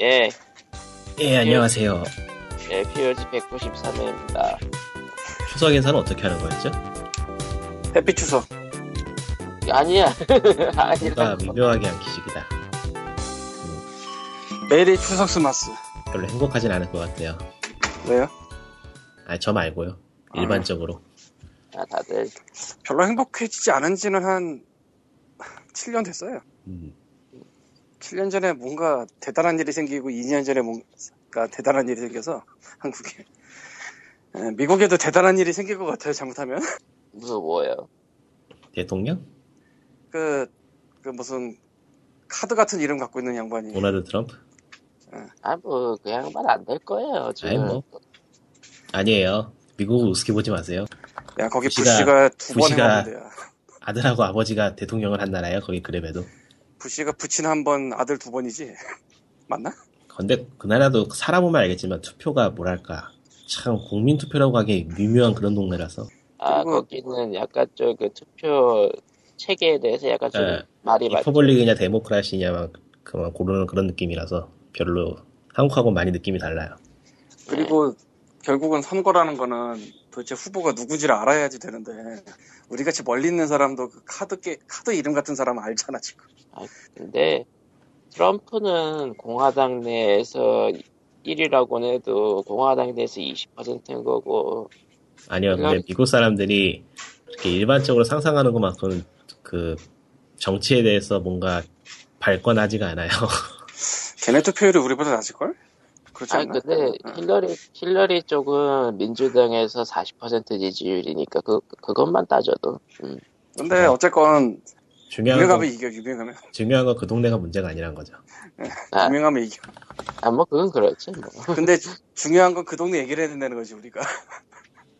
예, 예, 안녕하세요. 예, POG 193회입니다. 추석 인사는 어떻게 하는 거였죠? 해피 추석. 아니야. 아니라. 미묘하게 한 기식이다. 메리 추석 스마스. 별로 행복하진 않을 것 같아요. 왜요? 아, 저 말고요. 일반적으로. 아, 다들. 별로 행복해지지 않은 지는 한 7년 됐어요. 음, 7년 전에 뭔가 대단한 일이 생기고 2년 전에 뭔가 대단한 일이 생겨서 한국에. 예, 미국에도 대단한 일이 생길 것 같아요, 잘못하면. 무슨 뭐예요? 대통령? 그, 그 무슨 카드 같은 이름 갖고 있는 양반이. 도널드 트럼프? 아, 뭐, 그 양반 안 될 거예요, 지금. 아이, 뭐. 아니에요. 미국을 우습게 보지 마세요. 야, 거기 부시가- 부시가 두 번 해봤는데요. 아들하고 아버지가 대통령을 한 나라예요. 거기 그래봬도. 부시가 부친 한 번, 아들 두 번이지. 맞나? 근데 그 나라도 살아보면 알겠지만 투표가 뭐랄까 참 국민 투표라고 하기 미묘한 그런 동네라서 아, 거기는 약간 좀그 투표 체계에 대해서 약간 좀 예. 말이 많죠. republic이냐 democracy냐만 그만 고르는 그런 느낌이라서 별로 한국하고 많이 느낌이 달라요. 그리고 결국은 선거라는 거는 도대체 후보가 누구지를 알아야지 되는데 우리 같이 멀리 있는 사람도 그 카드 게 카드 이름 같은 사람은 알잖아 지금. 근데 트럼프는 공화당 내에서 1위라고는 해도 공화당 내에서 20%인 거고 아니요, 근데 그냥- 미국 사람들이 이렇게 일반적으로 상상하는 것만큼은 그 정치에 대해서 뭔가 발권하지가 않아요. 걔네 투표율이 우리보다 낮을 걸? 그렇지 아니 않나? 근데 힐러리 힐러리 쪽은 민주당에서 40% 지지율이니까 그 그것만 따져도 음. 근데 어쨌건 중요한 유명하면 건, 이겨 유명하면 중요한 건 그 동네가 문제가 아니란 거죠. 아, 유명하면 이겨. 아, 뭐 그건 그렇지 뭐 근데 주- 중요한 건 그 동네 얘기를 해야 된다는 거지 우리가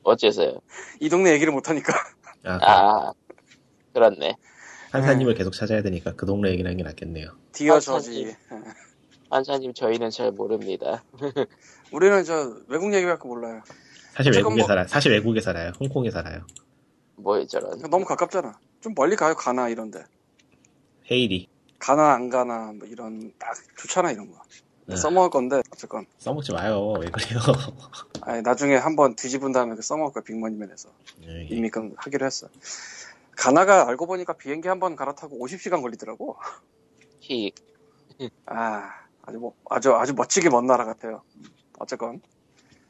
어째서요? 이 동네 얘기를 못 하니까 아, 아 그렇네 한사님을 계속 찾아야 되니까 그 동네 얘기를 하는 게 낫겠네요. 디어 아, 저지. 예. 한사님 저희는 잘 모릅니다. 우리는 저 외국 얘기밖에 몰라요. 사실 외국에 뭐- 살아요. 사실 외국에 살아요. 홍콩에 살아요. 뭐 저런 너무 가깝잖아. 좀 멀리 가요 가나 이런데. 헤일이 가나 안 가나 뭐 이런 딱 좋잖아 이런 거. 네. 써먹을 건데 어쨌건 써먹지 마요. 왜 그래요? 아니, 나중에 한번 뒤집은 다음에 그 써먹을 거야 빅머니맨에서 예, 이미 그 하기로 했어. 가나가 알고 보니까 비행기 한 번 갈아타고 50시간 걸리더라고. 히아 아주 뭐 아주 아주 멋지게 먼 나라 같아요. 어쨌건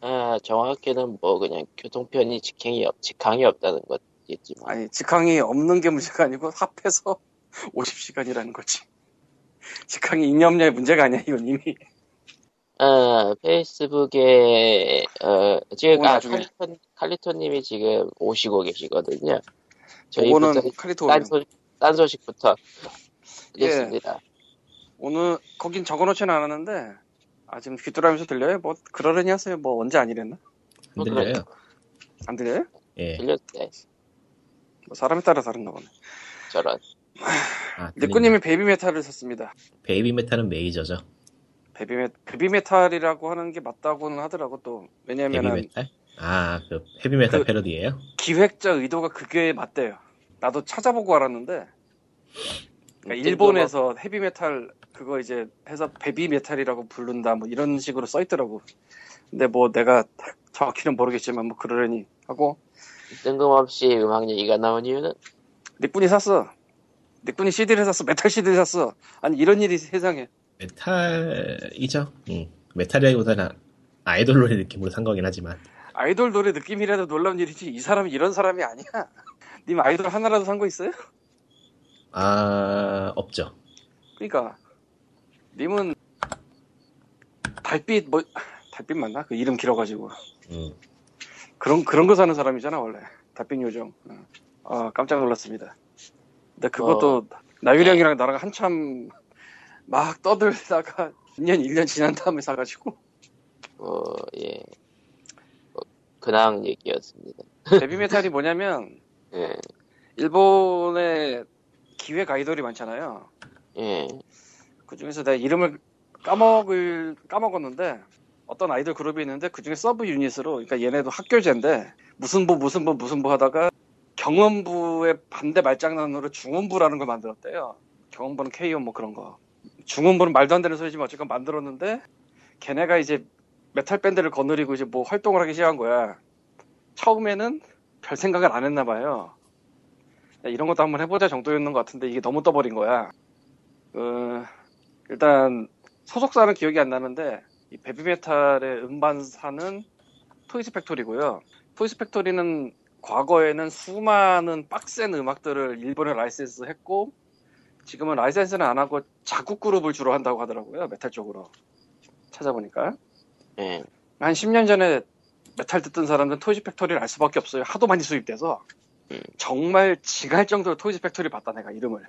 아, 정확히는 뭐 그냥 교통편이 직행이 없, 직항이 없다는 거겠지만 아니 직항이 없는 게 문제가 아니고 합해서 50시간이라는 거지. 직항이 있냐 없냐의 문제가 아니야 이건 이미. 아, 페이스북에 어, 지금 아, 나중에. 칼리톤 칼리톤님이 지금 오시고 계시거든요. 저희부터 칼리토 딴. 소, 딴 소식부터 예. 하겠습니다. 오늘 거긴 적어놓지는 않았는데 아 지금 귀뚜라면서 들려요? 뭐 그러려니 하세요. 뭐 언제 아니랬나? 뭐 흔들려요. 안 들려요? 예. 들렸대 뭐 사람에 따라 다른가 보네. 저런 아, 니꾸님이 베이비 메탈을 샀습니다. 베이비 메탈은 메이저죠. 베이비, 메, 베이비 메탈이라고 하는 게 맞다고는 하더라고 또 베이비 왜냐면은 메탈? 아, 그 헤비 메탈 그- 패러디예요? 기획자 의도가 그게 맞대요. 나도 찾아보고 알았는데 그러니까 음, 일본에서 헤비 메탈 그거 이제 해서 베비 메탈이라고 부른다 뭐 이런 식으로 써 있더라고. 근데 뭐 내가 정확히는 모르겠지만 뭐 그러려니 하고 뜬금없이 음악 얘기가 나온 이유는 닉분이 샀어. 닉분이 CD를 샀어. 메탈 CD를 샀어. 아니 이런 일이 세상에. 메탈이죠. 응. 메탈이라기보다는 아이돌로의 느낌으로 산 거긴 하지만. 아이돌 노래 느낌이라도 놀라운 일이지 이 사람이 이런 사람이 아니야. 님 아이돌 하나라도 산 거 있어요? 아, 없죠. 그러니까 님은 달빛 뭐 달빛 맞나? 그 이름 길어가지고 음. 그런 그런 거 사는 사람이잖아 원래 달빛 요정. 어. 아 깜짝 놀랐습니다. 근데 그것도 나유령이랑 나랑 한참 막 떠들다가 2년 1년 지난 다음에 사가지고 뭐, 예. 뭐, 근황 얘기였습니다. 베비 메탈이 뭐냐면 예, 일본의 기획 아이돌이 많잖아요. 예. 그 중에서 내가 이름을 까먹을 까먹었는데 어떤 아이돌 그룹이 있는데 그 중에 sub unit으로 그러니까 얘네도 학교제인데 무슨 부 무슨 부 무슨 부 하다가 경음부의 반대 말장난으로 중음부라는 걸 만들었대요. 경음부는 케이온 뭐 그런 거. 중음부는 말도 안 되는 소리지만 어쨌건 만들었는데 걔네가 이제 메탈 밴드를 거느리고 이제 뭐 활동을 하기 시작한 거야. 처음에는 별 생각을 안 했나 봐요. 야, 이런 것도 한번 해보자 정도였는 것 같은데 이게 너무 떠버린 거야. 어, 일단 소속사는 기억이 안 나는데 이 베비메탈의 음반사는 토이스 팩토리고요. 토이스 팩토리는 과거에는 수많은 빡센 음악들을 일본에 라이센스 했고 지금은 라이센스는 안 하고 자국 그룹을 주로 한다고 하더라고요. 메탈 쪽으로 찾아보니까 예. 한 10년 전에 메탈 듣던 사람들은 토이즈 팩토리를 알 수밖에 없어요. 하도 많이 수입돼서 음. 정말 징할 정도로 토이즈 팩토리 봤다 내가 이름을.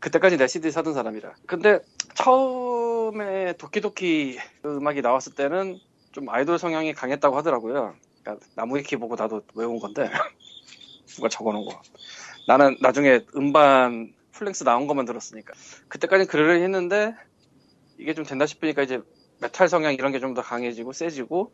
그때까지 내 CD 사던 사람이라. 근데 처음 에 ドキドキ 음악이 나왔을 때는 좀 아이돌 성향이 강했다고 하더라고요. 그러니까 나무위키 보고 나도 외운 건데 누가 적어놓은 거. 나는 나중에 음반 full length 나온 것만 들었으니까. 그때까지는 그러려 했는데 이게 좀 된다 싶으니까 이제 메탈 성향 이런 게 좀 더 강해지고 세지고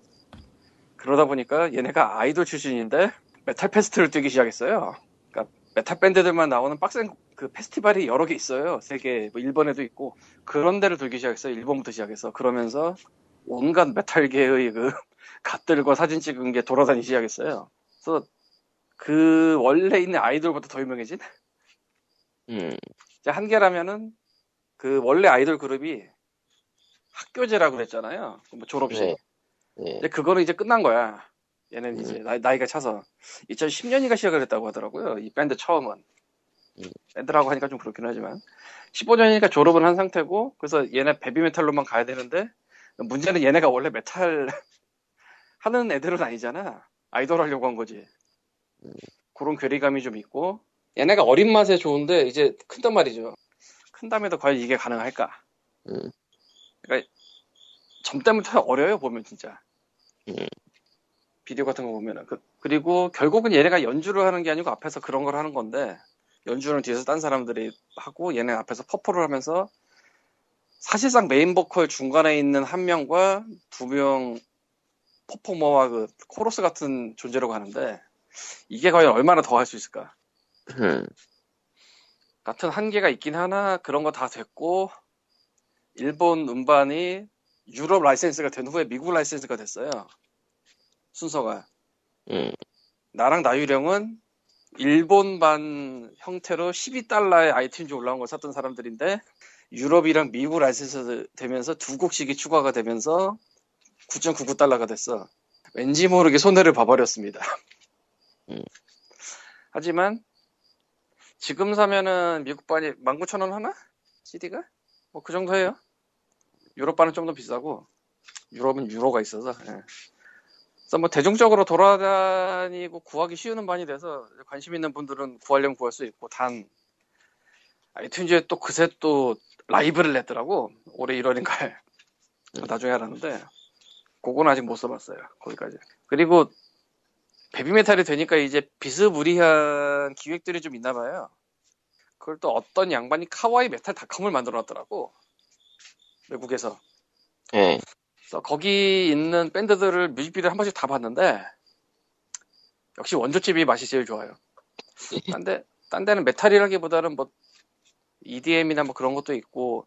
그러다 보니까 얘네가 아이돌 출신인데 메탈 fest를 뛰기 시작했어요. 그러니까 메탈 밴드들만 나오는 빡센 그 페스티벌이 여러 개 있어요. 세계 뭐 일본에도 있고 그런 데를 돌기 시작했어요. 일본부터 시작해서 그러면서 온갖 메탈계의 그 갓들과 사진 찍은 게 돌아다니기 시작했어요. 그래서 그 원래 있는 아이돌보다 더 유명해진 음. 이제 한계라면은 그 원래 아이돌 그룹이 학교제라고 그랬잖아요. 뭐 졸업식. 네. 예. 근데 그거는 이제 끝난 거야. 얘는 이제 음. 나이, 나이가 차서 2010년인가 시작을 했다고 하더라고요. 이 밴드 처음은. 음. 밴드라고 하니까 좀 그렇긴 하지만 15년이니까 졸업은 한 상태고 그래서 얘네 베비메탈로만 가야 되는데 문제는 얘네가 원래 메탈 하는 애들은 아니잖아. 아이돌 하려고 한 거지. 음. 그런 괴리감이 좀 있고 얘네가 어린 맛에 좋은데 이제 큰단 말이죠. 큰 다음에도 과연 이게 가능할까? 음. 점 때부터 어려요 보면 진짜 음. 비디오 같은 거 보면은 그, 그리고 결국은 얘네가 연주를 하는 게 아니고 앞에서 그런 걸 하는 건데 연주는 뒤에서 딴 사람들이 하고 얘네 앞에서 퍼포를 하면서 사실상 메인 보컬 중간에 있는 한 명과 두 명 퍼포머와 그 코러스 같은 존재라고 하는데 이게 과연 얼마나 더 할 수 있을까 음. 같은 한계가 있긴 하나 그런 거 다 됐고 일본 음반이 유럽 라이센스가 된 후에 미국 라이센스가 됐어요. 순서가 음. 나랑 나유령은 일본반 형태로 12달러에 아이튠즈 올라온 걸 샀던 사람들인데 유럽이랑 미국 라이센스 되면서 두 곡씩이 추가가 되면서 9.99달러가 됐어. 왠지 모르게 손해를 봐버렸습니다. 음. 하지만 지금 사면은 미국반이 19,000원 하나? CD가? 뭐 그 정도 해요. 유럽반은 좀 더 비싸고 유럽은 유로가 있어서 예. 그래서 뭐 대중적으로 돌아다니고 구하기 쉬운 음반이 돼서 관심 있는 분들은 구하려면 구할 수 있고 단 iTunes에 또 그새 또 라이브를 냈더라고. 올해 1월인가에 나중에 알았는데 그건 아직 못 써봤어요 거기까지. 그리고 BABYMETAL이 되니까 이제 비스무리한 기획들이 좀 있나 봐요. 그걸 또 어떤 양반이 Kawaii Metal 닷컴을 만들어 놨더라고 외국에서. 예. 거기 있는 밴드들을 뮤직비디오 한 번씩 다 봤는데 역시 원조집이 맛이 제일 좋아요. 딴 데, 딴 데는 메탈이라기보다는 뭐 EDM이나 뭐 그런 것도 있고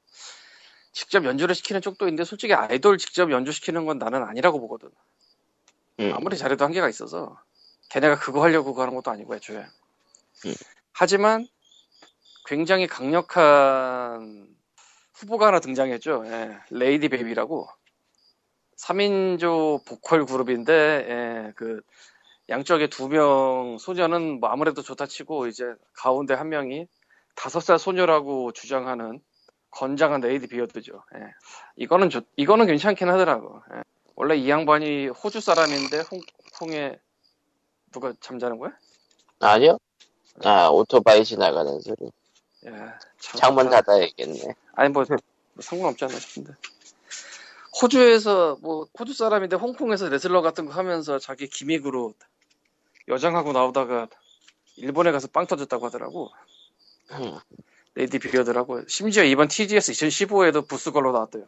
직접 연주를 시키는 쪽도 있는데 솔직히 아이돌 직접 연주시키는 건 나는 아니라고 보거든. 음. 아무리 잘해도 한계가 있어서 걔네가 그거 하려고 하는 것도 아니고 애초에. 음. 하지만 굉장히 강력한 후보가 하나 등장했죠. 예, 레이디 베이비라고 3인조 보컬 그룹인데 예, 그 양쪽에 두 명 소녀는 뭐 아무래도 좋다 치고 이제 가운데 한 명이 다섯 살 소녀라고 주장하는 건장한 Ladybeard죠. 예. 이거는 좋, 이거는 괜찮긴 하더라고. 예. 원래 이 양반이 호주 사람인데 홍콩에 누가 잠자는 거야? 아니요? 아, 오토바이 지나가는 소리. 예, 참- 창문 닫아야겠네. 아니 뭐, 뭐 상관없지 않나 싶은데 호주에서 뭐 호주 사람인데 홍콩에서 레슬러 같은 거 하면서 자기 gimmick으로 여장하고 나오다가 일본에 가서 빵 터졌다고 하더라고 음. Ladybeard라고 심지어 이번 TGS 2015에도 booth girl로 나왔대요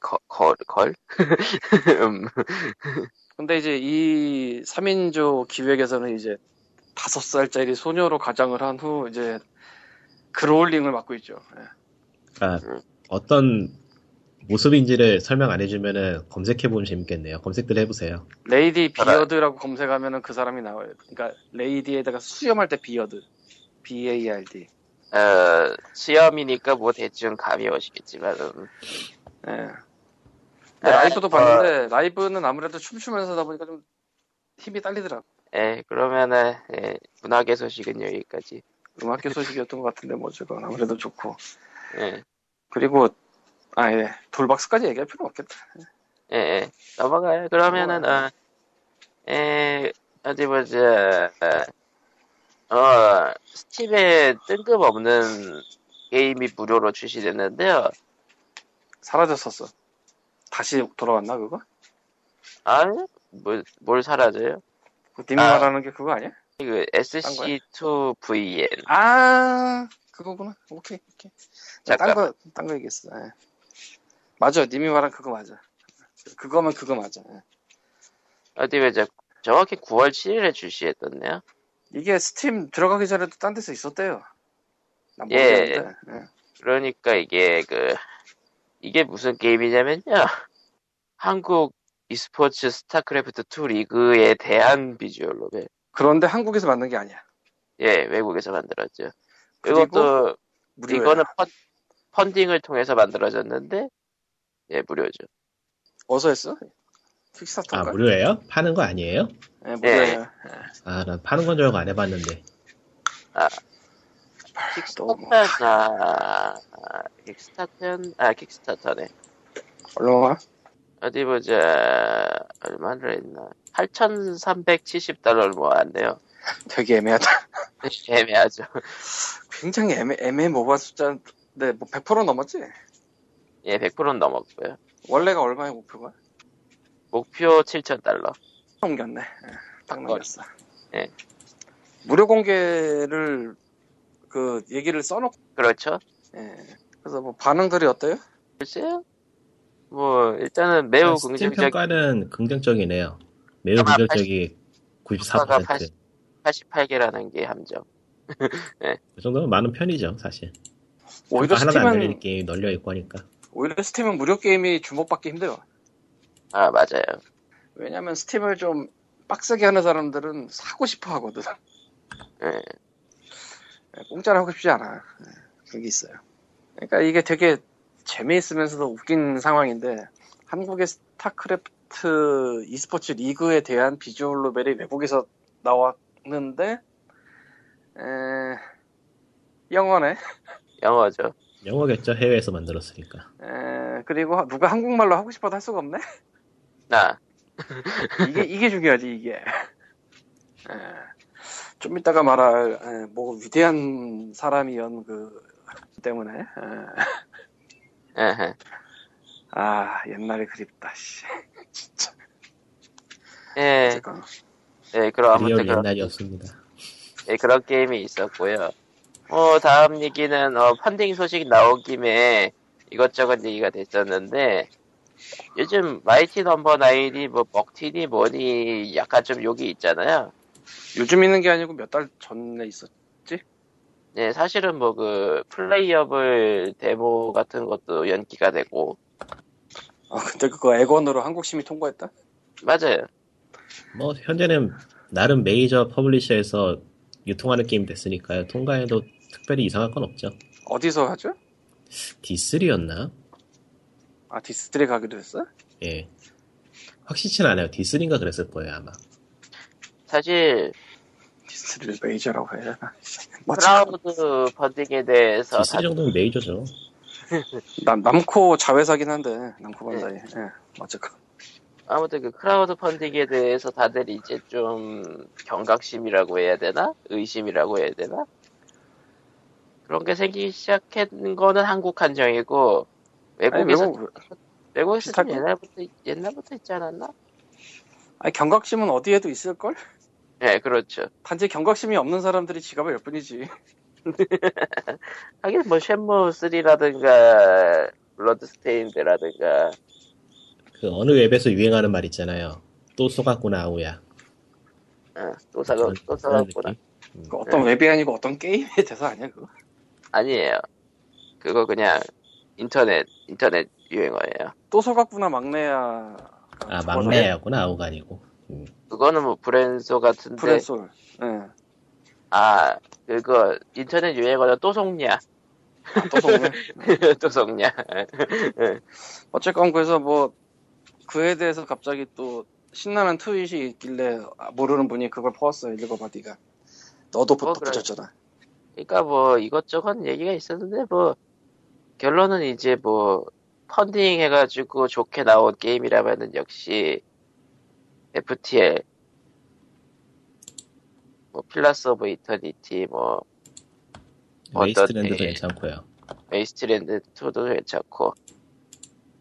거, girl, girl? 음. 근데 이제 이 3인조 기획에서는 이제 다섯 살짜리 소녀로 가장을 한 후 이제 growling을 맡고 있죠 예. 음. 어떤 모습인지를 설명 안 해주면은 검색해보면 재밌겠네요. 검색들 해보세요. Ladybeard라고 검색하면은 그 사람이 나와요. 그러니까 lady에다가 수염할 때 beard. B A R D. 어, 수염이니까 뭐 대충 감이 오시겠지만, 음. 예. 아, 라이브도 어. 봤는데 라이브는 아무래도 춤추면서 하다 보니까 좀 힘이 딸리더라. 예, 그러면은, 예, 문학의 소식은 여기까지. 음악계 소식이었던 것 같은데 뭐 어쨌건 아무래도 좋고. 예, 그리고 아 예. 돌박스까지 얘기할 필요 없겠다. 예, 예. 넘어가요. 그러면은, 어, 예, 어디 보자. 어, 스팀에 뜬금없는 게임이 무료로 출시됐는데요. 사라졌었어. 다시 돌아왔나 그거? 아, 뭘, 뭘 사라져요? 그 님이 아. 말하는 게 그거 아니야? 그 SC2VN. 아 그거구나. 오케이 오케이. 잠깐. 딴거 딴 거 얘기했어. 예. 맞아. 님이 말한 그거 맞아. 그거면 그거 맞아. 예. 어디 보자. 정확히 9월 7일에 출시했던데요. 이게 스팀 들어가기 전에도 딴 데서 있었대요. 난 예. 예. 그러니까 이게 그 이게 무슨 게임이냐면요. 한국 e스포츠 StarCraft 2 리그에 대한 visual novel. 그런데 한국에서 만든 게 아니야. 예, 외국에서 만들었죠. 그리고 이것도 무료야. 이거는 펀, 펀딩을 통해서 만들어졌는데 예, 무료죠. 어디서 했어? 아, Kickstarter인가? 무료예요? 파는 거 아니에요? 예, 무료예요. 아, 난 파는 건 줄 알고 안 해봤는데. 또 뭐, 킥스타터나 아, 킥스타터 아 킥스타터네. 얼마나? 어디 보자. 얼마를 했나? 8,370달러를 모았네요. 되게 애매하다. 애매하죠. 굉장히 애매, 애매 모바 숫자인데, 뭐 100% 넘었지? 예, 100%는 넘었고요. 원래가 얼마의 목표가? 목표 7,000달러. 넘겼네. 예, 딱 넘겼어. 예. 무료 공개를, 그, 얘기를 써놓고, 그렇죠. 예. 그래서 뭐 반응들이 어때요? 글쎄요. 뭐 일단은 매우 스팀 긍정적 평가는 긍정적이네요. 매우 긍정적이 94%. 80 88개라는 게 함정. 그 정도면 많은 편이죠, 사실. 오히려 하나도 안 열리는 스팀은, 게임이 널려 있고 하니까. 오히려 스팀은 무료 게임이 주목받기 힘들어. 아 맞아요. 왜냐면 Steam을 좀 빡세게 하는 사람들은 사고 싶어 하거든. 예. 예, 공짜로 하고 싶지 않아. 예, 그게 있어요. 그러니까 이게 되게 재미있으면서도 웃긴 상황인데 한국의 StarCraft e스포츠 리그에 대한 visual novel이 외국에서 나왔는데 에, 영어네. 영어죠. 영어겠죠, 해외에서 만들었으니까. 에, 그리고 누가 한국말로 하고 싶어도 할 수가 없네. 나 이게 이게 중요하지 이게. 에, 좀 이따가 말할 에, 뭐 위대한 사람이연 그 때문에. 에. 아 옛날에 그립다 씨. 진짜. 예, 어쨌건. 예, 그럼 아무튼 그런, 옛날이었습니다. 예, 그런 게임이 있었고요. 어, 다음 얘기는 어, 펀딩 소식 나온 김에 이것저것 얘기가 됐었는데 요즘 Mighty Number Nine이 뭐 먹튀니 뭐니 약간 좀 욕이 있잖아요. 요즘 있는 게 아니고 몇 달 전에 있었. 네, 사실은 뭐 그 playable demo 같은 것도 연기가 되고 아 근데 그거 엑원으로 한국 심의 통과했다. 맞아요. 뭐, 현재는 나름 메이저 publisher에서 유통하는 게임 됐으니까요. 통과해도 특별히 이상할 건 없죠. 어디서 하죠? D3였나? 아 D3 가기로 했어? 예. 확실치는 않아요. D3인가 그랬을 거예요, 아마. 사실 디스트리를 메이저라고 해야 되나? 뭐 크라우드 펀딩에 대해서 D3 정도면 메이저죠. 남, Namco 자회사긴 한데 Namco Bandai. 예. 어쨌건. 아무튼 그 크라우드 펀딩에 대해서 다들 이제 좀 경각심이라고 해야 되나? 의심이라고 해야 되나? 그런 게 생기기 시작한 거는 한국 한정이고 아니 외국에서 외국 외국에서 좀 옛날부터 옛날부터 있지 않았나? 아니 경각심은 어디에도 있을 걸? 네, 그렇죠. 단지 경각심이 없는 사람들이 지갑을 열 뿐이지. 하긴 뭐 쉔무 3라든가 블러드스테인드라든가 그 어느 웹에서 유행하는 말 있잖아요. 또 쏘갔구나, 아우야. 어, 또 사가 또 사갔구나. 음. 그 어떤 웹이 아니고 어떤 게임의 대사 아니야 그거? 아니에요. 그거 그냥 인터넷 인터넷 유행어예요. 또 속았구나 막내야. 아 막내였구나 아우가 아니고. 음. 그거는 뭐 브랜소 같은데 프레솔. 예. 아 그거 인터넷 유행어는 또 속냐 아, 또 속네. 또 속냐 어쨌건 그래서 뭐 그에 대해서 갑자기 또 신나는 트윗이 있길래 아, 모르는 분이 그걸 퍼왔어요. 읽어봐 네가. 너도 뭐, 부- 붙였잖아. 그러니까 뭐 이것저것 얘기가 있었는데 뭐 결론은 이제 뭐 펀딩 해가지고 좋게 나온 게임이라면은 역시 FTL 뭐 Pillars of Eternity 뭐 Wasteland도 괜찮고요. Wasteland 2도 괜찮고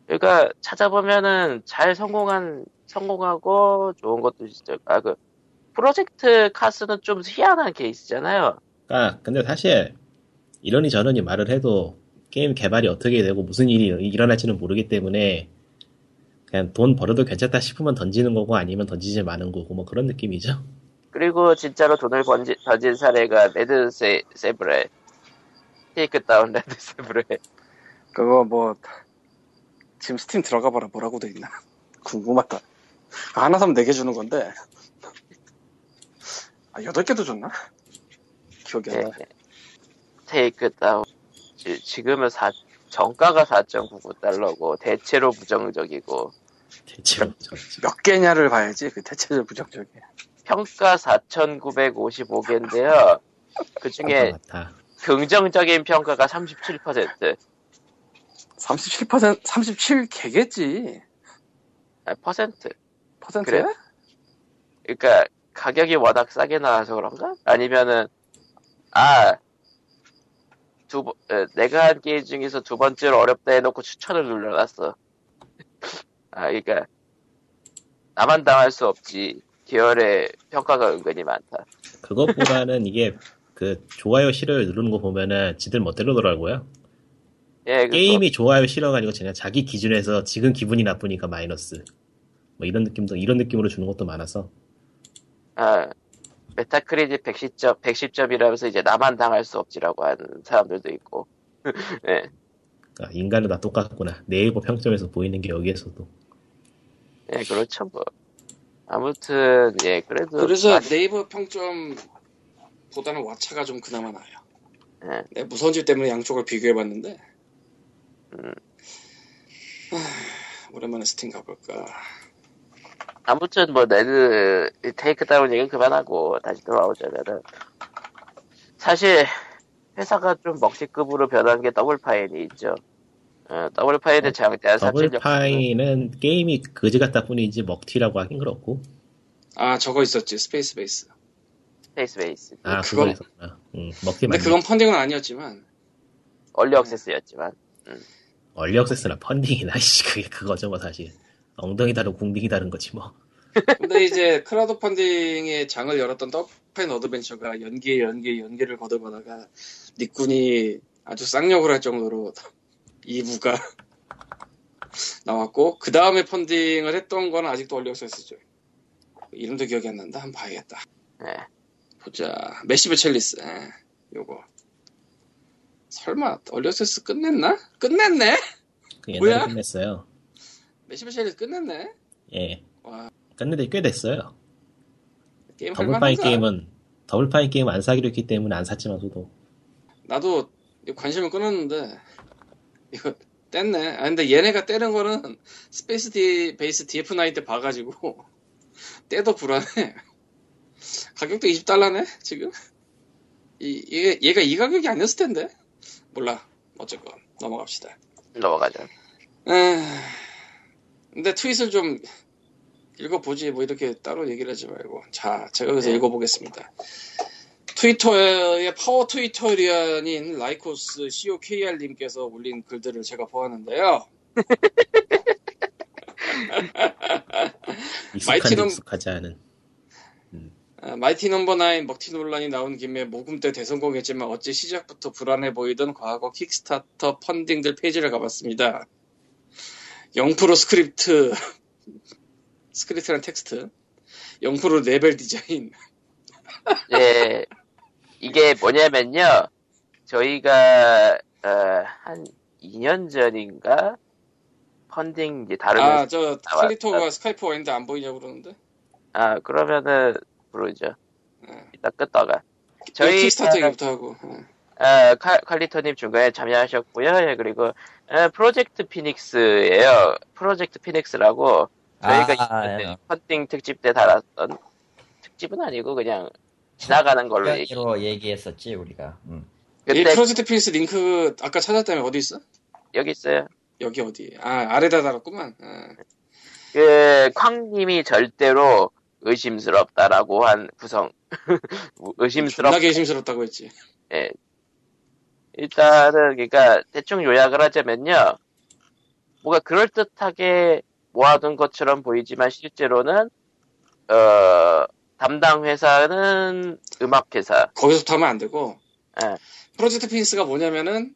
그러니까 찾아보면은 잘 성공한 성공하고 좋은 것도 진짜 아 그 Project CARS는 좀 희한한 케이스잖아요. 아 근데 사실 이러니 저러니 말을 해도 게임 개발이 어떻게 되고 무슨 일이 일어날지는 모르기 때문에 그냥 돈 벌어도 괜찮다 싶으면 던지는 거고 아니면 던지지 마는 거고 뭐 그런 느낌이죠. 그리고 진짜로 돈을 번지, 던진 사례가 Red Sa, Sabre Takedown Red Sabre 그거 뭐 지금 스팀 들어가 봐라 뭐라고 돼 있나 궁금하다. 아, 하나 사면 네개 주는 건데. 아 여덟 개도 줬나? 기억이 안 네. 나. Takedown 지- 지금은 사, 정가가 4.99달러고 대체로 부정적이고 대체로 저- 몇 개냐를 봐야지 그 대체적 부정적이. 평가 4,955개인데요. 그 중에 같아. 긍정적인 평가가 37%. 37% 37개겠지. 아, 퍼센트. 퍼센트야? 그래? 그러니까 가격이 워낙 싸게 나와서 그런가? 아니면은 아, 두 번, 에, 내가 한 게임 중에서 두 번째로 어렵다 해놓고 추천을 눌러놨어. 아, 그러니까 나만 당할 수 없지. 계열의 평가가 은근히 많다. 그것보다는 이게 그 좋아요 싫어요 누르는 거 보면은 지들 멋대로더라고요. 예, 게임이 좋아요 싫어가 아니고 그냥 자기 기준에서 지금 기분이 나쁘니까 마이너스. 뭐 이런 느낌도 이런 느낌으로 주는 것도 많아서 아, Metacritic 110점, 110점이라면서 이제 나만 당할 수 없지라고 하는 사람들도 있고. 예, 그러니까 인간은 다 똑같구나. NAVER 평점에서 보이는 게 여기에서도 예, 그렇죠, 뭐. 아무튼, 예, 그래도. 그래서 많이- NAVER 평점보다는 Watcha가 좀 그나마 나아요. 예. 내가 무선질 때문에 양쪽을 비교해봤는데 음. 하, 오랜만에 스팀 가볼까. 아무튼, 뭐, Red, Takedown 얘기는 그만하고, 다시 돌아오자면은. 사실, 회사가 좀 먹튀급으로 변한 게 Double Fine이 있죠. 어, Double Fine의 어, 장대한 사실력. Double Fine은 게임이 그지 같다 뿐이지 먹튀라고 하긴 그렇고 아 저거 있었지 Spacebase. Spacebase. 아 그건- 그거 있었구나. 응, 먹튀 근데 맞네. 그건 펀딩은 아니었지만 early access였지만. early access나 펀딩이나 씨 그게 그거죠 뭐 사실 엉덩이 다르고 궁딩이 다른 거지 뭐. 근데 이제 크라우드 펀딩의 장을 열었던 Double Fine Adventure가 연기에 연기에 연기를 거듭하다가 닉군이 아주 쌍욕을 할 정도로 2부가 나왔고 그 다음에 펀딩을 했던 거는 아직도 early access죠. 이름도 기억이 안 난다. 한번 봐야겠다. 예. 보자. Massive Chalice. 예, 요거. 설마 early access 끝냈나? 끝냈네? 그 뭐야? 옛날에 끝냈어요. Massive Chalice 끝냈네? 예. 와. 끝내도 꽤 됐어요. 게임 Double Fine. 게임은 Double Fine 게임 안 사기로 했기 때문에 안 샀지만 저도 나도 관심을 끊었는데 이거 뗐네. 아 근데 얘네가 떼는 거는 Spacebase DF9 때 봐가지고 떼도 불안해. 가격도 20달러네 지금. 이 얘, 얘가 이 가격이 아니었을 텐데. 몰라. 어쨌건 넘어갑시다. 넘어가죠. 에... 근데 트윗을 좀 읽어보지 뭐 이렇게 따로 얘기를 하지 말고. 자 제가 여기서 네. 읽어보겠습니다. 트위터의 파워 트위터리안인 라이코스 COKR님께서 올린 글들을 제가 보았는데요. 익숙한데 Mighty Num- 익숙하지 않은. 아, Mighty Number Nine 먹튀 논란이 나온 김에 모금 때 대성공했지만 어찌 시작부터 불안해 보이던 과거 Kickstarter 펀딩들 페이지를 가봤습니다 0% 스크립트 스크립트란 텍스트 0% 레벨 디자인 예, 이게 뭐냐면요. 저희가, 어, 한 2년 전인가 펀딩 이제 다른 아, 저. 칼리토가 Skype 왔는데 안 보이냐고 그러는데. 아 그러면은 부르죠. 예. 이따 끄다가 저희 저희 Kickstarter 얘기부터 하고. 예. 아, 칼, 칼리토님 중간에 참여하셨고요. 예, 그리고 에, Project Phoenix예요. Project Phoenix라고 저희가 아, 예. 펀딩 특집 때 달았던 특집은 아니고 그냥 지나가는 걸로 얘기. 로 얘기했었지 우리가. 음. 이 그때 Project Phoenix 링크 아까 찾았다면 어디 있어? 여기 있어요. 여기 어디? 아, 아래다 달았구만. 예. 그 쾅님이 절대로 의심스럽다라고 한 구성. 의심스럽. 존나게 의심스럽다고 했지. 예. 일단은 그러니까 대충 요약을 하자면요. 뭐가 그럴듯하게 모아둔 것처럼 보이지만 실제로는 어 담당 회사는 음악 회사. 거기서부터 하면 안 되고. 예. Project Phoenix가 뭐냐면은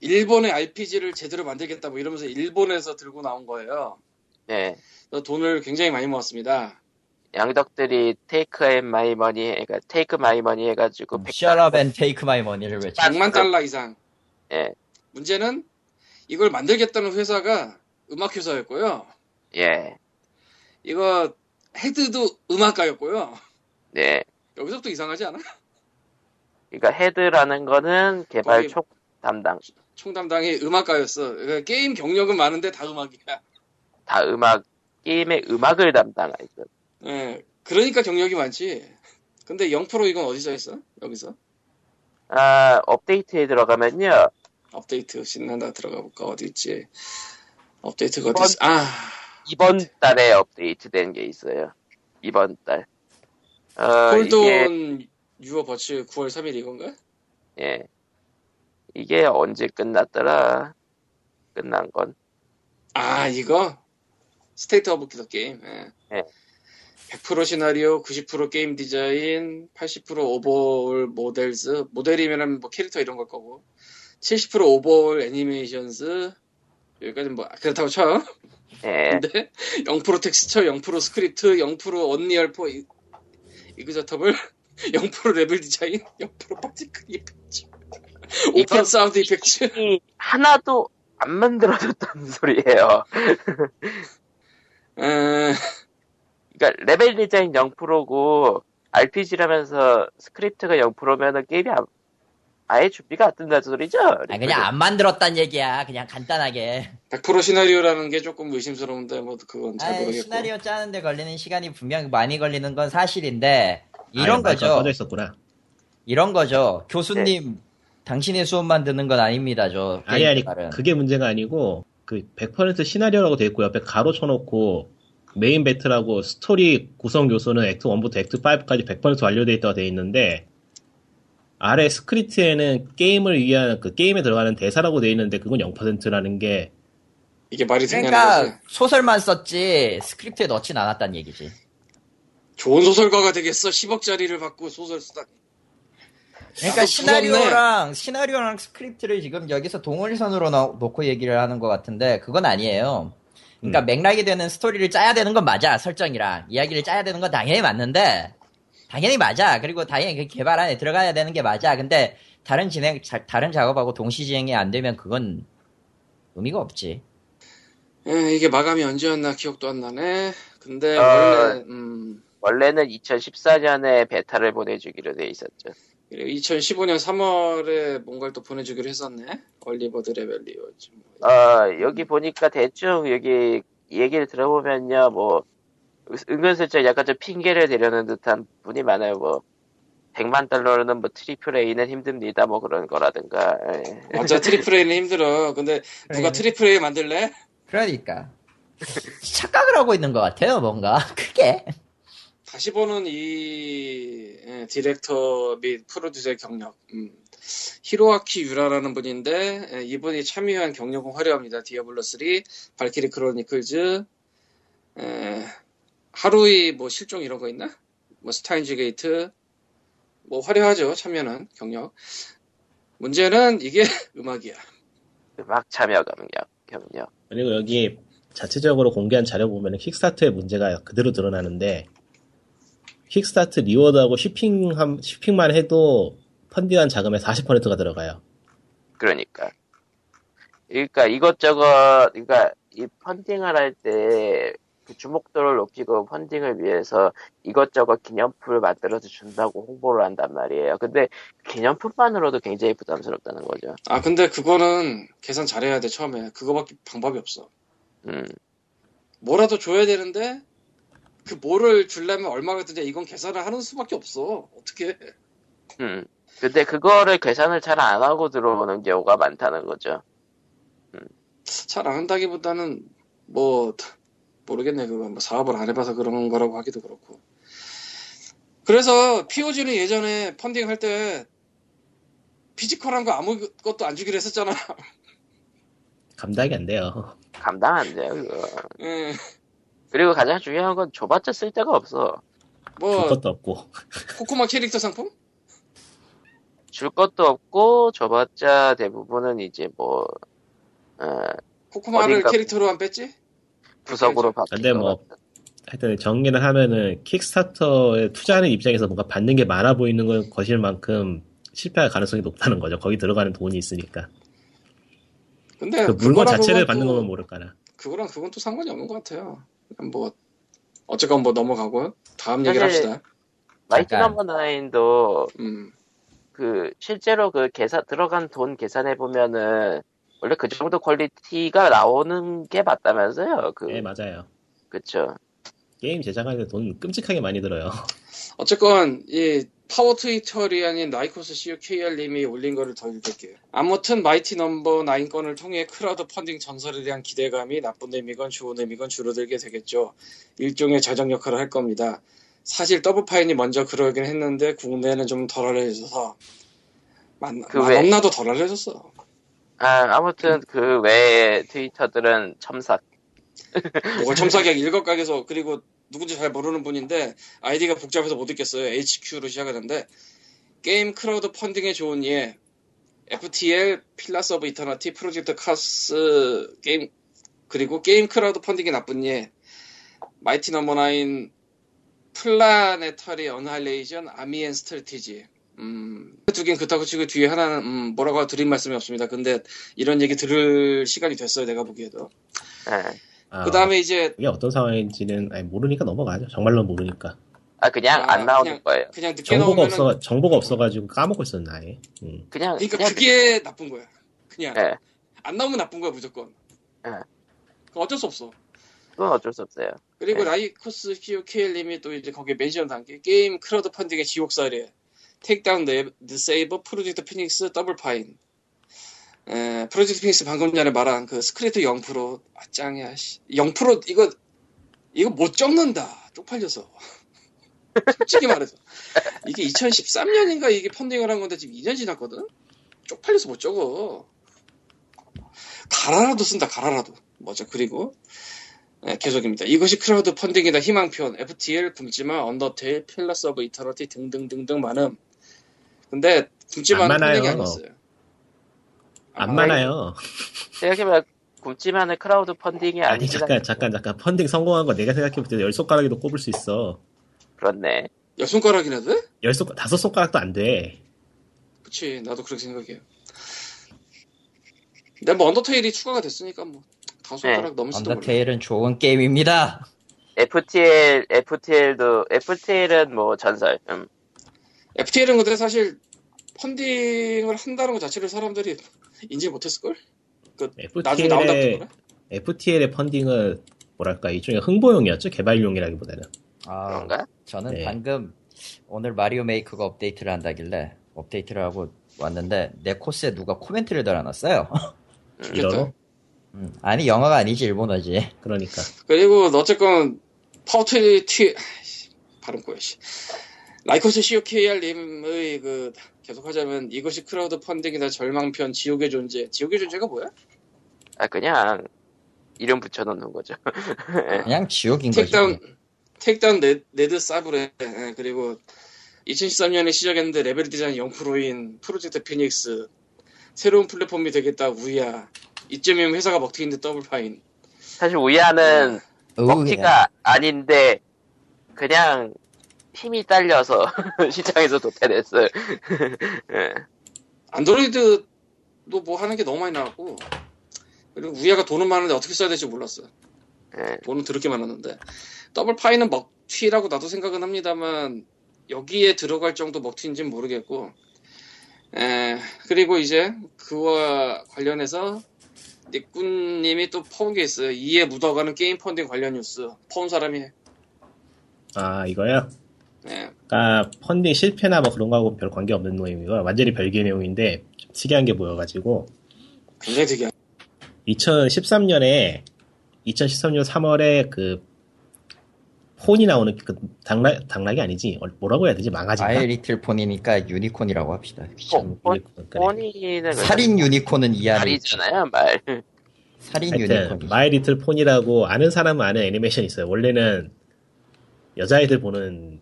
일본의 RPG를 제대로 만들겠다 뭐 이러면서 일본에서 들고 나온 거예요. 네. 돈을 굉장히 많이 모았습니다. 양덕들이 take and my money 그러니까 take my money 해가지고 up and take my money를 외쳐. 100만 달러 이상. 예. 문제는 이걸 만들겠다는 회사가 음악 회사였고요. 예. 이거 헤드도 음악가였고요. 네. 여기서부터 이상하지 않아? 그러니까 헤드라는 거는 개발 총 담당. 총 담당이 음악가였어. 그러니까 게임 경력은 많은데 다 음악이야. 다 음악 게임의 음악을 담당하죠. 예. 그러니까 경력이 많지. 근데 0% 이건 어디서 했어? 여기서? 아 업데이트에 들어가면요. 업데이트 신난다 들어가 볼까 어디 있지? 업데이트가 어디 있어? 아 이번 달에 업데이트 된 게 있어요. 이번 달. 어, 이게, 홀드온 your butts 9월 3일 이건가? 예. 이게 언제 끝났더라? 끝난 건. 아 이거 State of the Game. 예. 예. 100% 시나리오, 90% 게임 디자인, 80% overall models, 모델이면은 뭐 캐릭터 이런 걸 거고, 70% overall animations, 여기까지 뭐 그렇다고 쳐. 예. 근데 0% 텍스처, 0% 스크립트, 0% Unreal Four e- executable, 0% 레벨 디자인, 0% particle effect, 5% sound effect. 이 하나도 안 만들어졌다는 소리예요. 에, 그러니까 레벨 디자인 0%고 RPG라면서 스크립트가 0%면은 게임이 안- 아예 준비가 안 된다는 소리죠? 아 그냥 안 만들었단 얘기야. 그냥 간단하게. 100% 시나리오라는 게 조금 의심스러운데 뭐 그건 잘 아, 모르겠고. 시나리오 짜는데 걸리는 시간이 분명 많이 걸리는 건 사실인데 이런 마이크가 거죠. 꺼져 있었구나. 이런 거죠. 교수님 당신의 수업만 듣는 건 아닙니다. 저 아니 아니 개발은. 그게 문제가 아니고 그 100% 시나리오라고 돼 있고 옆에 가로 쳐놓고 메인 battle하고 스토리 구성 요소는 act 1부터 act 5까지 100% 완료돼 있다고 돼 있는데 아래 스크립트에는 게임을 위한 그 게임에 들어가는 대사라고 돼 있는데 그건 0%라는 게 이게 말이 되냐는 그러니까 거지. 소설만 썼지 스크립트에 넣진 않았단 얘기지. 좋은 소설가가 되겠어. 10억짜리를 받고 소설 쓰다니. 그러니까 시나리오랑 시나리오랑 스크립트를 지금 여기서 동일선으로 넣- 놓고 얘기를 하는 것 같은데 그건 아니에요. 그러니까 음. 맥락이 되는 스토리를 짜야 되는 건 맞아 설정이랑 이야기를 짜야 되는 건 당연히 맞는데 당연히 맞아 그리고 당연히 그 개발 안에 들어가야 되는 게 맞아 근데 다른 진행 자- 다른 작업하고 동시 진행이 안 되면 그건 의미가 없지. 에, 이게 마감이 언제였나 기억도 안 나네. 근데 어. 원래 음, 원래는 2014년에 베타를 보내주기로 돼 있었죠. 2015년 3월에 뭔가를 또 보내주기로 했었네. 얼리버드 레벨리오. 어, 여기 보니까 대충 여기 얘기를 들어보면요, 뭐, 은근슬쩍 약간 좀 핑계를 대려는 듯한 분이 많아요, 뭐. 100만 달러는 뭐 triple A는 힘듭니다, 뭐 그런 거라든가. 예. 맞아 triple A는 힘들어. 근데 누가 그래. triple A 만들래? 그러니까 착각을 하고 있는 것 같아요 뭔가 크게. 다시 보는 이 예, 디렉터 및 프로듀서의 경력. 음. 히로아키 유라라는 분인데 예, 이분이 참여한 경력은 화려합니다. 디아블로 3, Valkyria Chronicles, 에, 하루이 뭐 실종 이런 거 있나? 뭐 Steins Gate, 뭐 화려하죠 참여는 경력. 문제는 이게 음악이야. 음악 참여 경력, 경력. 그리고 여기 자체적으로 공개한 자료 보면 킥스타트의 문제가 그대로 드러나는데 Kickstarter reward하고 shipping shipping만 해도 펀딩한 자금의 40%가 들어가요. 그러니까. 그러니까 이것저것 그러니까 이 펀딩을 할 때 그 주목도를 높이고 펀딩을 위해서 이것저것 기념품을 만들어서 준다고 홍보를 한단 말이에요. 근데 기념품만으로도 굉장히 부담스럽다는 거죠. 아 근데 그거는 계산 잘해야 돼 처음에 그거밖에 방법이 없어 음. 뭐라도 줘야 되는데 그 뭐를 주려면 얼마가 드냐 이건 계산을 하는 수밖에 없어 어떻게 음. 근데 그거를 계산을 잘 안 하고 들어오는 경우가 많다는 거죠. 잘안 한다기보다는 뭐 모르겠네 그건 뭐 사업을 안 해봐서 그런 거라고 하기도 그렇고 그래서 POG는 예전에 펀딩 할 때 피지컬한 거 아무것도 안 주기로 했었잖아 감당이 안 돼요. 감당 안 돼요, 그거. 예, 그리고 가장 중요한 건 줘봤자 쓸 데가 없어. 줄뭐 것도 없고. 코코마 캐릭터 상품? 줄 것도 없고, 줘봤자 대부분은 이제 뭐, 어, 코코마를 어딘가- 캐릭터로 안 뺐지? 부석으로 바뀌는 근데 뭐, 하여튼 정리를 하면은 킥스타터에 투자하는 입장에서 뭔가 받는 게 많아 보이는 건 것일 만큼 실패할 가능성이 높다는 거죠. 거기 들어가는 돈이 있으니까. 근데 그 물건 자체를 받는 또- 거면 모를까나. 그거랑 그건 또 상관이 없는 것 같아요. 뭐 어쨌건 뭐 넘어가고요. 다음 얘기를 합시다. 잠깐. Number 9도 음. 그 실제로 그 계산 들어간 돈 계산해 보면은 원래 그 정도 퀄리티가 나오는 게 맞다면서요. 그 네, 맞아요. 그쵸. 게임 제작하는데 돈 끔찍하게 많이 들어요. 어쨌건 이 파워 트위터리안인 라이코스 COKR님이 올린 거를 더 읽을게요. 아무튼 Mighty Number 9 건을 통해 크라우드 펀딩 전반에 대한 기대감이 나쁜 의미건 좋은 의미건 줄어들게 되겠죠. 일종의 자정 역할을 할 겁니다. 사실 더블파인이 먼저 그러긴 했는데 국내에는 좀 덜 알려져서 만, 그만 왜- 없나도 덜 알려졌어. 아, 아무튼 그 외에 트위터들은 첨삭. 뭐가 첨삭약 일각에서 그리고 누군지 잘 모르는 분인데 아이디가 복잡해서 못 읽겠어요. HQ로 시작하는데 게임 크라우드 펀딩에 좋은 예 FTL Pillars of Eternity Project CARS 게임 그리고 게임 크라우드 펀딩이 나쁜 예 Mighty Number 9 Planetary Annihilation Army and Strategy 음 두 개는 그렇다고 치고 뒤에 하나는 음, 뭐라고 드릴 말씀이 없습니다. 근데 이런 얘기 들을 시간이 됐어요. 내가 보기에도. 예. 아, 그 다음에 이제 이게 어떤 상황인지는 아니, 모르니까 넘어가죠. 정말로 모르니까. 아 그냥 아, 안 나오는 그냥- 거예요. 그냥 늦게 정보가 나오면은 없어 정보가 없어가지고 까먹고 있었나 아예. 음. 그냥 그러니까 그냥 그게 나쁜 거야. 그냥 예. 안 나오면 나쁜 거야 무조건. 예. 그건 어쩔 수 없어. 그건 어쩔 수 없어요. 그리고 네. 라이코스 COKR님이 또 이제 거기에 멘션 단 게 게임 크라우드 펀딩의 지옥살이에 Takedown Red Sabre Project Phoenix 더블 파인 에, Project Phoenix 방금 전에 말한 그 스크립트 0%아 짱이야 씨. 0% 이거 이거 못 적는다. 쪽팔려서. 솔직히 말해서. 이게 2013년인가 이게 펀딩을 한 건데 지금 2년 지났거든? 쪽팔려서 못 적어. 가라라도 쓴다 가라라도. 뭐죠 그리고? 네, 계속입니다. 이것이 크라우드 펀딩이다 희망편. FTL 굶지마 Undertale Pillars of Eternity 등등등등 많음. 근데 굶지마는 안. 펀딩이 아니었어요 안 아, 많아요. 생각해보면 굶지마는 크라우드 펀딩이 아니 아니긴 잠깐. 잠깐 잠깐 펀딩 성공한 거 내가 생각해볼 때 열 손가락에도 꼽을 수 있어. 그렇네. 열 손가락이나 돼? 열 손, 다섯 손가락도 안 돼. 그치 나도 그렇게 생각해요 근데 뭐 언더테일이 추가가 됐으니까 뭐 다섯 손가락 넘을지도 몰라 언더테일은 좋은 게임입니다. FTL, FTL도, FTL은 뭐 전설. 음. FTL은 근데 사실 펀딩을 한다는 것 자체를 사람들이 인지 못했을걸? 그 나중에 FTL의 그러나? FTL의 펀딩은 뭐랄까 일종의 홍보용이었죠 개발용이라기보다는. 아, 그런가? 저는 네. 방금 오늘 Mario Maker가 업데이트를 한다길래 업데이트를 하고 왔는데 내 코스에 누가 코멘트를 달아놨어요. 일어로 음, 아니 영어가 아니지 일본어지. 그러니까 그리고 어쨌건 파워트리 티 발음 꼬여 씨. 라이코스 COKR님의 그 계속 하자면 이것이 크라우드 펀딩이다 절망편 지옥의 존재 지옥의 존재가 뭐야? 아, 그냥 이름 붙여놓는 거죠. 그냥 지옥인 거지. 테이크다운 테이크다운 레, 레드 사브레 예, 그리고 2013년에 시작했는데 level design 0%인 Project Phoenix 새로운 플랫폼이 되겠다 우야 이쯤이면 회사가 먹튀인데 더블 파인 사실 우야는 어우, 먹튀가 아닌데, 그냥 힘이 딸려서 시장에서 도태됐어요. 예. 안드로이드도 뭐 하는 게 너무 많이 나왔고 그리고 우야가 돈은 많은데 어떻게 써야 될지 몰랐어. 예. 돈은 더럽게 많았는데 더블 파인은 먹튀라고 나도 생각은 합니다만 여기에 들어갈 정도 먹튀인지는 모르겠고 에, 그리고 이제 그와 관련해서 닉군님이 또 퍼온 게 있어요. 이에 묻어가는 게임 펀딩 관련 뉴스 퍼온 사람이 아 이거요? 예. 그러니까 펀딩 실패나 뭐 그런 거하고 별 관계 없는 내용이고 완전히 별개 내용인데 좀 특이한 게 보여가지고 굉장히 특이한 2013년에 2013년 3월에 그 포니 나오는 그 당락 당락이 아니지 어, 뭐라고 해야 되지 망아지인가? 마이 Little Pony니까 유니콘이라고 합시다. 귀찮. 폰- 그러니까 포니는 살인 유니콘은 이해하는. 말이잖아요, 말. 살인 유니콘이. My Little Pony라고 아는 사람은 아는 애니메이션이 있어요. 원래는 여자애들 보는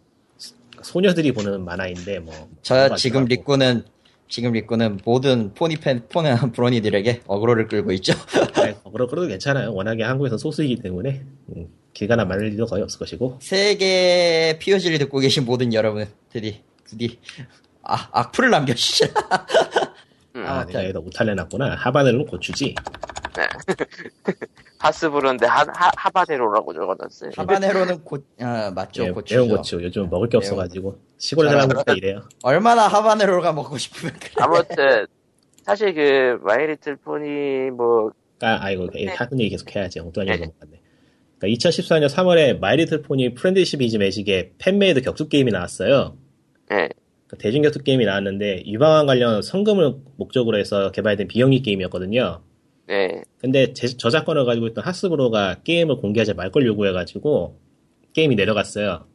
소녀들이 보는 만화인데 뭐 저 지금. 리꾸는 지금 리꾸는 모든 포니 팬 포는 브로니들에게 어그로를 끌고 있죠. 네, 그러, 그래도 괜찮아요. 워낙에 한국에서 소수이기 때문에 음, 기가나 말릴 일도 거의 없을 것이고 세계 POG를 듣고 계신 모든 여러분들이 부디 아, 악플을 남겨주시라. 음, 아, 아, 내가 자. 여기다 오탈 내놨구나. 하바네로는 고추지. 파스브루인데 하, 하, 하바네로라고 적어놨어요. 하바네로는 고, 아, 맞죠, 예, 고추죠. 매운 고추. 요즘 먹을 게 없어가지고 시골 잘 사람들 다 이래요. 얼마나 하바네로가 먹고 싶으면 그래. 아무튼 사실 그 My Little Pony 뭐 아, 아이고 네. 하는 얘기 계속 해야지. 엉뚱한 얘기 네. 넘어갔네. 그러니까 2014년 3월에 My Little Pony Friendship Is Magic의 fan-made 격투 게임이 나왔어요. 예. 그 대전 격투 게임이 나왔는데 유방암 관련 성금을 목적으로 해서 개발된 비영리 게임이었거든요. 네. 근데 제- 저작권을 가지고 있던 하스브로가 게임을 공개하지 말 걸 요구해가지고 게임이 내려갔어요.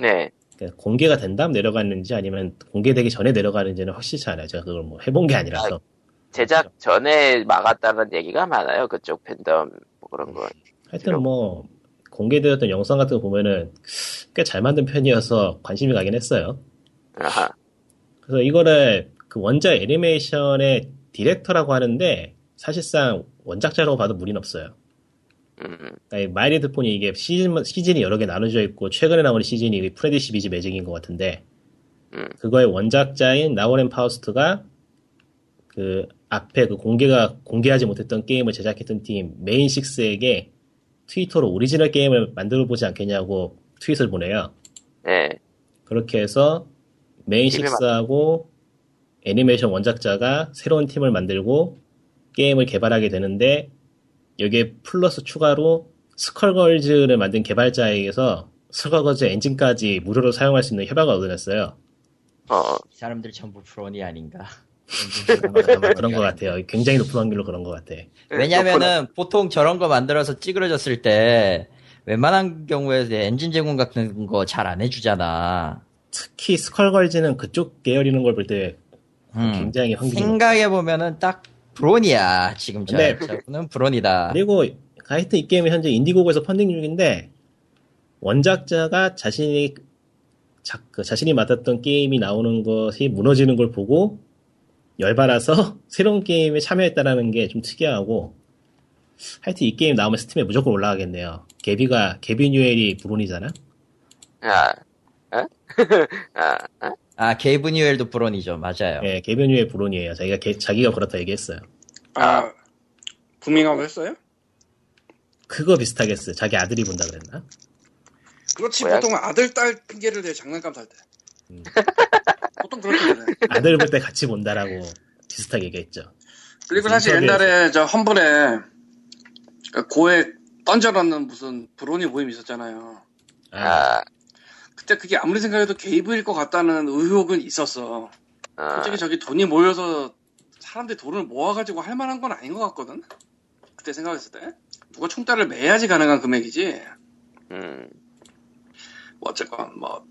네. 그러니까 공개가 된 다음 내려갔는지 아니면 공개되기 전에 내려가는지는 확실치 않아요. 제가 그걸 뭐 해본 게 아니라서. 제작 전에 막았다는 얘기가 많아요. 그쪽 팬덤 뭐 그런 거. 하여튼 뭐 공개되었던 영상 같은 거 보면은 꽤 잘 만든 편이어서 관심이 가긴 했어요. 아하. 그래서 이거를 그 원작 애니메이션의 디렉터라고 하는데 사실상 원작자라고 봐도 무리는 없어요. 음. 그러니까 My Little Pony 이게 시즌, 시즌이 여러 개 나눠져 있고 최근에 나오는 시즌이 Friendship Is Magic인 것 같은데 음. 그거의 원작자인 로렌 파우스트가 그 앞에 그 공개가 공개하지 못했던 게임을 제작했던 팀 메인 식스에게 트위터로 오리지널 게임을 만들어 보지 않겠냐고 트윗을 보내요. 네. 그렇게 해서 메인 식스하고 애니메이션 원작자가 새로운 팀을 만들고 게임을 개발하게 되는데 여기에 플러스 추가로 Skullgirls를 만든 개발자에게서 Skullgirls 엔진까지 무료로 사용할 수 있는 협약을 얻어냈어요. 어. 이 사람들 전부 brony 아닌가. 그런 것 같아요. 굉장히 높은 확률로 그런 것 같아. 왜냐면은 보통 저런 거 만들어서 찌그러졌을 때 웬만한 경우에 엔진 제공 같은 거 잘 안 해주잖아. 특히 Skullgirls는 그쪽 계열이라는 걸 볼때 음. 굉장히 확률이 생각해 보면은 딱 브론이야. 지금 저, 근데- 저분은 브론이다. 그리고 하여튼 이 게임은 현재 인디고고에서 펀딩 중인데 원작자가 자신이 자, 그 자신이 맡았던 게임이 나오는 것이 무너지는 걸 보고 열받아서 새로운 게임에 참여했다라는 게 좀 특이하고 하여튼 이 게임 나오면 스팀에 무조건 올라가겠네요. 개비가 개비 뉴엘이 브론이잖아. 아. 어? 아. 아. 아, 게이브 뉴엘도 brony죠. 맞아요. 예, 게이브 뉴엘 brony예요. 자기가 개- 자기가 그렇다 얘기했어요. 아, 부밍아웃 했어요? 그거 비슷하겠어요. 자기 아들이 본다 그랬나? 그렇지 뭐야? 보통 아들 딸 핑계를 대 장난감 살 때. 음. 보통 그렇게 되네. 아들 볼 때 같이 본다라고 비슷하게 얘기했죠. 그리고 사실 인터뷰에서. 옛날에 저 Humble에 그 고액 던져놓는 무슨 brony 모임 있었잖아요. 아, 아. 그때 그게 아무리 생각해도 게이브일 것 같다는 의혹은 있었어. 아. 솔직히 저기 돈이 모여서 사람들이 돈을 모아가지고 할 만한 건 아닌 것 같거든? 그때 생각했을 때. 누가 총대를 매야지 가능한 금액이지. 음. 뭐 어쨌건 뭐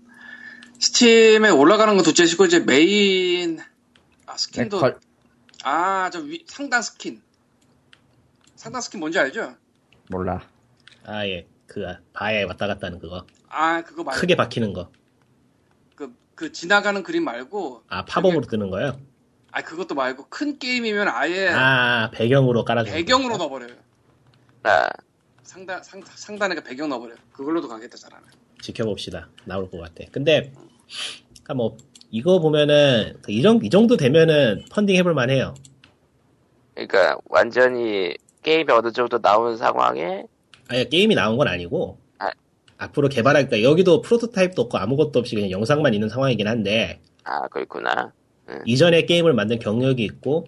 Steam에 올라가는 건 둘째치고 이제 메인 아 skin도 걸- 아저 상단 스킨 상단 스킨 뭔지 알죠? 몰라. 아, 예. 그, 바에 왔다 갔다 하는 그거. 아 그거 말고 크게 박히는 거. 그, 그 지나가는 그림 말고 아, 팝업으로 뜨는 거요? 아 그것도 말고 큰 게임이면 아예 아, 배경으로 깔아주는 배경으로 거. 넣어버려요 아. 상단 상, 상단에 그 배경 넣어버려요 그걸로도 가겠다 잘하네 지켜봅시다. 나올 것 같아. 근데, 그니까 뭐, 이거 보면은, 이, 정, 이 정도 되면은 펀딩 해볼 만해요. 그러니까 완전히 게임이 어느 정도 나온 상황에 아니 게임이 나온 건 아니고 아. 앞으로 개발할까 여기도 프로토타입도 없고 아무것도 없이 그냥 영상만 있는 상황이긴 한데 아 그렇구나. 이전에 게임을 만든 경력이 있고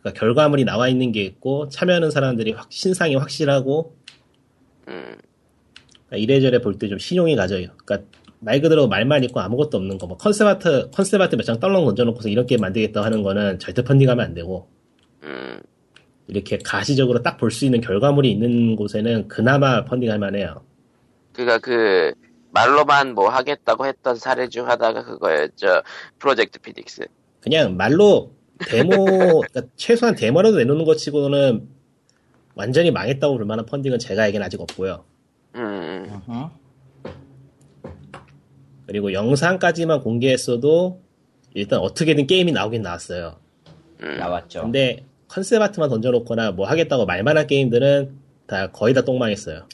그러니까 결과물이 나와 있는 게 있고 참여하는 사람들이 확, 신상이 확실하고 음, 그러니까 이래저래 볼 때 좀 신용이 가죠. 그러니까 말 그대로 말만 있고 아무것도 없는 거, 뭐 concept art concept art 몇 장 떨렁 던져놓고서 이런 게임 만들겠다고 하는 거는 절대 funding하면 안 되고 음, 이렇게 가시적으로 딱 볼 수 있는 결과물이 있는 곳에는 그나마 funding할 만해요. 그니까 그 말로만 뭐 하겠다고 했던 사례 중 하나가 그거였죠. Project Phoenix. 그냥 말로 데모, 그러니까 최소한 데모라도 내놓는 것 치고는 완전히 망했다고 볼 만한 펀딩은 제가 에겐 아직 없고요. 음, 음. 그리고 영상까지만 공개했어도 일단 어떻게든 게임이 나오긴 나왔어요. 음. 나왔죠. 근데 컨셉 아트만 던져놓거나 뭐 하겠다고 말만 한 게임들은 다 거의 다 똥망했어요.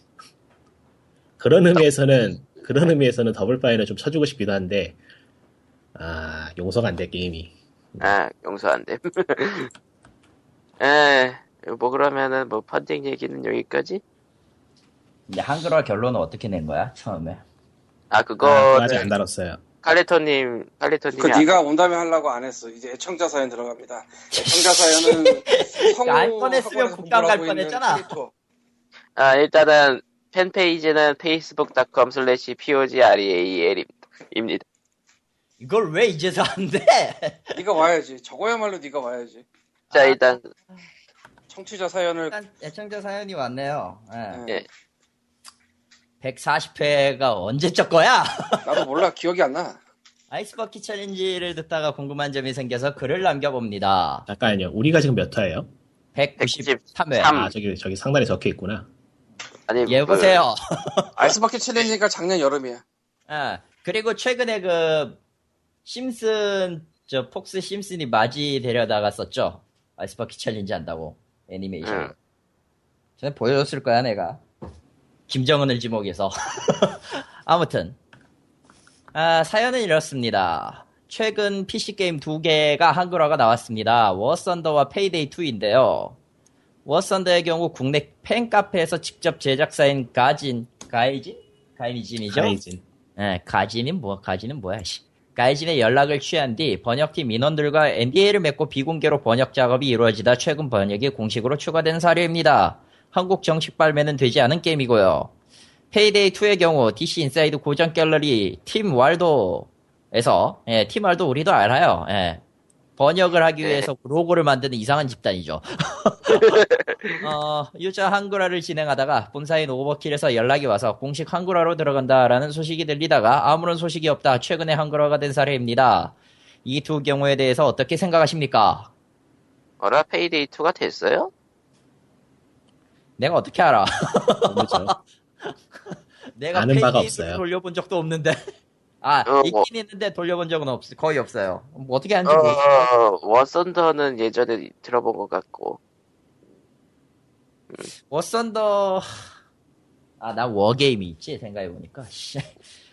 그런 의미에서는 그런 의미에서는 더블 파이를 좀 쳐주고 싶기도 한데 아 용서가 안 돼 게임이. 아 용서 안 돼. 에, 뭐 그러면은 뭐 펀딩 얘기는 여기까지? 근데 한글화 결론은 어떻게 낸 거야 처음에? 아 아, 그거는 아직 안 다뤘어요. 칼리토님, 칼리토님이 그 아- 네가 온 다음에 하려고 안 했어. 이제 애청자 사연 들어갑니다. 애청자 사연은 성우 안 꺼냈으면 국감 갈 뻔했잖아. 아, 일단은 팬페이지는 facebook.com slash pogreal입니다. 이걸 왜 이제서 안 돼? 네가 와야지. 저거야말로 네가 와야지. 자, 아. 일단 청취자 사연을 일단 애청자 사연이 왔네요. 예. 예. 140회가 언제적 거야? 나도 몰라. 기억이 안 나. 아이스버킷 챌린지를 듣다가 궁금한 점이 생겨서 글을 남겨봅니다. 잠깐만요. 우리가 지금 몇 회예요? 193회. 삼. 아 저기 저기 상단에 적혀 있구나. 아니 예, 보세요. Ice Bucket Challenge가 작년 여름이야. 아, 그리고 최근에 그, 심슨, 저, Fox 심슨이 마지 데려다가 썼죠? Ice Bucket Challenge 한다고. 애니메이션. 응. 전에 보여줬을 거야, 내가. 김정은을 지목해서. 아무튼. 아, 사연은 이렇습니다. 최근 PC게임 두 개가 한글화가 나왔습니다. War Thunder와 Payday 2인데요. 워썬더의 경우 국내 팬카페에서 직접 제작사인 가진, Gaijin? Gaijin이죠? Gaijin. 예, 가진은 뭐, 가진은 뭐야, 씨. Gaijin에 연락을 취한 뒤 번역팀 인원들과 NDA를 맺고 비공개로 번역 작업이 이루어지다 최근 번역이 공식으로 추가된 사례입니다. 한국 정식 발매는 되지 않은 게임이고요. Payday 2의 경우 DC Inside 고전 갤러리 팀 왈도에서, 예, 팀 왈도 우리도 알아요. 예. 번역을 하기 위해서 로고를 만드는 이상한 집단이죠. 어, 유저 한글화를 진행하다가 본사인 Overkill에서 연락이 와서 공식 한글화로 들어간다라는 소식이 들리다가 아무런 소식이 없다 최근에 한글화가 된 사례입니다. 이 두 경우에 대해서 어떻게 생각하십니까? 어라 Payday 2가 됐어요? 내가 어떻게 알아? 내가 아는 바가 없어요. 돌려본 적도 없는데. 아, 어, 뭐. 있긴 있는데 돌려본 적은 없, 거의 없어요. 뭐 어떻게 하는지 모르겠어. 어, War Thunder는 예전에 들어본 것 같고 워썬더, 아, 나 워게임이 있지, 생각해 보니까. 씨.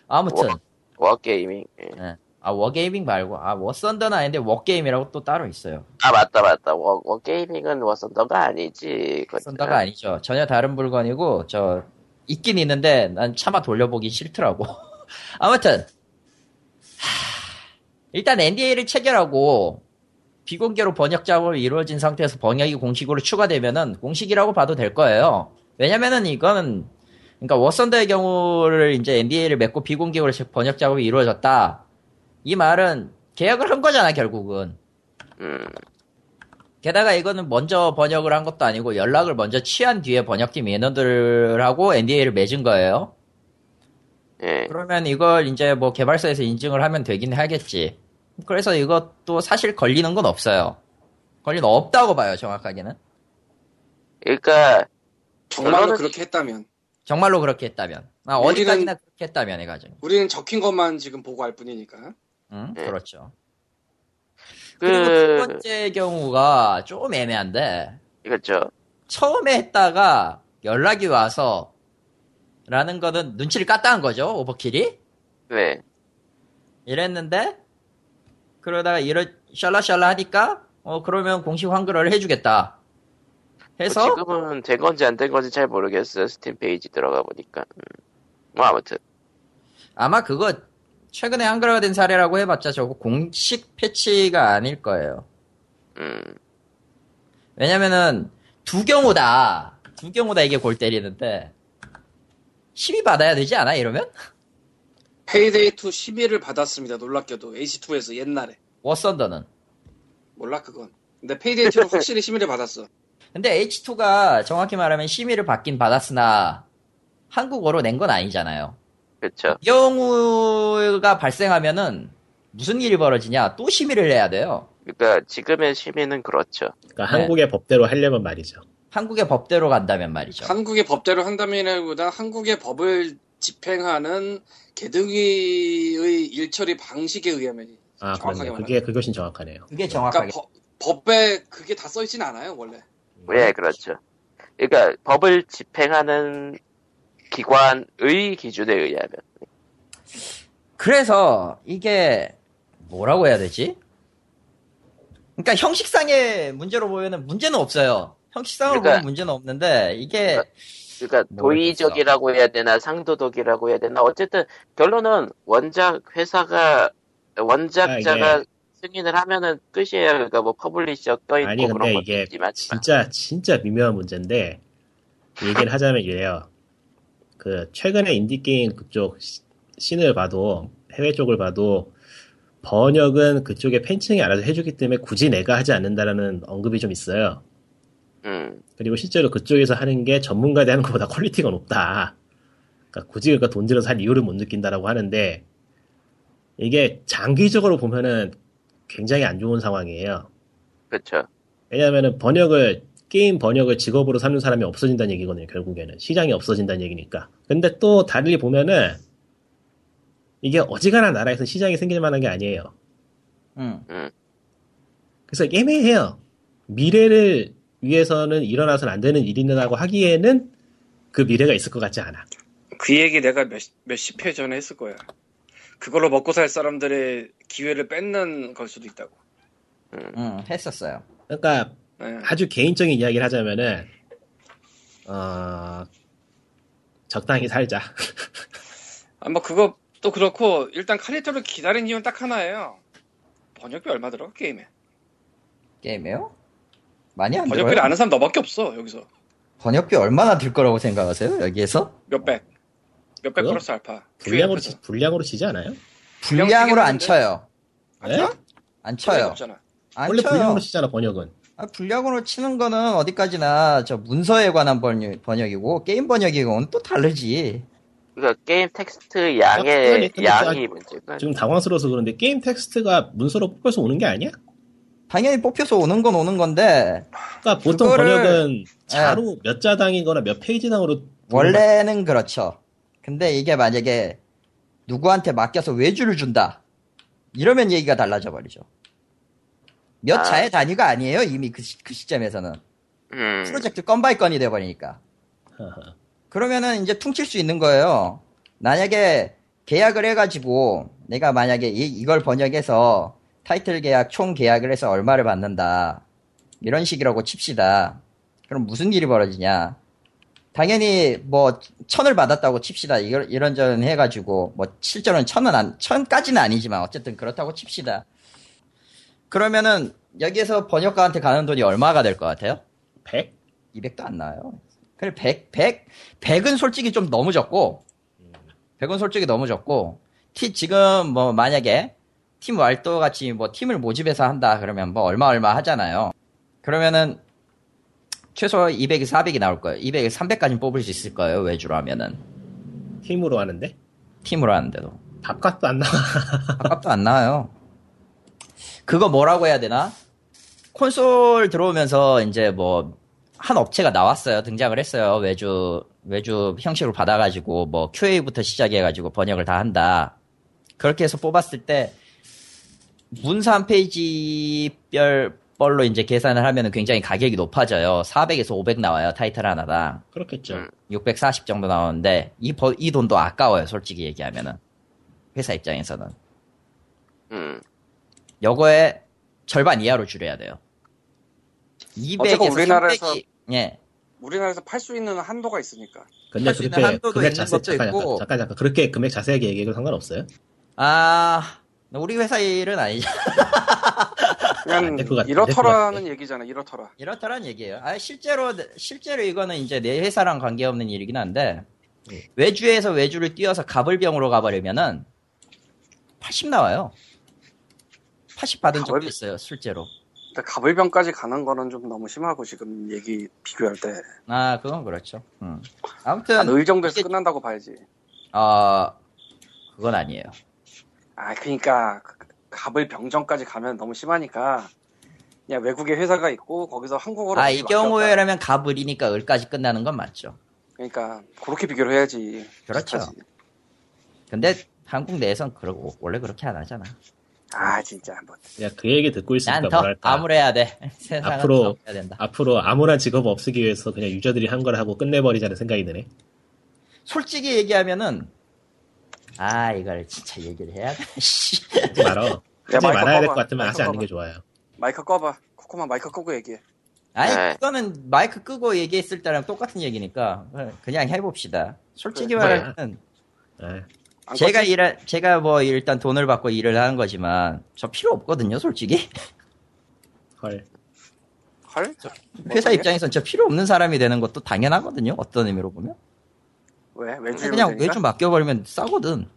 아무튼. Wargaming. 예. 예. 아, Wargaming 말고, 아, War Thunder는 아닌데, Wargame이라고 또 따로 있어요. 아 맞다 맞다 워, 워게이밍은 워썬더가 아니지. 워썬더가 아니죠. 전혀 다른 물건이고, 저, 있긴 있는데, 난 차마 돌려보기 싫더라고. 아무튼, 하, 일단 NDA를 체결하고, 비공개로 번역 작업이 이루어진 상태에서 번역이 공식으로 추가되면은, 공식이라고 봐도 될 거예요. 왜냐면은 이거는, 그러니까 워썬더의 경우를 이제 NDA를 맺고 비공개로 번역 작업이 이루어졌다. 이 말은 계약을 한 거잖아, 결국은. 음, 게다가 이거는 먼저 번역을 한 것도 아니고 연락을 먼저 취한 뒤에 번역팀 인원들하고 NDA를 맺은 거예요. 예. 그러면 이걸 이제 뭐 개발사에서 인증을 하면 되긴 하겠지. 그래서 이것도 사실 걸리는 건 없어요. 걸리는 없다고 봐요, 정확하게는. 그러니까 정말로 그렇게 했다면 정말로 그렇게 했다면. 아, 어디까지나 그렇게 했다면 해가지고. 우리는 적힌 것만 지금 보고 알 뿐이니까. 응? 네. 그렇죠. 그 리고 두그 번째 경우가 좀 애매한데, 이거죠. 처음에 했다가 연락이 와서 라는 거는 눈치를 깠다는 거죠, Overkill이. 네. 이랬는데 그러다가 이런 샬라샬라 하니까 어 그러면 공식 한글화를 해주겠다. 해서 지금은 된 건지 안 된 건지 잘 모르겠어요. 스팀 페이지 들어가 보니까. 음. 뭐 아무튼 아마 그거 최근에 한글화가 된 사례라고 해봤자 저거 공식 패치가 아닐 거예요. 음. 왜냐면은 두 경우다 두 경우다 이게 골 때리는데 심의 받아야 되지 않아 이러면? Payday 2 심의를 받았습니다. 놀랍게도 H2에서 옛날에 워썬더는 몰라 그건. 근데 Payday 2는 확실히 심의를 받았어. 근데 H2가 정확히 말하면 심의를 받긴 받았으나 한국어로 낸 건 아니잖아요. 그렇죠. 이 경우가 발생하면은 무슨 일이 벌어지냐? 또 심의를 해야 돼요. 그러니까 지금의 시민은 그렇죠. 그러니까 네. 한국의 법대로 하려면 말이죠. 한국의 법대로 간다면 말이죠. 한국의 법대로 한다면보다 한국의 법을 집행하는 개등위의 일처리 방식에 의하면 아, 정확하게 그렇네. 그게, 그것이 정확하네요. 그게 그러니까 정확하게. 법- 법에 그게 다 써있진 않아요 원래. 예, 그렇죠. 그러니까 법을 집행하는 기관의 기준에 의하면 그래서 이게 뭐라고 해야 되지? 그러니까 형식상의 문제로 보면은 문제는 없어요. 형식상으로 그러니까- 보면 문제는 없는데 이게 그러니까 모르겠어. 도의적이라고 해야 되나 상도덕이라고 해야 되나 어쨌든 결론은 원작 회사가 원작자가 아, 이게- 승인을 하면은 끝이에요. 그러니까 뭐 publisher 떠 있고 아니, 그런 것도 이게 있지만 진짜, 진짜 미묘한 문제인데, 얘기를 하자면 이래요. 그, 최근에 인디 게임 그쪽 시- 씬을 봐도, 해외 쪽을 봐도, 번역은 그쪽에 팬층이 알아서 해주기 때문에 굳이 내가 하지 않는다라는 언급이 좀 있어요. 음, 그리고 실제로 그쪽에서 하는 게 전문가들이 하는 것보다 quality가 높다. 그러니까 굳이 그러니까 돈 들여서 할 이유를 못 느낀다라고 하는데 이게 장기적으로 보면은 굉장히 안 좋은 상황이에요. 그렇죠. 왜냐하면은 번역을 게임 번역을 직업으로 삼는 사람이 없어진다는 얘기거든요. 결국에는 시장이 없어진다는 얘기니까. 근데 또 달리 보면은 이게 어지간한 나라에서 시장이 생길 만한 게 아니에요. 음, 그래서 애매해요. 미래를 위해서는 일어나서는 안 되는 일이라고 하기에는 그 미래가 있을 것 같지 않아. 그 얘기 내가 몇, 몇십 회 전에 했을 거야. 그걸로 먹고 살 사람들의 기회를 뺏는 걸 수도 있다고. 음, 했었어요. 그러니까 예. 아주 개인적인 이야기를 하자면은 어 적당히 살자. 아, 뭐 그거 또 그렇고 일단 카리터를 기다린 이유는 딱 하나예요. 번역비 얼마 들어 게임에? 게임이요? 많이 안 번역비를 들어요? 아는 사람 너밖에 없어 여기서 번역비 얼마나 들 거라고 생각하세요? 여기에서? 몇백 몇백 그거? 플러스 알파. 불량으로 QF에서. 치, 불량으로 치지 않아요? 분량으로 안 쳐요. 네? 안 쳐요. 안 원래 쳐요. 불량으로 치잖아 번역은. 아, 분량으로 치는 거는 어디까지나 저 문서에 관한 번역, 번역이고 게임 번역이고는 또 다르지. 그러니까 게임 텍스트 아, 양의 근데 양이 저- 문제가 지금 당황스러워서 그런데 게임 텍스트가 문서로 뽑혀서 오는 게 아니야? 당연히 뽑혀서 오는 건 오는 건데 그러니까 보통 그거를- 번역은 자로 몇 자당이거나 몇 페이지당으로 원래는 그렇죠. 근데 이게 만약에 누구한테 맡겨서 외주를 준다. 이러면 얘기가 달라져 버리죠. 몇 아. 자의 단위가 아니에요. 이미 그, 시, 그 시점에서는. 음, 프로젝트 건 by 건이 돼 버리니까. 허허. 그러면은 이제 퉁칠 수 있는 거예요. 만약에 계약을 해가지고 내가 만약에 이, 이걸 번역해서 타이틀 계약 총 계약을 해서 얼마를 받는다. 이런 식이라고 칩시다. 그럼 무슨 일이 벌어지냐? 당연히 뭐 천을 받았다고 칩시다. 이걸 이런저런 해가지고 뭐 실제로는 천은 안 천까지는 아니지만 어쨌든 그렇다고 칩시다. 그러면은 여기에서 번역가한테 가는 돈이 얼마가 될 것 같아요? 100? 200도 안 나와요. 그래, 100, 100, 100은 솔직히 좀 너무 적고, 100은 솔직히 너무 적고, 티, 지금 뭐 만약에 팀 왈도 같이 뭐 팀을 모집해서 한다 그러면 뭐 얼마 얼마 하잖아요. 그러면은 최소 200이 400이 나올 거예요. 200에 300까지 뽑을 수 있을 거예요. 외주로 하면은. 팀으로 하는데 팀으로 하는데도. 밥값도 안 나와. 아깝도 안 나와요. 그거 뭐라고 해야 되나? 콘솔 들어오면서 이제 뭐, 한 업체가 나왔어요. 등장을 했어요. 외주, 외주 형식으로 받아가지고, 뭐, QA부터 시작해가지고 번역을 다 한다. 그렇게 해서 뽑았을 때, 문서 한 페이지별, 뻘로 이제 계산을 하면 굉장히 가격이 높아져요. 400에서 500 나와요. 타이틀 하나당. 그렇겠죠. 음. 640 정도 나오는데, 이, 버- 이 돈도 아까워요. 솔직히 얘기하면은. 회사 입장에서는. 음, 요거의 절반 이하로 줄여야 돼요. 200에서 어쨌건 우리나라에서 300이, 예. 우리나라에서 팔 수 있는 한도가 있으니까. 근데 그렇게 한도도 금액 자세. 잠깐 잠깐 잠깐 그렇게 금액 자세하게 얘기해도 상관없어요? 아, 우리 회사 일은 아니죠. 그냥 이렇더라는 얘기잖아. 이렇더라. 이렇다란 얘기예요. 아, 실제로, 실제로 이거는 이제 내 회사랑 관계없는 일이긴 한데, 예. 외주에서 외주를 띄어서 가불병으로 가버리면은, 80 나와요. 80 받은 적도 가불- 있어요, 실제로. 근데 가불병까지 가는 거는 좀 너무 심하고 지금 얘기 비교할 때. 아, 그건 그렇죠. 음. 아무튼, 한 의 정도에서 이게- 끝난다고 봐야지. 어, 그건 아니에요. 아, 그니까, 갑을 병정까지 가면 너무 심하니까, 그냥 외국에 회사가 있고, 거기서 한국어로. 아, 이. 경우에라면 가불이니까 을까지 끝나는 건 맞죠. 그러니까, 그렇게 비교를 해야지. 그렇죠. 비슷하지. 근데 한국 내에선 그러고, 원래 그렇게 안 하잖아. 아, 진짜, 뭐. 그냥 그 얘기 듣고 있으니까 난더 뭐랄까 암울해야 돼. 앞으로- 더 해야 된다. 앞으로 아무런 직업 없애기 위해서 그냥 유저들이 한 걸 하고 끝내버리자는 생각이 드네. 솔직히 얘기하면은 아 이걸 진짜 얘기를 해야 돼. 하지 말어. 야, 하지 말아야 될. 것 같으면 하지 않는 게. 좋아요. 마이크 꺼봐. 코코만 마이크 끄고 얘기해. 아니 네. 그거는 마이크 끄고 얘기했을 때랑 똑같은 얘기니까 그냥 해봅시다. 솔직히 그래. 말하면 아, 안 제가? 일을 제가 뭐 일단 돈을 받고 일을 하는 거지만 저 필요 없거든요, 솔직히. 헐. 헐? 회사? 입장에선 저 필요 없는 사람이 되는 것도 당연하거든요. 어떤 의미로 보면. 왜? 외주 그냥 외주 맡겨버리면 싸거든.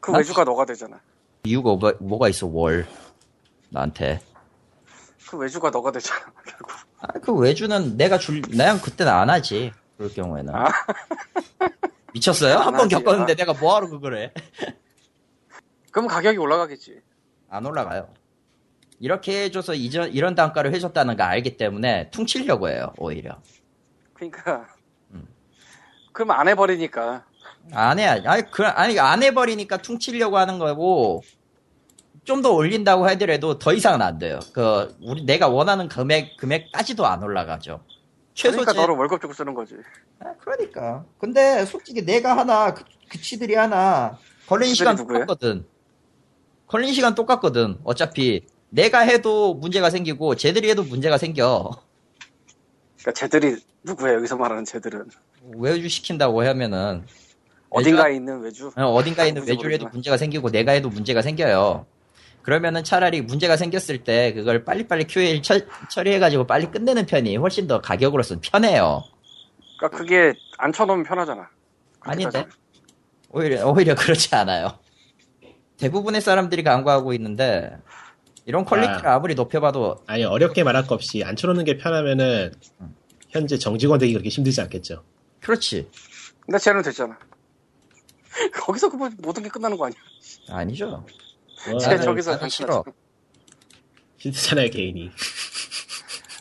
그 난- 외주가 너가 되잖아. 이유가 뭐, 뭐가 있어 월 나한테. 그 외주가 너가 되잖아. 결국. 아, 그 외주는 내가 줄, 난 그때는 안 하지. 그럴 경우에는. 아. 미쳤어요? 안한 번. 겪었는데 아. 내가 뭐하러 그걸 해? 그럼 가격이 올라가겠지. 안 올라가요. 이렇게 해줘서 이전, 이런 단가를 해줬다는 거 알기 때문에 퉁치려고 해요, 오히려. 그러니까. 음. 그럼 안 해버리니까. 안 해, 아니, 그, 아니, 안 해버리니까 퉁치려고 하는 거고, 좀 더 올린다고 하더라도 더 이상은 안 돼요. 그, 우리, 내가 원하는 금액, 금액까지도 안 올라가죠. 최소 그러니까 제- 너를 월급 주고 쓰는 거지. 아, 그러니까. 근데 솔직히 내가 하나, 그, 그치들이 하나, 그들이 시간 누구예요? 똑같거든. 걸리는 시간 똑같거든. 어차피 내가 해도 문제가 생기고 쟤들이 해도 문제가 생겨. 그러니까 쟤들이 누구야 여기서 말하는 쟤들은 외주 시킨다고 하면은 어딘가에 있는 외주. 어, 어딘가에 있는 누군지 외주를 해도 모르지만. 문제가 생기고 내가 해도 문제가 생겨요. 그러면은 차라리 문제가 생겼을 때 그걸 빨리빨리 QA 처, 처리해가지고 빨리 끝내는 편이 훨씬 더 가격으로서는 편해요. 그러니까 그게 안 쳐놓으면 편하잖아. 아닌데? 따지면. 오히려 오히려 그렇지 않아요. 대부분의 사람들이 간과하고 있는데 이런 퀄리티를 아. 아무리 높여봐도 아니 어렵게 말할 것 없이 안 쳐놓는 게 편하면은 현재 정직원 되기 그렇게 힘들지 않겠죠. 그렇지 근데 쟤는 됐잖아. 거기서 그 모든 게 끝나는 거 아니야? 아니죠. 뭐, 쟤 저기서 나는 싫어. 힘들잖아요 개인이.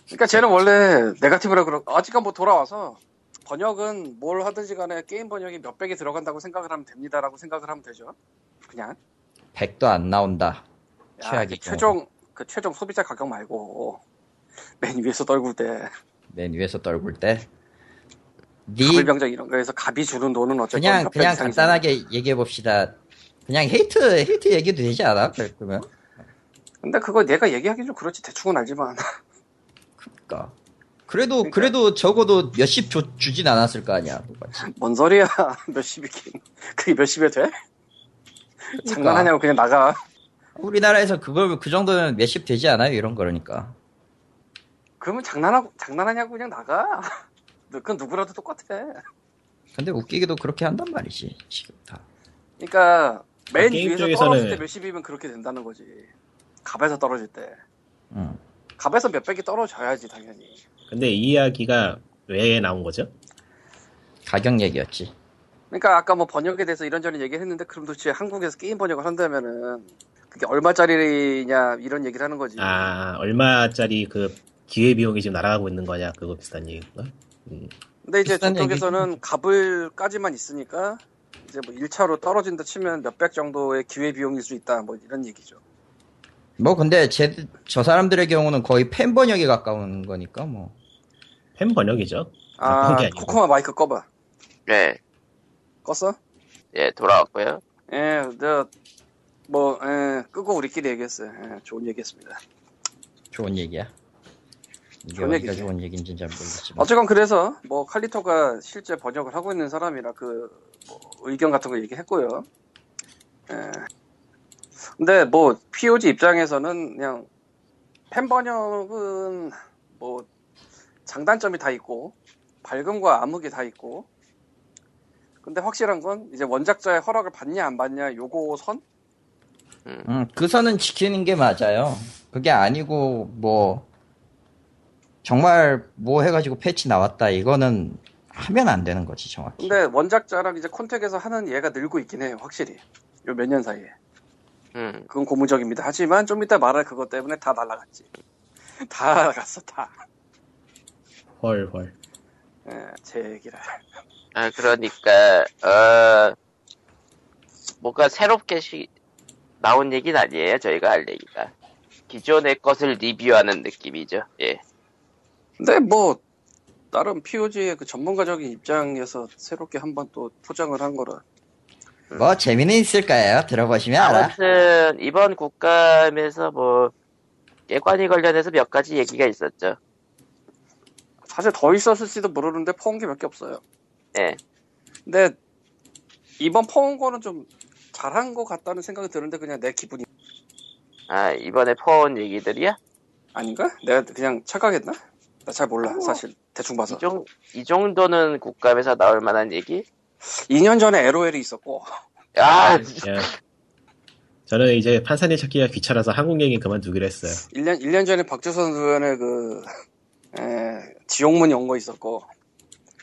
그러니까 쟤는 원래 네가티브라 그러 아직은 뭐 돌아와서 번역은 뭘 하든지 간에 게임 번역이 몇 백이 들어간다고 생각을 하면 됩니다라고 생각을 하면 되죠. 그냥 100도 안 나온다. 야, 최악이 그 최종 그 최종 소비자 가격 말고 맨 위에서 떨굴 때 맨 위에서 떨굴 때. 네 가불병정 이런 거에서 갑이 주는 돈은 어쨌든 그냥 그냥. 간단하게 얘기해 봅시다. 그냥 헤이트 헤이트 얘기도 되지 않아? 그러면 근데 그거 내가 얘기하기 좀 그렇지 대충은 알지만 그러니까 그래도 그러니까. 그래도 적어도 몇십 주, 주진 않았을 거 아니야. 똑같이. 뭔 소리야 몇십이긴 그게 몇십에 돼? 그러니까. 장난하냐고 그냥 나가 우리나라에서 그걸 그 정도면 몇십 되지 않아요? 이런 거니까. 그러면 장난하고 장난하냐고 그냥 나가 그건 누구라도 똑같아 근데 웃기게도 그렇게 한단 말이지 지금 다. 그러니까 맨 게임 위에서 쪽에서는- 떨어질 때 몇십이면 그렇게 된다는 거지 갑에서 떨어질 때 응. 갑에서 몇백이 떨어져야지 당연히 근데 이 이야기가 왜 나온 거죠? 가격 얘기였지. 그러니까 아까 뭐 번역에 대해서 이런저런 얘기를 했는데 그럼 도대체 한국에서 게임 번역을 한다면은 그게 얼마짜리냐 이런 얘기를 하는 거지 아 얼마짜리 그 기회 비용이 지금 날아가고 있는 거냐 그거 비슷한 얘기인가? 음. 근데 이제 저쪽에서는 갑을까지만 있으니까 이제 뭐 1차로 떨어진다 치면 몇백 정도의 기회 비용일 수 있다 뭐 이런 얘기죠 뭐 근데 제, 저 사람들의 경우는 거의 팬 번역에 가까운 거니까 뭐. 팬 번역이죠. 아. 코코마 마이크 꺼봐 네, 껐어? 예, 돌아왔고요. 예, 저 뭐 예, 끄고 우리끼리 얘기했어요 예, 좋은 얘기했습니다 좋은 얘기야. 이게 얘기지. 좋은 얘기인지 잘 모르겠지만. 어쨌건 그래서 뭐 칼리토가 실제 번역을 하고 있는 사람이라 그 뭐 의견 같은 거 얘기했고요. 예. 근데 뭐 POG 입장에서는 그냥 팬 번역은 뭐 장단점이 다 있고 밝음과 암흑이 다 있고 근데 확실한 건 이제 원작자의 허락을 받냐 안 받냐 요거 선 음, 그 선은 지키는 게 맞아요. 그게 아니고 뭐 정말 뭐 해가지고 패치 나왔다 이거는 하면 안 되는 거지 정확히. 근데 원작자랑 이제 콘택에서 하는 얘가 늘고 있긴 해요 확실히 요 몇 년 사이에 음. 그건 고무적입니다. 하지만 좀 이따 말할 그것 때문에 다 날라갔지. 다 날라갔어, 다. 헐, 헐. 예, 제 얘기라. 아, 그러니까, 어, 뭔가 새롭게 시, 나온 얘기는 아니에요, 저희가 할 얘기가. 기존의 것을 리뷰하는 느낌이죠, 예. 근데 뭐, 나름 POG의 그 전문가적인 입장에서 새롭게 한번 또 포장을 한 거라. 뭐 재미는 있을 거예요. 들어보시면 알아. 아무튼, 이번 국감에서 뭐, 예관이 관련해서 몇 가지 얘기가 있었죠. 사실 더 있었을지도 모르는데 퍼온 게 몇 개 없어요. 예. 근데 이번 퍼온 거는 좀 잘한 것 같다는 생각이 드는데 그냥 내 기분이 아, 이번에 퍼온 얘기들이야? 아닌가? 내가 그냥 착각했나? 나잘 몰라, 뭐, 사실. 대충 봐서. 이, 정, 이 정도는 국감에서 나올 만한 얘기? 2년 전에 LOL이 있었고, 아, 야. 저는 이제 판사님 찾기가 귀찮아서 한국 얘기 그만두기로 했어요. 1년, 1년 전에 박주선 의원의 그, 에, 지옥문 연거 있었고,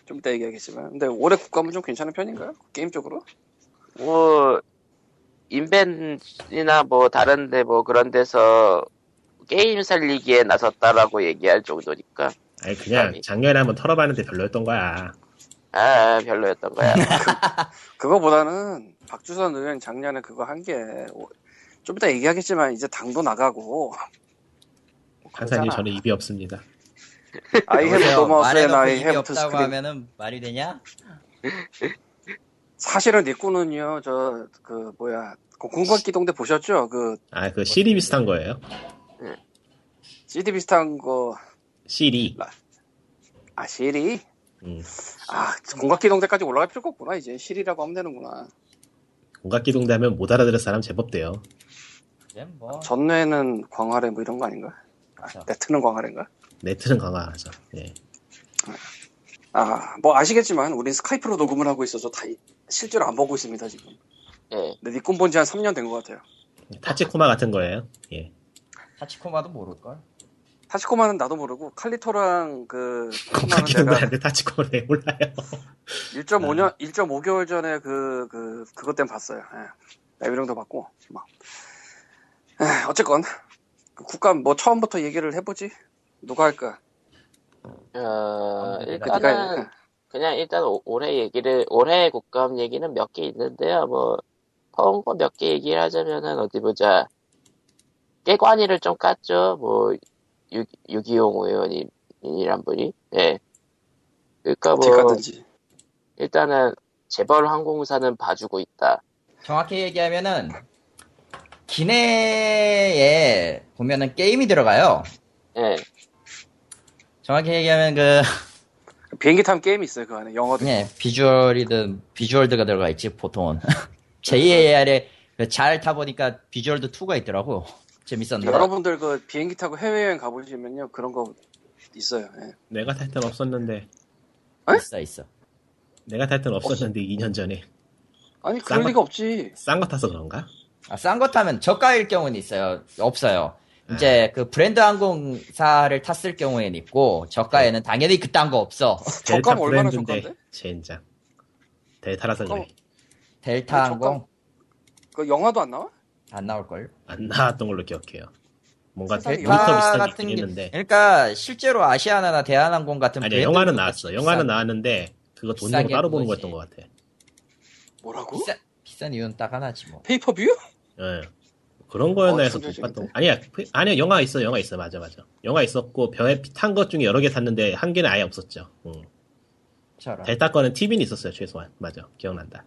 좀 이따 얘기하겠지만. 근데 올해 국감은 좀 괜찮은 편인가요? 게임 쪽으로? 뭐, 인벤이나 뭐, 다른데 뭐, 그런 데서 게임 살리기에 나섰다라고 얘기할 정도니까. 아니, 그냥 아니. 작년에 한번 털어봤는데 별로였던 거야. 아, 별로였던 거야. 그거보다는 박주선 의원 작년에 그거 한 게, 좀 이따 얘기하겠지만, 이제 당도 나가고. 뭐 판사님 그러잖아. 저는 입이 없습니다. 말해놓고 I 입이 have to 없다고. 하면은 말이 되냐? 사실은 니꾸는요, 저, 그, 뭐야, 그 공각기동대 보셨죠? 그, 아, 그 CD 비슷한 거예요. CD 비슷한 거, CD. 아, 실이? 음. 아, 공각기동대까지 올라갈 필요가 없구나, 이제. 실이라고 하면 되는구나. 공각기동대 하면 못 알아들을 사람 제법 돼요. 뭐 전뇌는 광활해 뭐 이런 거 아닌가? 아, 그렇죠. 네트는 광활인가? 네트는 강화하죠. 예. 아, 뭐 아시겠지만 우린 스카이프로 녹음을 하고 있어서 다 이- 실제로 안 보고 있습니다 지금. 예. 근데 니꾼 본지 한 3년 된 것 같아요. 타치코마 같은 거예요. 예. 타치코마도 모를 걸? 타치코마는 나도 모르고 칼리토랑 그 타치코마는 내가 타치코마를 왜 몰라요. 1.5년 1.5개월 전에 그 그 그, 것 때문에 봤어요. 예. 레비령도 봤고 막. 에, 어쨌건 그 국감 뭐 처음부터 얘기를 해보지. 누가 할까? 어, 네가 일단은, 해. 그냥 일단 오- 올해 얘기를, 올해 국감 얘기는 몇 개 있는데요. 뭐, 퍼온 거몇 개 얘기를 하자면은, 어디 보자. 깨관이를 좀 깠죠. 뭐, 유, 유기용 의원이란 분이. 예. 그러니까 뭐, 가든지. 일단은, 재벌 항공사는 봐주고 있다. 정확히 얘기하면은 기내에 보면은 게임이 들어가요. 예. 정확히 얘기하면 그 비행기 타면 게임이 있어요 그 안에 영어도. 예, 비주얼이든 비주얼드가 들어가 있지 보통은 JAR에 잘 타보니까 비주얼드 2가 있더라고 재밌었는데 여러분들 그 비행기 타고 해외여행 가보시면요 그런 거 있어요. 예. 내가 탈 땐 없었는데, 있어 있어 내가 탈 땐 없었는데 2년 전에. 아니 싼 그럴 거- 리가 없지. 싼 거 타서 그런가? 아, 싼 거 타면 저가일 경우는 있어요 없어요 이제 그 브랜드 항공사를 탔을 경우에는 있고 저가에는 당연히 그딴 거 없어 델타 저가면 얼마나 브랜드인데, 저가인데? 젠장. 델타라서 그래. 델타 아니, 항공 그 영화도 안 나와? 안 나올걸 안 나왔던 걸로 기억해요. 뭔가. 모니터 델타 비슷하게 같은 게 했는데. 그러니까 실제로 아시아나나 대한항공 같은 아니야, 브랜드 영화는 나왔어. 비싼- 영화는 나왔는데, 그거 돈 내고 비싸게 따로 보는. 거였던 것 같아. 뭐라고? 비싼, 비싼 이유는 딱 하나지 뭐 페이퍼뷰? 예. 그런 거였나 어, 해서 못? 봤던. 아니야, 그- 아니야, 영화 있어, 영화 있어. 맞아, 맞아. 영화 있었고, 벼에 탄것 중에 여러 개 탔는데, 한 개는 아예 없었죠. 응. 저런 델타 거는 TV는 있었어요, 최소한. 맞아. 기억난다.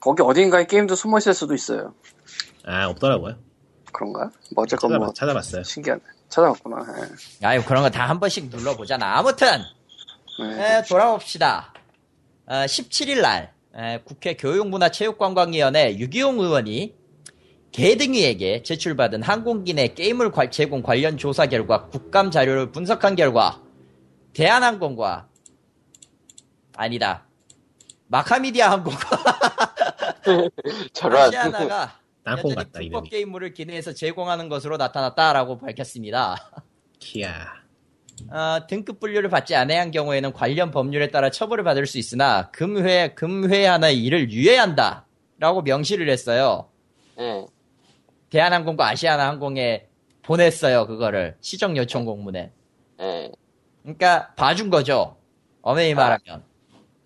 거기 어딘가에 게임도 숨어 있을 수도 있어요. 아, 없더라고요. 그런가? 뭐 어쨌건 찾아봤, 뭐 찾아봤어요. 신기하네. 찾아왔구나. 예. 아유 그런 거 다 한 번씩 눌러보잖아. 아무튼 네. 에, 돌아봅시다. 어, 17일 날 에, 국회 교육문화체육관광위원회 유기용 의원이 개등위에게 제출받은 항공기 내 게임을 관- 제공 관련 조사 결과 국감 자료를 분석한 결과 대한항공과 아니다 마카미디아 항공과 저런. 아시아나가 땅콩 같다, 불법 이름이. 게임물을 기내에서 제공하는 것으로 나타났다라고 밝혔습니다. 키야. 어, 등급 분류를 받지 않아야 한 경우에는 관련 법률에 따라 처벌을 받을 수 있으나 금회 금회하의 일을 유예한다. 라고 명시를 했어요. 예. 대한항공과 아시아나항공에 보냈어요. 그거를 시정 요청 공문에. 예. 그러니까 봐준 거죠. 어메이 말하면.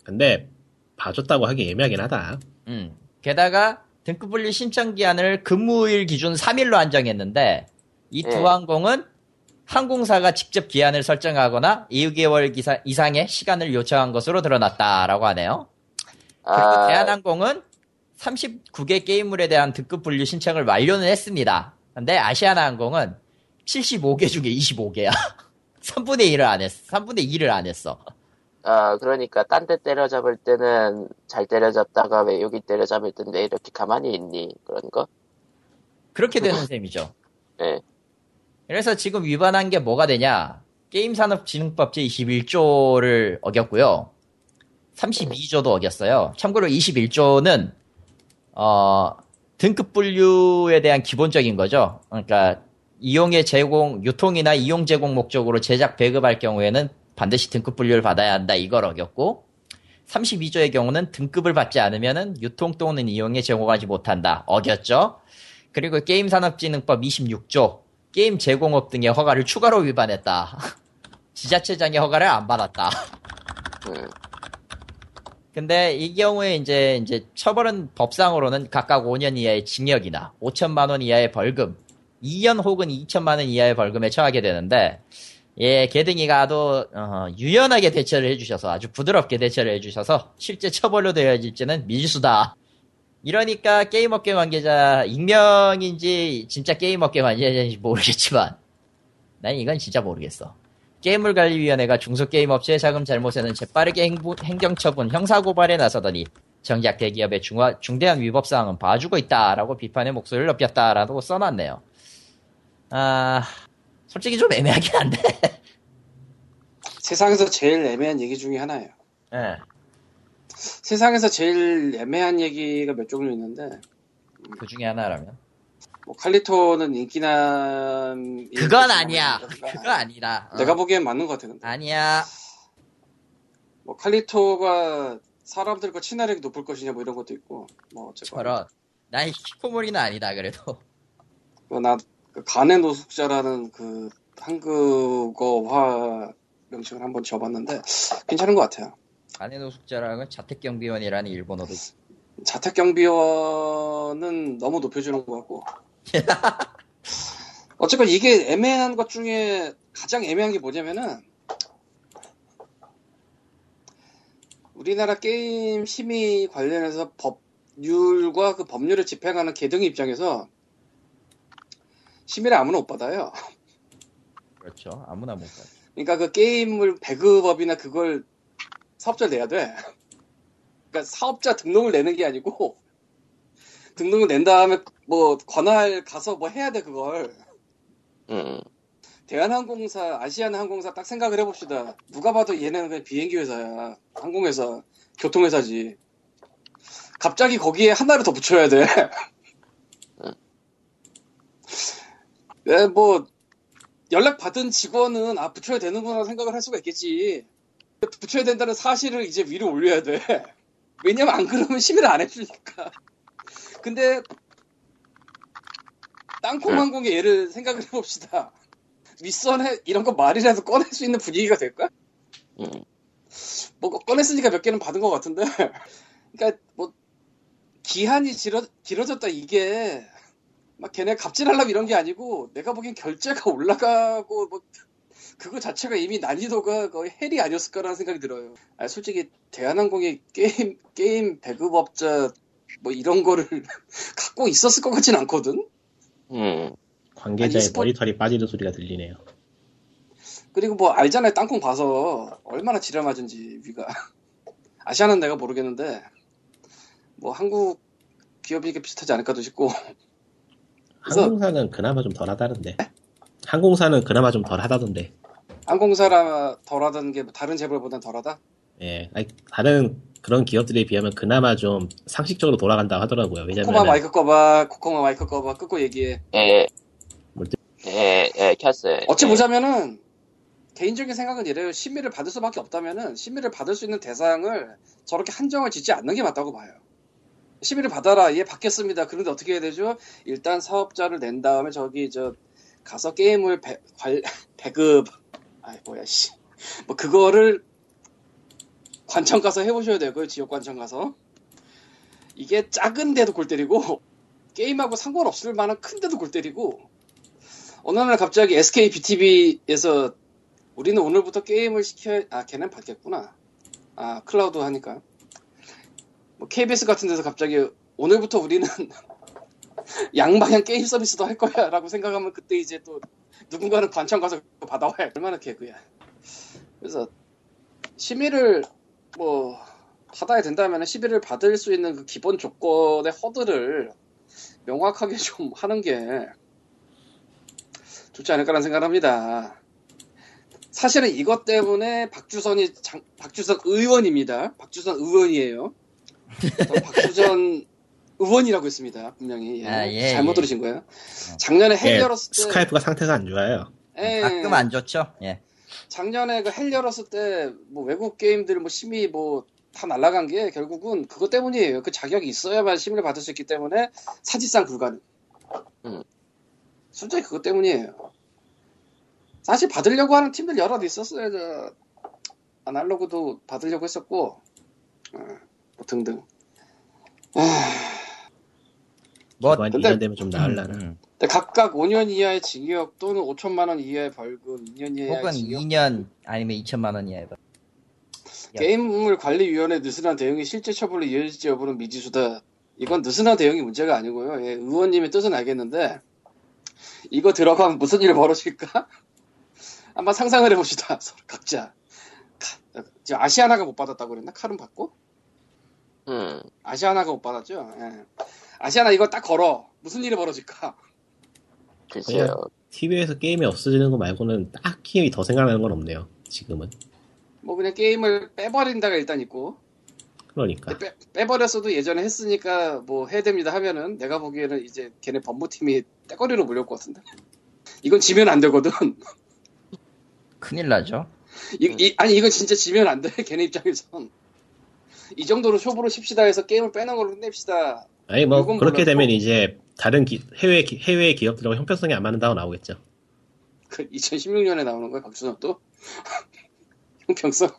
근데 봐줬다고 하기 애매하긴 하다. 음. 게다가 등급 분류 신청 기한을 근무일 기준 3일로 안정했는데 이두 예. 항공은 항공사가 직접 기한을 설정하거나 2개월 기사, 이상의 시간을 요청한 것으로 드러났다라고 하네요. 그리고 아, 대한항공은 39개 게임물에 대한 등급 분류 신청을 완료는 했습니다. 근데 아시아나항공은 75개 중에 25개야. 3분의 1을 안 했어. 3분의 2를 안 했어. 아, 그러니까 딴 데 때려잡을 때는 잘 때려잡다가 왜 여기 때려잡을 땐왜 이렇게 가만히 있니? 그런 거? 그렇게 되는 셈이죠. 예. 그래서 지금 위반한 게 뭐가 되냐? 게임산업진흥법 제21조를 어겼고요. 32조도 어겼어요. 참고로 21조는 어, 등급 분류에 대한 기본적인 거죠. 그러니까 이용의 제공, 유통이나 이용 제공 목적으로 제작 배급할 경우에는 반드시 등급 분류를 받아야 한다. 이걸 어겼고 32조의 경우는 등급을 받지 않으면은 유통 또는 이용에 제공하지 못한다. 어겼죠. 그리고 게임산업진흥법 26조 게임 제공업 등의 허가를 추가로 위반했다. 지자체장의 허가를 안 받았다. 음. 근데 이 경우에 이제 이제 처벌은 법상으로는 각각 5년 이하의 징역이나 5천만 원 이하의 벌금, 2년 혹은 2천만 원 이하의 벌금에 처하게 되는데 예, 개등이가 아주 어, 유연하게 대처를 해주셔서 아주 부드럽게 대처를 해주셔서 실제 처벌로 되어질지는 미지수다. 이러니까 게임업계 관계자 익명인지 진짜 게임업계 관계자인지 모르겠지만 난 이건 진짜 모르겠어. 게임물관리위원회가 중소게임업체의 자금 잘못에는 재빠르게 행부- 행정처분, 형사고발에 나서더니 정작 대기업의 중화, 중대한 위법사항은 봐주고 있다라고 비판의 목소리를 높였다라고 써놨네요. 아, 솔직히 좀 애매하긴 한데. 세상에서 제일 애매한 얘기 중에 하나예요. 예. 세상에서 제일 애매한 얘기가 몇 종류 있는데 그 중에 하나라면. 뭐 칼리토는 인기남 그건 아니야. 그거 아니라. 어. 내가 보기엔 맞는 것 같아 근데 아니야. 뭐 칼리토가 사람들과 친화력이 높을 것이냐 뭐 이런 것도 있고 뭐 어쨌건 저런. 난 히코모리는 아니다, 그래도. 나 그 간의 노숙자라는 그 한국어화 명칭을 한번 지어봤는데 괜찮은 것 같아요. 아내 노숙자랑은 자택경비원이라는 일본어도 자택경비원은 너무 높여주는 것 같고 어쨌건 이게 애매한 것 중에 가장 애매한 게 뭐냐면은 우리나라 게임 심의 관련해서 법률과 그 법률을 집행하는 계등 입장에서 심의를 아무나 못 받아요. 그렇죠. 아무나 못 가. 그러니까 그 게임을 배급업이나 그걸 사업자를 내야 돼. 그러니까 사업자 등록을 내는 게 아니고 등록을 낸 다음에 뭐 관할 가서 뭐 해야 돼 그걸. 음. 대한항공사, 아시아나항공사 딱 생각을 해봅시다. 누가 봐도 얘네는 그냥 비행기 회사야. 항공회사, 교통회사지. 갑자기 거기에 하나를 더 붙여야 돼. 네, 뭐 연락 받은 직원은 아 붙여야 되는구나 생각을 할 수가 있겠지. 붙여야 된다는 사실을 이제 위로 올려야 돼. 왜냐면 안 그러면 심의를 안 해주니까. 근데 땅콩항공의 예를 생각을 해봅시다. 윗선에 이런 거 말이라도 꺼낼 수 있는 분위기가 될까? 음. 뭐 꺼냈으니까 몇 개는 받은 것 같은데. 그러니까 뭐 기한이 길어, 길어졌다 이게 막 걔네 갑질하려고 이런 게 아니고 내가 보기엔 결제가 올라가고 뭐 그거 자체가 이미 난이도가 거의 헬이 아니었을까라는 생각이 들어요. 아, 솔직히 대한항공이 게임 게임 배급업자 뭐 이런 거를 갖고 있었을 것 같진 않거든. 음. 관계자의 아니, 스포- 머리털이 빠지는 소리가 들리네요. 그리고 뭐 알잖아요. 땅콩 봐서 얼마나 지랄 맞은지 위가. 아시아는 내가 모르겠는데 뭐 한국 기업이게 비슷하지 않을까도 싶고 그래서- 항공사는 그나마 좀 덜하다던데. 항공사는 그나마 좀 덜하다던데. 항공사라 덜하다는 게뭐 다른 재벌보단 덜하다? 예, 아니, 다른 그런 기업들에 비하면 그나마 좀 상식적으로 돌아간다 하더라고요. 코코마 왜냐면 마이크 꺼봐, 코코마 마이크 꺼봐, 끄고 얘기해. 예. 예, 예, 켰어요. 어찌 예. 보자면은 개인적인 생각은 이래요. 심의를 받을 수밖에 없다면은 심의를 받을 수 있는 대상을 저렇게 한정을 짓지 않는 게 맞다고 봐요. 심의를 받아라. 얘 받겠습니다. 그런데 어떻게 해야 되죠? 일단 사업자를 낸 다음에 저기 저 가서 게임을 배, 관- 배급 아이 뭐야 씨. 뭐 그거를 관청 가서 해보셔야 되고요. 지역 관청 가서 이게 작은데도 골 때리고 게임하고 상관없을 만한 큰데도 골 때리고 어느 날 갑자기 SK BTV에서 우리는 오늘부터 게임을 시켜 아 걔는 받겠구나 아 클라우드 하니까 뭐 KBS 같은 데서 갑자기 오늘부터 우리는 양방향 게임 서비스도 할 거야 라고 생각하면 그때 이제 또 누군가는 관청 가서 받아와야 얼마나 개그야 그래서 심의를 뭐 받아야 된다면 시비를 받을 수 있는 그 기본 조건의 허들을 명확하게 좀 하는 게 좋지 않을까라는 생각을 합니다. 사실은 이것 때문에 박주선이 장- 박주선 의원입니다. 박주선 의원이에요. 저 박주선 의원이라고 했습니다. 분명히 예. 아, 예, 잘못 예. 들으신 거예요. 작년에 헬 예, 열었을 때 스카이프가 상태가 안 좋아요. 예, 가끔 안 좋죠. 예. 작년에 그 헬 열었을 때 뭐 외국 게임들 뭐 심의 뭐 다 날라간 게 결국은 그것 때문이에요. 그 자격이 있어야만 심의를 받을 수 있기 때문에 사실상 불가능. 음. 솔직히 그것 때문이에요. 사실 받으려고 하는 팀들 여러 있었어요. 저 아날로그도 받으려고 했었고 어, 뭐 등등. 아, 뭐 이번 근데- 2년 되면 좀 나으려나. 음, 근데 각각 5년 이하의 징역 또는 5천만 원 이하의 벌금, 2년 이하의 혹은 징역 2년 아니면 2천만 원이야. 게임물 관리위원회 느슨한 대응이 실제 처벌로 이어질지 여부는 미지수다. 이건 느슨한 대응이 문제가 아니고요. 예, 의원님의 뜻은 알겠는데 이거 들어가면 무슨 일이 벌어질까? 한번 상상을 해봅시다. 서로 각자. 카- 지금 아시아나가 못 받았다고 그랬나? 칼은 받고? 음. 아시아나가 못 받았죠. 예. 아시아나 이거 딱 걸어. 무슨 일이 벌어질까? 글쎄요. TV에서 게임이 없어지는 거 말고는 딱히 더 생각나는 건 없네요. 지금은. 뭐 그냥 게임을 빼버린다가 일단 있고 그러니까. 빼, 빼버렸어도 예전에 했으니까 뭐 해야 됩니다 하면은 내가 보기에는 이제 걔네 법무팀이 떼거리로 물릴 것 같은데 이건 지면 안 되거든 큰일 나죠. 이, 이- 아니 이건 진짜 지면 안 돼 걔네 입장에선 이 정도로 쇼부로 칩시다 해서 게임을 빼는 걸로 끝냅시다 아니 뭐 그렇게. 되면 이제 다른 기- 해외 기- 해외 기업들하고 형평성이 안 맞는다고 나오겠죠. 그 2016년에 나오는 거야 박준호 또 형평성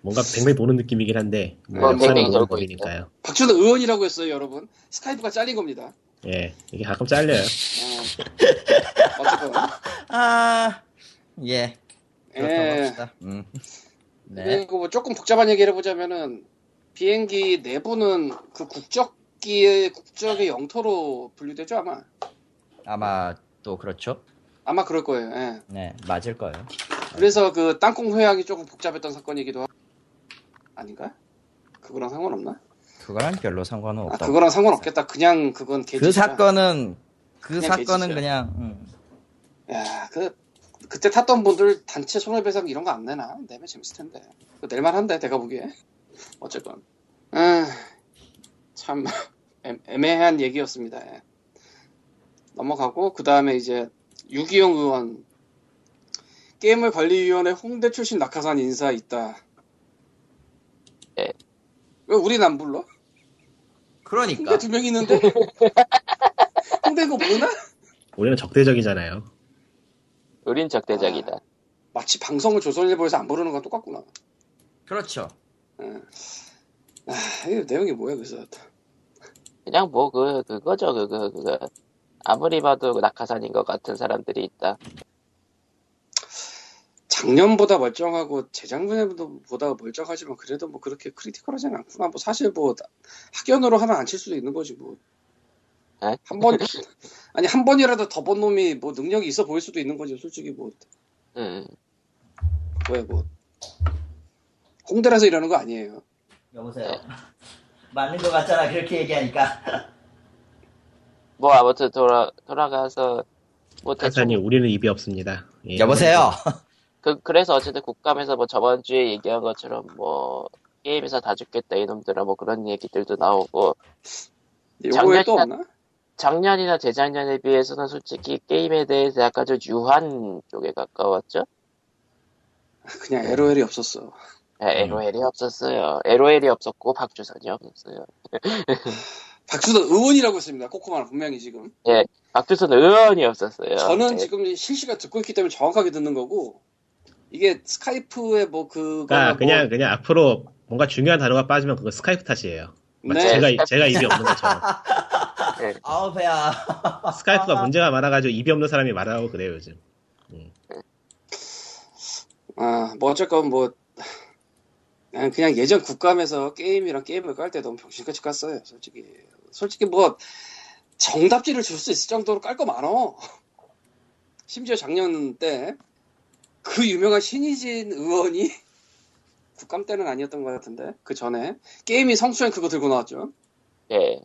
뭔가 백매 보는 느낌이긴 한데 뭐 어, 역사는 돌고 법이니까요. 박준호 의원이라고 했어요 여러분 스카이프가 잘린 겁니다 예, 이게 가끔 잘려요. 어. 어쨌건 아, 예. 그렇다고 예. 합시다. 음. 네. 그리고 뭐 조금 복잡한 얘기를 해보자면은 비행기 내부는 그 국적기의 국적의 영토로 분류되죠 아마 아마 또 그렇죠. 아마 그럴 거예요. 예. 네, 맞을 거예요. 그래서 그 땅콩 회항이 조금 복잡했던 사건이기도 하고 아닌가? 그거랑 상관없나? 그거랑 별로 상관은 아 없다. 그거랑 상관없겠다. 그냥 그건 그 개짓이야. 사건은 그 그냥 사건은 개짓이야. 그냥 음. 야, 그 그때 탔던 분들 단체 손해배상 이런 거 안 내나? 내면 재밌을 텐데. 낼만한데 내가 보기에. 어쨌건. 아, 참 애- 애매한 얘기였습니다. 예. 넘어가고 그 다음에 이제 유기용 의원 게임을 관리위원회 홍대 출신 낙하산 인사 있다. 예. 왜 우린 안 불러? 그러니까 홍대 두 명 있는데? 홍대 거 모르나? 우리는 적대적이잖아요. 우린 적대적이다. 마치 방송을 조선일보에서 안 부르는 건 똑같구나. 그렇죠. 아, 이거 내용이 뭐야, 그래서. 그냥 뭐 그 그거죠 그거 그거 아무리 봐도 그 낙하산인 것 같은 사람들이 있다. 작년보다 멀쩡하고 재작년보다 멀쩡하지만 그래도 뭐 그렇게 크리티컬하지는 않구나. 뭐 사실 뭐 학연으로 하나 안 칠 수도 있는 거지 뭐. 에? 한 번, 아니, 한 번이라도 더 본 놈이 뭐 능력이 있어 보일 수도 있는 거죠, 솔직히 뭐. 음. 왜, 뭐. 홍대라서 이러는 거 아니에요. 여보세요. 맞는 것 같잖아 그렇게 얘기하니까. 뭐 아무튼 돌아 돌아가서 뭐 한산이 우리는 입이 없습니다. 예. 여보세요. 그 그래서 어쨌든 국감에서 뭐 저번 주에 얘기한 것처럼 뭐 게임에서 다 죽겠다 이놈들아 뭐 그런 얘기들도 나오고 작년이나- 없나? 작년이나 재작년에 비해서는 솔직히 게임에 대해서 약간 좀 유한 쪽에 가까웠죠. 그냥 LOL이 없었어. 네, LOL이 없었어요. LOL이 없었고 박주선이 없었어요. 박수도 의원이라고 했습니다. 코코마는 분명히 지금. 박주선 의원이 없었어요. 저는 네. 지금 실시간 듣고 있기 때문에 정확하게 듣는 거고, 이게 스카이프에 뭐 그거. 그러니까 그냥 그냥 앞으로 뭔가 중요한 단어가 빠지면 그거 스카이프 탓이에요. 네. 제가 제가 입이 없는 것처럼 아우 배야. 스카이프가 문제가 많아가지고 입이 없는 사람이 말하고 그래요 요즘. 아, 뭐 어쨌건 뭐, 그냥, 그냥 예전 국감에서 게임이랑 게임을 깔 때 너무 병신같이 깠어요, 솔직히. 솔직히 뭐, 정답지를 줄 수 있을 정도로 깔 거 많어. 심지어 작년 때, 그 유명한 신희진 의원이, 국감 때는 아니었던 것 같은데, 그 전에, 게임이 성수행 그거 들고 나왔죠. 예.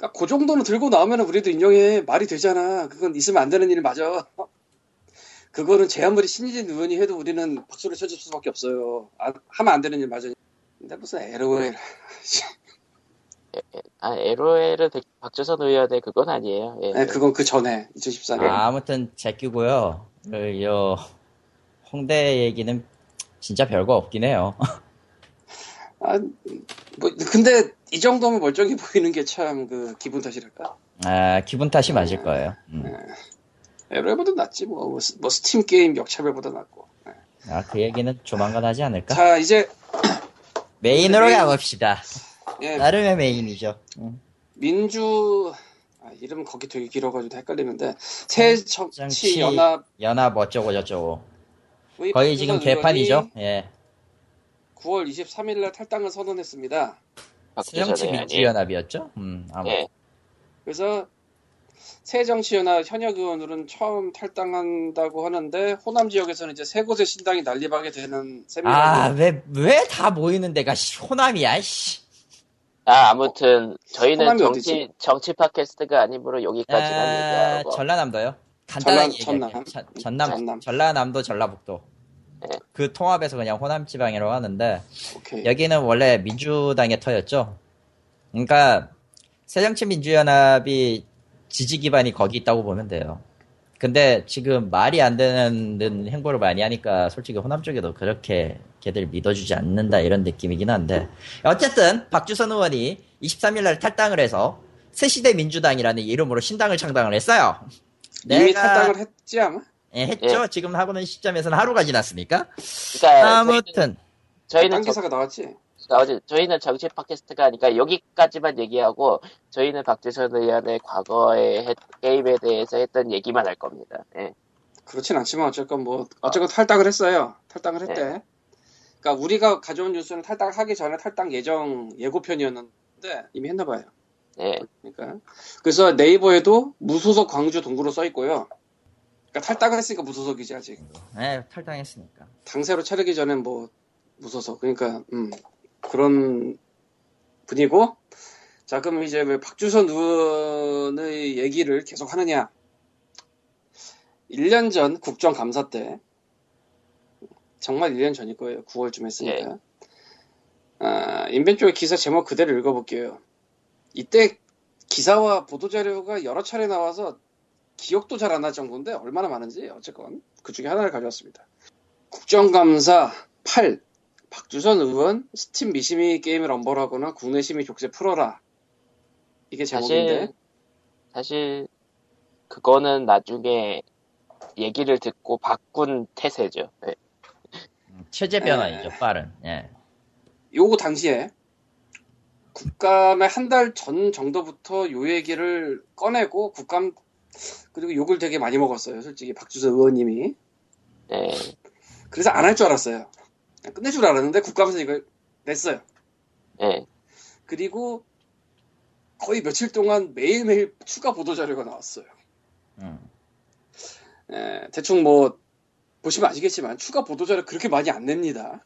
그러니까 그 정도는 들고 나오면 우리도 인정해. 말이 되잖아. 그건 있으면 안 되는 일 맞아. 그거는 제 아무리 신희진 의원이 해도 우리는 박수를 쳐줄 수밖에 없어요. 아, 하면 안 되는 일 맞아. 근데 무슨 LOL. 아, LOL은 박주선 의원의 그건 아니에요. 예. 네, 그건 그 전에 2014년. 아, 아무튼 제끼고요. 그, 요 홍대 얘기는 진짜 별거 없긴 해요. 아, 뭐 근데 이 정도면 멀쩡해 보이는 게 참 그 기분 탓이랄까. 아, 기분 탓이 맞을 거예요. 음. LOL보다 낫지 뭐. 뭐, 스- 뭐 스팀 게임 역차별보다 낫고. 네. 아, 그 얘기는 조만간 하지 않을까? 자 이제 메인으로 메인. 가봅시다. 예, 나름의 메인이죠. 음. 민주 아, 이름 거기 되게 길어가지고 헷갈리는데 새정치 정치 연합 연합 어쩌고 저쩌고. 거의 지금 개판이죠. 예. 9월 23일 날 탈당을 선언했습니다. 박주선 새정치 의원이. 민주연합이었죠? 음, 아무. 예. 그래서 새정치연합 현역 의원들은 처음 탈당한다고 하는데 호남 지역에서는 이제 세 곳의 신당이 난립하게 되는 셈이라고. 아, 왜, 왜 다 모이는 데가 씨, 호남이야, 씨. 아, 아무튼 저희는 정치 어디지? 정치 팟캐스트가 아니므로 여기까지만 아, 얘기하고. 전라남도요? 간단하게 전남- 얘기할게요. 전- 전남, 전남. 전라남도, 전라북도. 네. 그 통합에서 그냥 호남 지방이라고 하는데 오케이. 여기는 원래 민주당의 터였죠. 그러니까 새정치민주연합이 지지 기반이 거기 있다고 보면 돼요. 근데 지금 말이 안 되는 행보를 많이 하니까 솔직히 호남 쪽에도 그렇게 걔들 믿어주지 않는다 이런 느낌이긴 한데 어쨌든 박주선 의원이 23일 날 탈당을 해서 새시대 민주당이라는 이름으로 신당을 창당을 했어요. 이미 내가- 탈당을 했지 아마? 예, 했죠. 지금 하고는 시점에서는 하루가 지났으니까. 그러니까 아무튼 저희는 기사가 나왔지. 어제 저희는 정치 팟캐스트가 아니까 여기까지만 얘기하고 저희는 박주선 의원의 과거의 했- 게임에 대해서 했던 얘기만 할 겁니다. 예. 그렇진 않지만 어쨌건 뭐 어쨌건 탈당을 했어요. 탈당을 했대. 그러니까 우리가 가져온 뉴스는 탈당을 하기 전에 탈당 예정 예고편이었는데 이미 했나 봐요. 예. 그러니까 그래서 네이버에도 무소속 광주 동구로 써 있고요. 그러니까 탈당을 했으니까 무소속이지 아직. 예, 탈당했으니까. 당세로 차리기 전엔 뭐 무소속. 그러니까 음, 그런 분이고. 자 그럼 이제 왜 박주선 의원의 얘기를 계속 하느냐? 1년 전 국정감사 때 정말 1년 전일 거예요. 9월쯤 했으니까. 아, 인벤 쪽의 기사 제목 그대로 읽어볼게요. 이때 기사와 보도자료가 여러 차례 나와서 기억도 잘안날 정도인데 얼마나 많은지 어쨌건 그 중에 하나를 가져왔습니다. 국정감사 8 박주선 의원 스팀 미심이 게임을 엄벌하거나 국내 심의 족쇄 풀어라 이게 제목인데 사실 사실 그거는 나중에 얘기를 듣고 바꾼 태세죠. 예. 체제 변화이죠, 빠른. 예. 요거 당시에 국감의 한 달 전 정도부터 요 얘기를 꺼내고 국감 그리고 욕을 되게 많이 먹었어요 솔직히 박주선 의원님이 예. 그래서 안 할 줄 알았어요 끝낼 줄 알았는데 국감에서 이걸 냈어요 예. 그리고 거의 며칠 동안 매일매일 추가 보도 자료가 나왔어요. 음. 예, 대충 뭐 보시면 아시겠지만 추가 보도 자료 그렇게 많이 안 냅니다.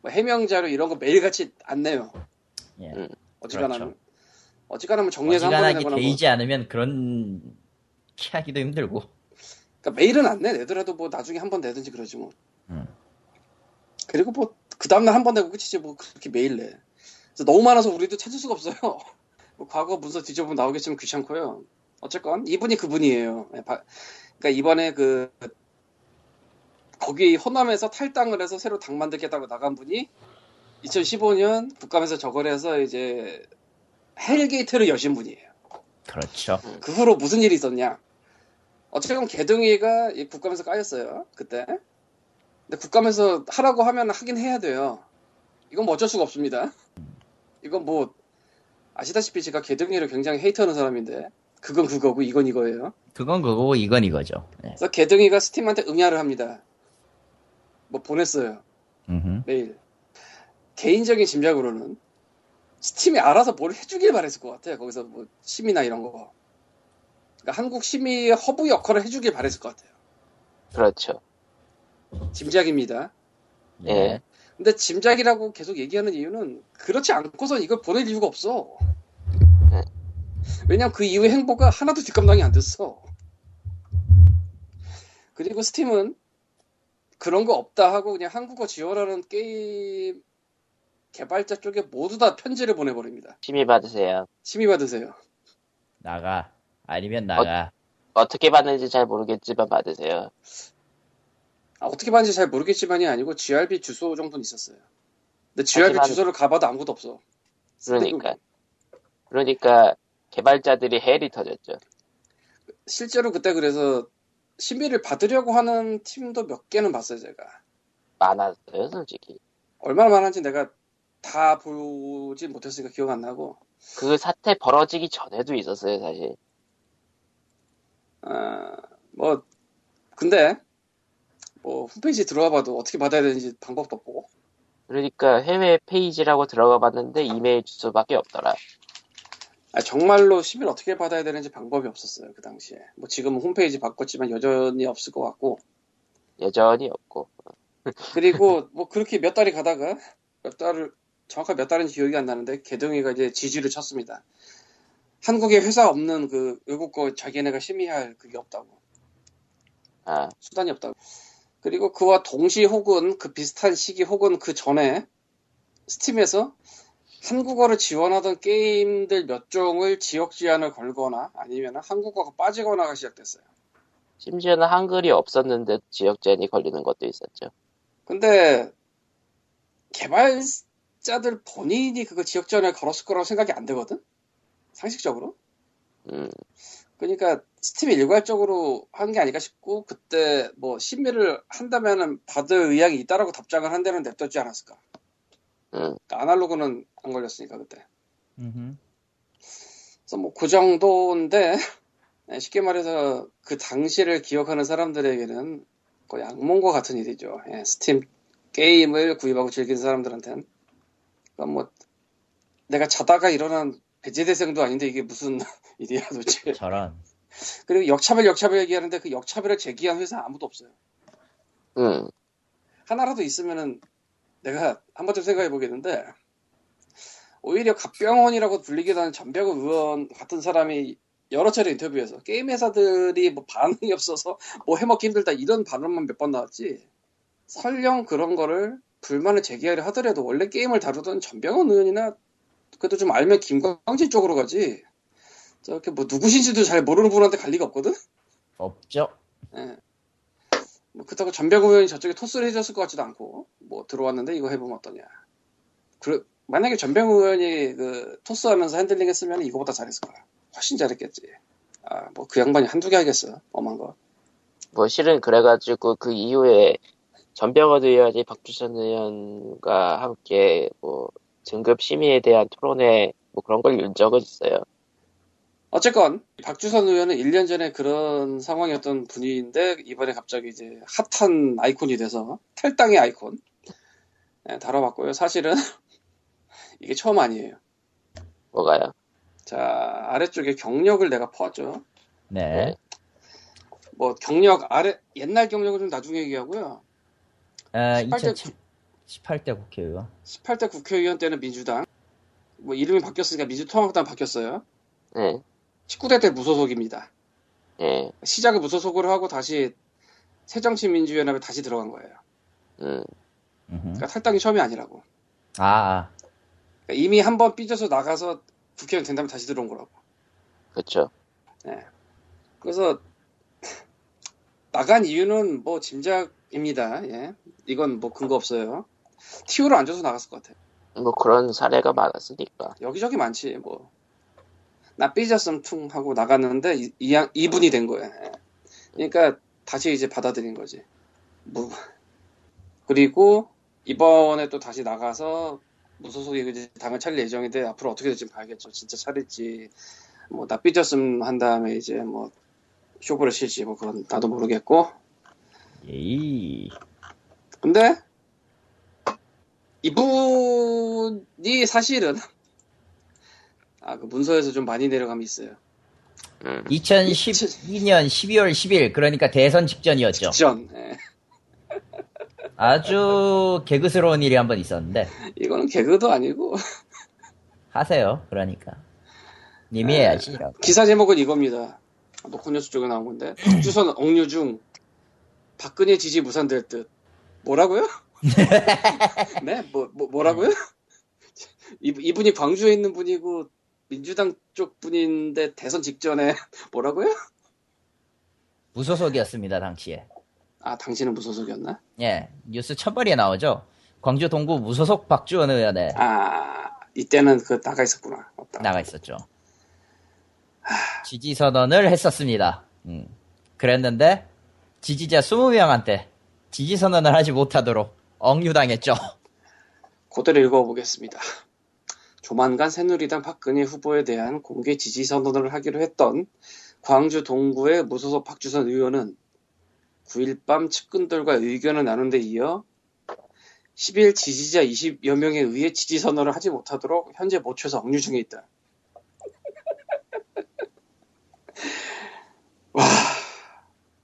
뭐 해명 자료 이런 거 매일같이 안 내요. 예. 음, 어지간하면 그렇죠. 어지간하면 정리해서 한 번에 어지간하게 내거나 뭐. 않으면 그런 키하기도 힘들고. 그러니까 매일은 안 내. 내더라도 뭐 나중에 한 번 내든지 그러지 뭐. 음. 그리고 뭐 그 다음날 한 번 내고 끝이지 뭐 그렇게 매일 내. 너무 많아서 우리도 찾을 수가 없어요. 뭐 과거 문서 뒤져보면 나오겠지만 귀찮고요. 어쨌건 이분이 그분이에요. 예, 바- 그러니까 이번에 그 거기 호남에서 탈당을 해서 새로 당 만들겠다고 나간 분이 2015년 국감에서 저걸 해서 이제 hell gate를 여신 분이에요. 그렇죠. 그 후로 무슨 일이 있었냐? 어쨌든 게등위가 이 국감에서 까였어요. 그때. 근데 국감에서 하라고 하면 하긴 해야 돼요. 이건 뭐 어쩔 수가 없습니다. 이건 뭐 아시다시피 제가 게등위를 굉장히 hate하는 사람인데 그건 그거고 이건 이거예요. 그건 그거고 이건 이거죠. 예. 그래서 게등위가 스팀한테 응야를 합니다. 뭐 보냈어요. 음흠. 메일. 개인적인 짐작으로는 스팀이 알아서 뭘 해주길 바랬을 것 같아요. 거기서 뭐 심의나 이런 거. 그러니까 한국 심의의 허브 역할을 해주길 바랬을 것 같아요. 그렇죠. 짐작입니다. 예. 근데 짐작이라고 계속 얘기하는 이유는 그렇지 않고선 이걸 보낼 이유가 없어. 네. 왜냐면 그 이후의 행보가 하나도 뒷감당이 안 됐어. 그리고 스팀은 그런 거 없다 하고 그냥 한국어 지원하는 게임 개발자 쪽에 모두 다 편지를 보내버립니다. 심의 받으세요. 심의 받으세요. 나가. 아니면 나가. 어 떻게 받는지 잘 모르겠지만 받으세요. 아, 어떻게 받는지 잘 모르겠지만이 아니고 GRB 주소 정도는 있었어요. 근데 GRB 하지만- 주소를 가봐도 아무것도 없어. 그러니까. 그러니까 개발자들이 헬이 터졌죠. 실제로 그때 그래서 심의를 받으려고 하는 팀도 몇 개는 봤어요, 제가. 많았어요, 솔직히. 얼마나 많은지 내가 다 보진 못했으니까 기억 안 나고. 그 사태 벌어지기 전에도 있었어요, 사실. 아, 뭐, 근데, 뭐, 홈페이지 들어가 봐도 어떻게 받아야 되는지 방법도 없고. 그러니까 해외 페이지라고 들어가 봤는데 이메일 주소밖에 없더라. 아, 정말로 심의를 어떻게 받아야 되는지 방법이 없었어요, 그 당시에. 뭐, 지금은 홈페이지 바꿨지만 여전히 없을 것 같고. 여전히 없고. 그리고 뭐 그렇게 몇 달이 가다가 몇 달을 정확하게 몇 달인지 기억이 안 나는데 개동이가 이제 지지를 쳤습니다. 한국에 회사 없는 그 외국 거 자기네가 심의할 그게 없다고 아, 수단이 없다고. 그리고 그와 동시 혹은 그 비슷한 시기 혹은 그 전에 스팀에서 한국어를 지원하던 게임들 몇 종을 지역 제한을 걸거나 아니면 한국어가 빠지거나가 시작됐어요. 심지어는 한글이 없었는데 지역 제한이 걸리는 것도 있었죠. 근데 개발 자들 본인이 그거 지역 제한을 걸었을 거라고 생각이 안 되거든? 상식적으로? 음, 그러니까 스팀이 일괄적으로 한 게 아닐까 싶고 그때 뭐 심의를 한다면은 받을 의향이 있다라고 답장을 한 데는 냅뒀지 않았을까? 음. 그러니까 아날로그는 안 걸렸으니까 그때. 음흠. 그래서 뭐 그 정도인데 네, 쉽게 말해서 그 당시를 기억하는 사람들에게는 거의 악몽과 같은 일이죠. 예, 스팀 게임을 구입하고 즐긴 사람들한테는. 그러니까 뭐 내가 자다가 일어난 배제대생도 아닌데 이게 무슨 일이야 도대체. 저런. 그리고 역차별 역차별 얘기하는데 그 역차별을 제기한 회사 아무도 없어요. 음, 하나라도 있으면은 내가 한 번쯤 생각해 보겠는데 오히려 갑병원이라고 불리기도 하는 전병호 의원 같은 사람이 여러 차례 인터뷰에서 게임 회사들이 뭐 반응이 없어서 뭐 해먹기 힘들다 이런 발언만 몇 번 나왔지 설령 그런 거를 불만을 제기하려 하더라도 원래 게임을 다루던 전병헌 의원이나 그래도 좀 알면 김광진 쪽으로 가지 저렇게 뭐 누구신지도 잘 모르는 분한테 갈 리가 없거든 없죠. 예. 뭐 그렇다고 전병헌 의원이 저쪽에 토스를 해줬을 것 같지도 않고 뭐 들어왔는데 이거 해보면 어떠냐. 그 만약에 전병헌 의원이 그 토스하면서 핸들링 했으면 이거보다 잘했을 거야. 훨씬 잘했겠지. 아 뭐 그 양반이 한두 개 하겠어. 엄한 거. 뭐 실은 그래가지고 그 이후에 전병헌 의원이 박주선 의원과 함께 뭐 등급 심의에 대한 토론회 뭐 그런 걸 연 적은 있어요. 어쨌건 박주선 의원은 1년 전에 그런 상황이었던 분인데 이번에 갑자기 이제 핫한 아이콘이 돼서 탈당의 아이콘 예, 다뤄봤고요. 사실은 이게 처음 아니에요. 뭐가요? 자 아래쪽에 경력을 내가 퍼왔죠. 네. 뭐 경력 아래 옛날 경력은 좀 나중에 얘기하고요. 어, 18대 2018대 국회의원. 18대 국회의원 때는 민주당. 뭐 이름이 바뀌었으니까 민주통합당 바뀌었어요. 네, 19대 때 무소속입니다. 예, 시작을 무소속으로 하고 다시 새정치민주연합에 다시 들어간 거예요. 음, 음흠. 그러니까 탈당이 처음이 아니라고. 아, 아. 그러니까 이미 한 번 삐져서 나가서 국회의원 된 다음에 다시 들어온 거라고. 그쵸. 그래서 나간 이유는 뭐 짐작 입니다. 예. 이건 뭐 근거 없어요. 티오를 안 줘서 나갔을 것 같아요. 뭐 그런 사례가 많았으니까. 여기저기 많지 뭐. 나 삐졌음 퉁 하고 나갔는데 이, 이, 양- 이분이 된 거야. 예. 그러니까 다시 이제 받아들인 거지. 뭐. 그리고 이번에 또 다시 나가서 무소속이 이제 당을 차릴 예정인데 앞으로 어떻게 될지 봐야겠죠. 진짜 차릴지 뭐 나 삐졌음 한 다음에 이제 뭐 쇼부를 칠지 뭐 그건 나도 모르겠고 예이. 근데 이분이 사실은 아 그 문서에서 좀 많이 내려감이 있어요. 음, 2012년 12월 10일, 그러니까 대선 직전이었죠. 직전 예. 아주 개그스러운 일이 한 번 있었는데, 이거는 개그도 아니고 하세요. 그러니까. 님이 해야지. 이라고. 기사 제목은 이겁니다. 노컷뉴스 쪽에 나온 건데 박주선 억류 중 박근혜 지지 무산될 듯 뭐라고요? 네? 뭐, 뭐 뭐 라고요? 이, 이분이 광주에 있는 분이고 민주당 쪽 분인데 대선 직전에 뭐라고요? 무소속이었습니다, 당시에. 아 당신은 무소속이었나? 예, 뉴스 첫벌이에 나오죠. 광주 동구 무소속 박주원 의원에 아 이때는 그 나가 있었구나. 맞다. 나가 있었죠. 지지 선언을 했었습니다. 음. 그랬는데 지지자 20명한테 지지 선언을 하지 못하도록 억류당했죠. 그대로 읽어보겠습니다. 조만간 새누리당 박근혜 후보에 대한 공개 지지 선언을 하기로 했던 광주 동구의 무소속 박주선 의원은 9일 밤 측근들과 의견을 나눈 데 이어 10일 지지자 20여 명에 의해 지지 선언을 하지 못하도록 현재 모처에서 억류 중에 있다.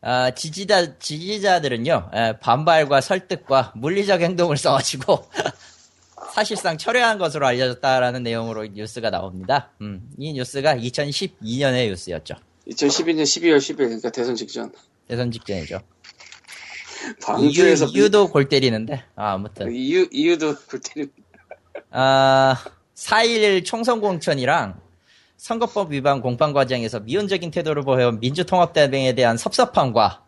아, 지지자, 지지자들은요, 에, 반발과 설득과 물리적 행동을 써가지고, 사실상 철회한 것으로 알려졌다라는 내용으로 뉴스가 나옵니다. 음, 이 뉴스가 2012년의 뉴스였죠. 2012년 12월 10일 그러니까 대선 직전 대선 직전이죠. 광주에서 이유, 이유도 골 때리는데, 아, 아무튼. 이유 이유도 불때리 아, 4.11 총선 공천이랑 선거법 위반 공판 과정에서 미온적인 태도를 보여온 민주통합대명에 대한 섭섭함과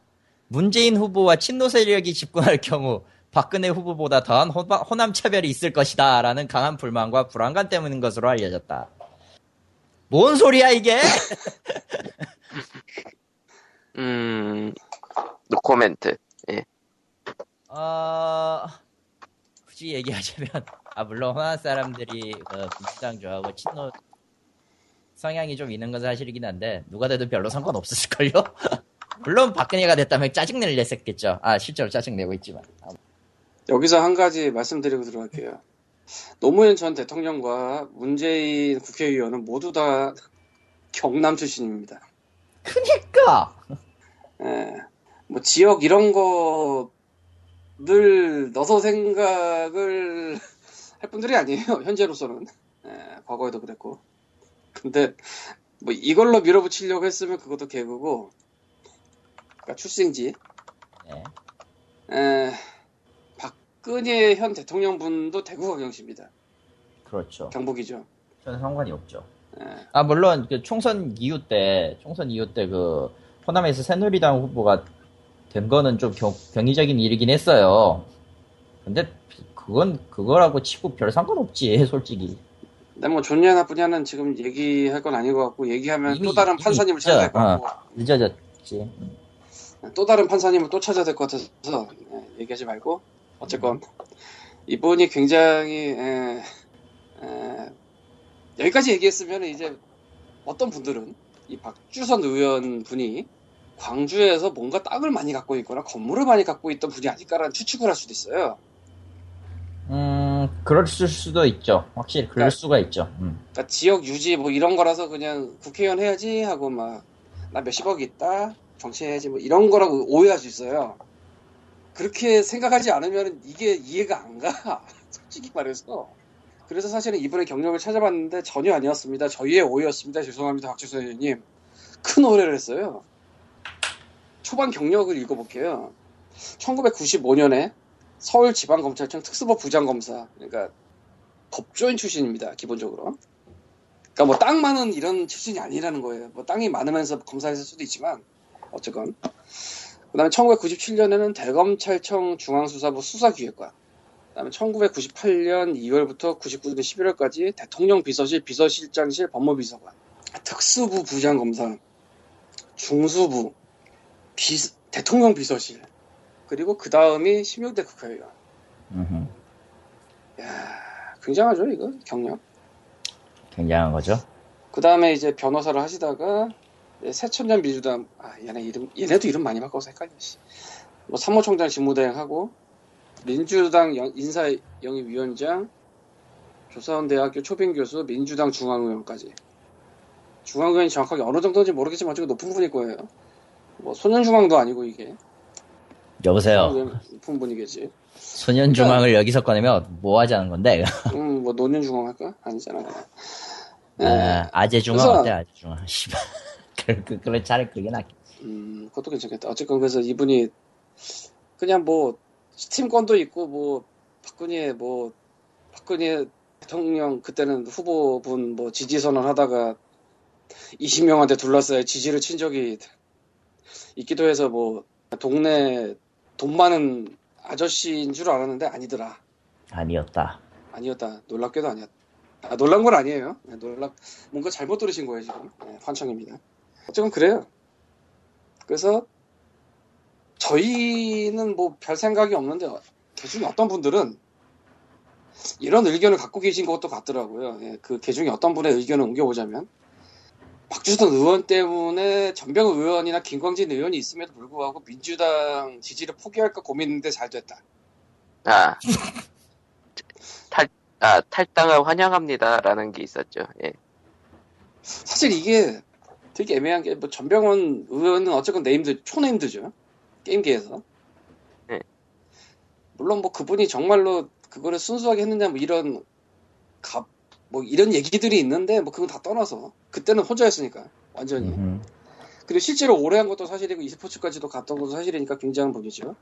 문재인 후보와 친노 세력이 집권할 경우 박근혜 후보보다 더한 호남 차별이 있을 것이다 라는 강한 불만과 불안감 때문인 것으로 알려졌다. 뭔 소리야 이게? 음, 노 코멘트. 예. 어, 굳이 얘기하자면, 아, 물론 호남 사람들이 그 민주당 좋아하고 친노 성향이 좀 있는 건 사실이긴 한데, 누가 돼도 별로 상관없었을걸요? 물론 박근혜가 됐다면 짜증낼 냈었겠죠. 아, 실제로 짜증내고 있지만. 아, 여기서 한 가지 말씀드리고 들어갈게요. 노무현 전 대통령과 문재인 국회의원은 모두 다 경남 출신입니다. 그니까! 예, 뭐 지역 이런 거를 넣어서 생각을 할 분들이 아니에요. 현재로서는 예, 과거에도 그랬고. 근데 뭐 이걸로 밀어붙이려고 했으면 그것도 개그고. 그러니까 출생지. 예. 에, 박근혜 현 대통령 분도 대구 광역시입니다. 그렇죠. 경북이죠. 저는 상관이 없죠. 예. 아, 물론, 그 총선 이후 때, 총선 이후 때 그, 호남에서 새누리당 후보가 된 거는 좀 경, 경이적인 일이긴 했어요. 근데, 그건, 그거라고 치고 별 상관없지, 솔직히. 근데 뭐 좋냐 나쁘냐는 지금 얘기할 건 아닌 것 같고 얘기하면 또 다른 판사님을. 찾아야 될것 어. 같고 늦어졌지. 또 다른 판사님을 또 찾아야 될 것 같아서 예, 얘기하지 말고 어쨌건 이분이 굉장히 에, 에, 여기까지 얘기했으면 이제 어떤 분들은 이 박주선 의원 분이 광주에서 뭔가 땅을 많이 갖고 있거나 건물을 많이 갖고 있던 분이 아닐까라는 추측을 할 수도 있어요. 음, 그럴 수도 있죠. 확실히 그럴 그러니까- 수가 있죠. 음. 그러니까 지역 유지 뭐 이런 거라서 그냥 국회의원 해야지 하고 막 나 몇십억 있다 정치해야지 뭐 이런 거라고 오해할 수 있어요. 그렇게 생각하지 않으면 이게 이해가 안 가. 솔직히 말해서. 그래서 사실은 이분의 경력을 찾아봤는데 전혀 아니었습니다. 저희의 오해였습니다. 죄송합니다. 박주선 의원님. 큰 오해를 했어요. 초반 경력을 읽어볼게요. 1995년에 서울지방검찰청 특수법 부장검사, 그러니까 법조인 출신입니다. 기본적으로. 그러니까 뭐 땅 많은 이런 출신이 아니라는 거예요. 뭐 땅이 많으면서 검사했을 수도 있지만 어쨌건. 그 다음에 1997년에는 대검찰청 중앙수사부 수사기획관. 그 다음에 1998년 2월부터 99년 11월까지 대통령 비서실 비서실장실 법무비서관, 특수부 부장검사, 중수부, 비- 대통령 비서실, 그리고 그 다음이 16대 국회의원. 음흠. 야, 굉장하죠 이거 경력. 굉장한 거죠. 그 다음에 이제 변호사를 하시다가 새천년 민주당 아 얘네 이름 얘네도 이름 많이 바꿔서 헷갈려. 씨. 뭐 사무총장 직무대행하고 민주당 영- 인사 영입위원장, 조사원대학교 초빙 교수, 민주당 중앙의원까지. 중앙의원이 정확하게 어느 정도인지 모르겠지만 어쨌든 높은 분일 거예요. 뭐 소년중앙도 아니고 이게 여보세요. 높은 분이겠지. 소년중앙을 여기서 꺼내면 뭐 하자는 건데? 음, 뭐 노년중앙 할까? 아니잖아. 예. 아, 아재중앙 어때 아재중앙? 씨발. 그, 그, 그래 차라리 그게 낫. 음, 그것도 괜찮겠다. 어쨌건 그래서 이분이 그냥 뭐 스팀권도 있고 뭐 박근혜 뭐 박근혜 대통령 그때는 후보분 뭐 지지 선언 하다가 20명한테 둘러싸여 지지를 친 적이 있기도 해서 뭐 동네 돈 많은 아저씨인 줄 알았는데 아니더라. 아니었다. 아니었다. 놀랍게도 아니었다. 아, 놀란 건 아니에요. 네, 놀랍, 뭔가 잘못 들으신 거예요, 지금. 네, 환청입니다. 어쨌건 그래요. 그래서, 저희는 뭐 별 생각이 없는데, 개중에 어떤 분들은 이런 의견을 갖고 계신 것도 같더라고요. 예, 그 개중에 어떤 분의 의견을 옮겨보자면, 박주선 의원 때문에 전병헌 의원이나 김광진 의원이 있음에도 불구하고 민주당 지지를 포기할까 고민했는데 잘 됐다. 아. 탈, 아, 탈당을 환영합니다라는 게 있었죠. 예. 사실 이게 되게 애매한 게 뭐 전병헌 의원은 어쨌건 named 초named죠 게임계에서 네. 물론 뭐 그분이 정말로 그거를 순수하게 했느냐 뭐 이런 갑 뭐 이런 얘기들이 있는데 뭐 그건 다 떠나서 그때는 혼자였으니까 완전히 음흠. 그리고 실제로 오래 한 것도 사실이고 e스포츠까지도 갔던 것도 사실이니까 굉장한 분이죠.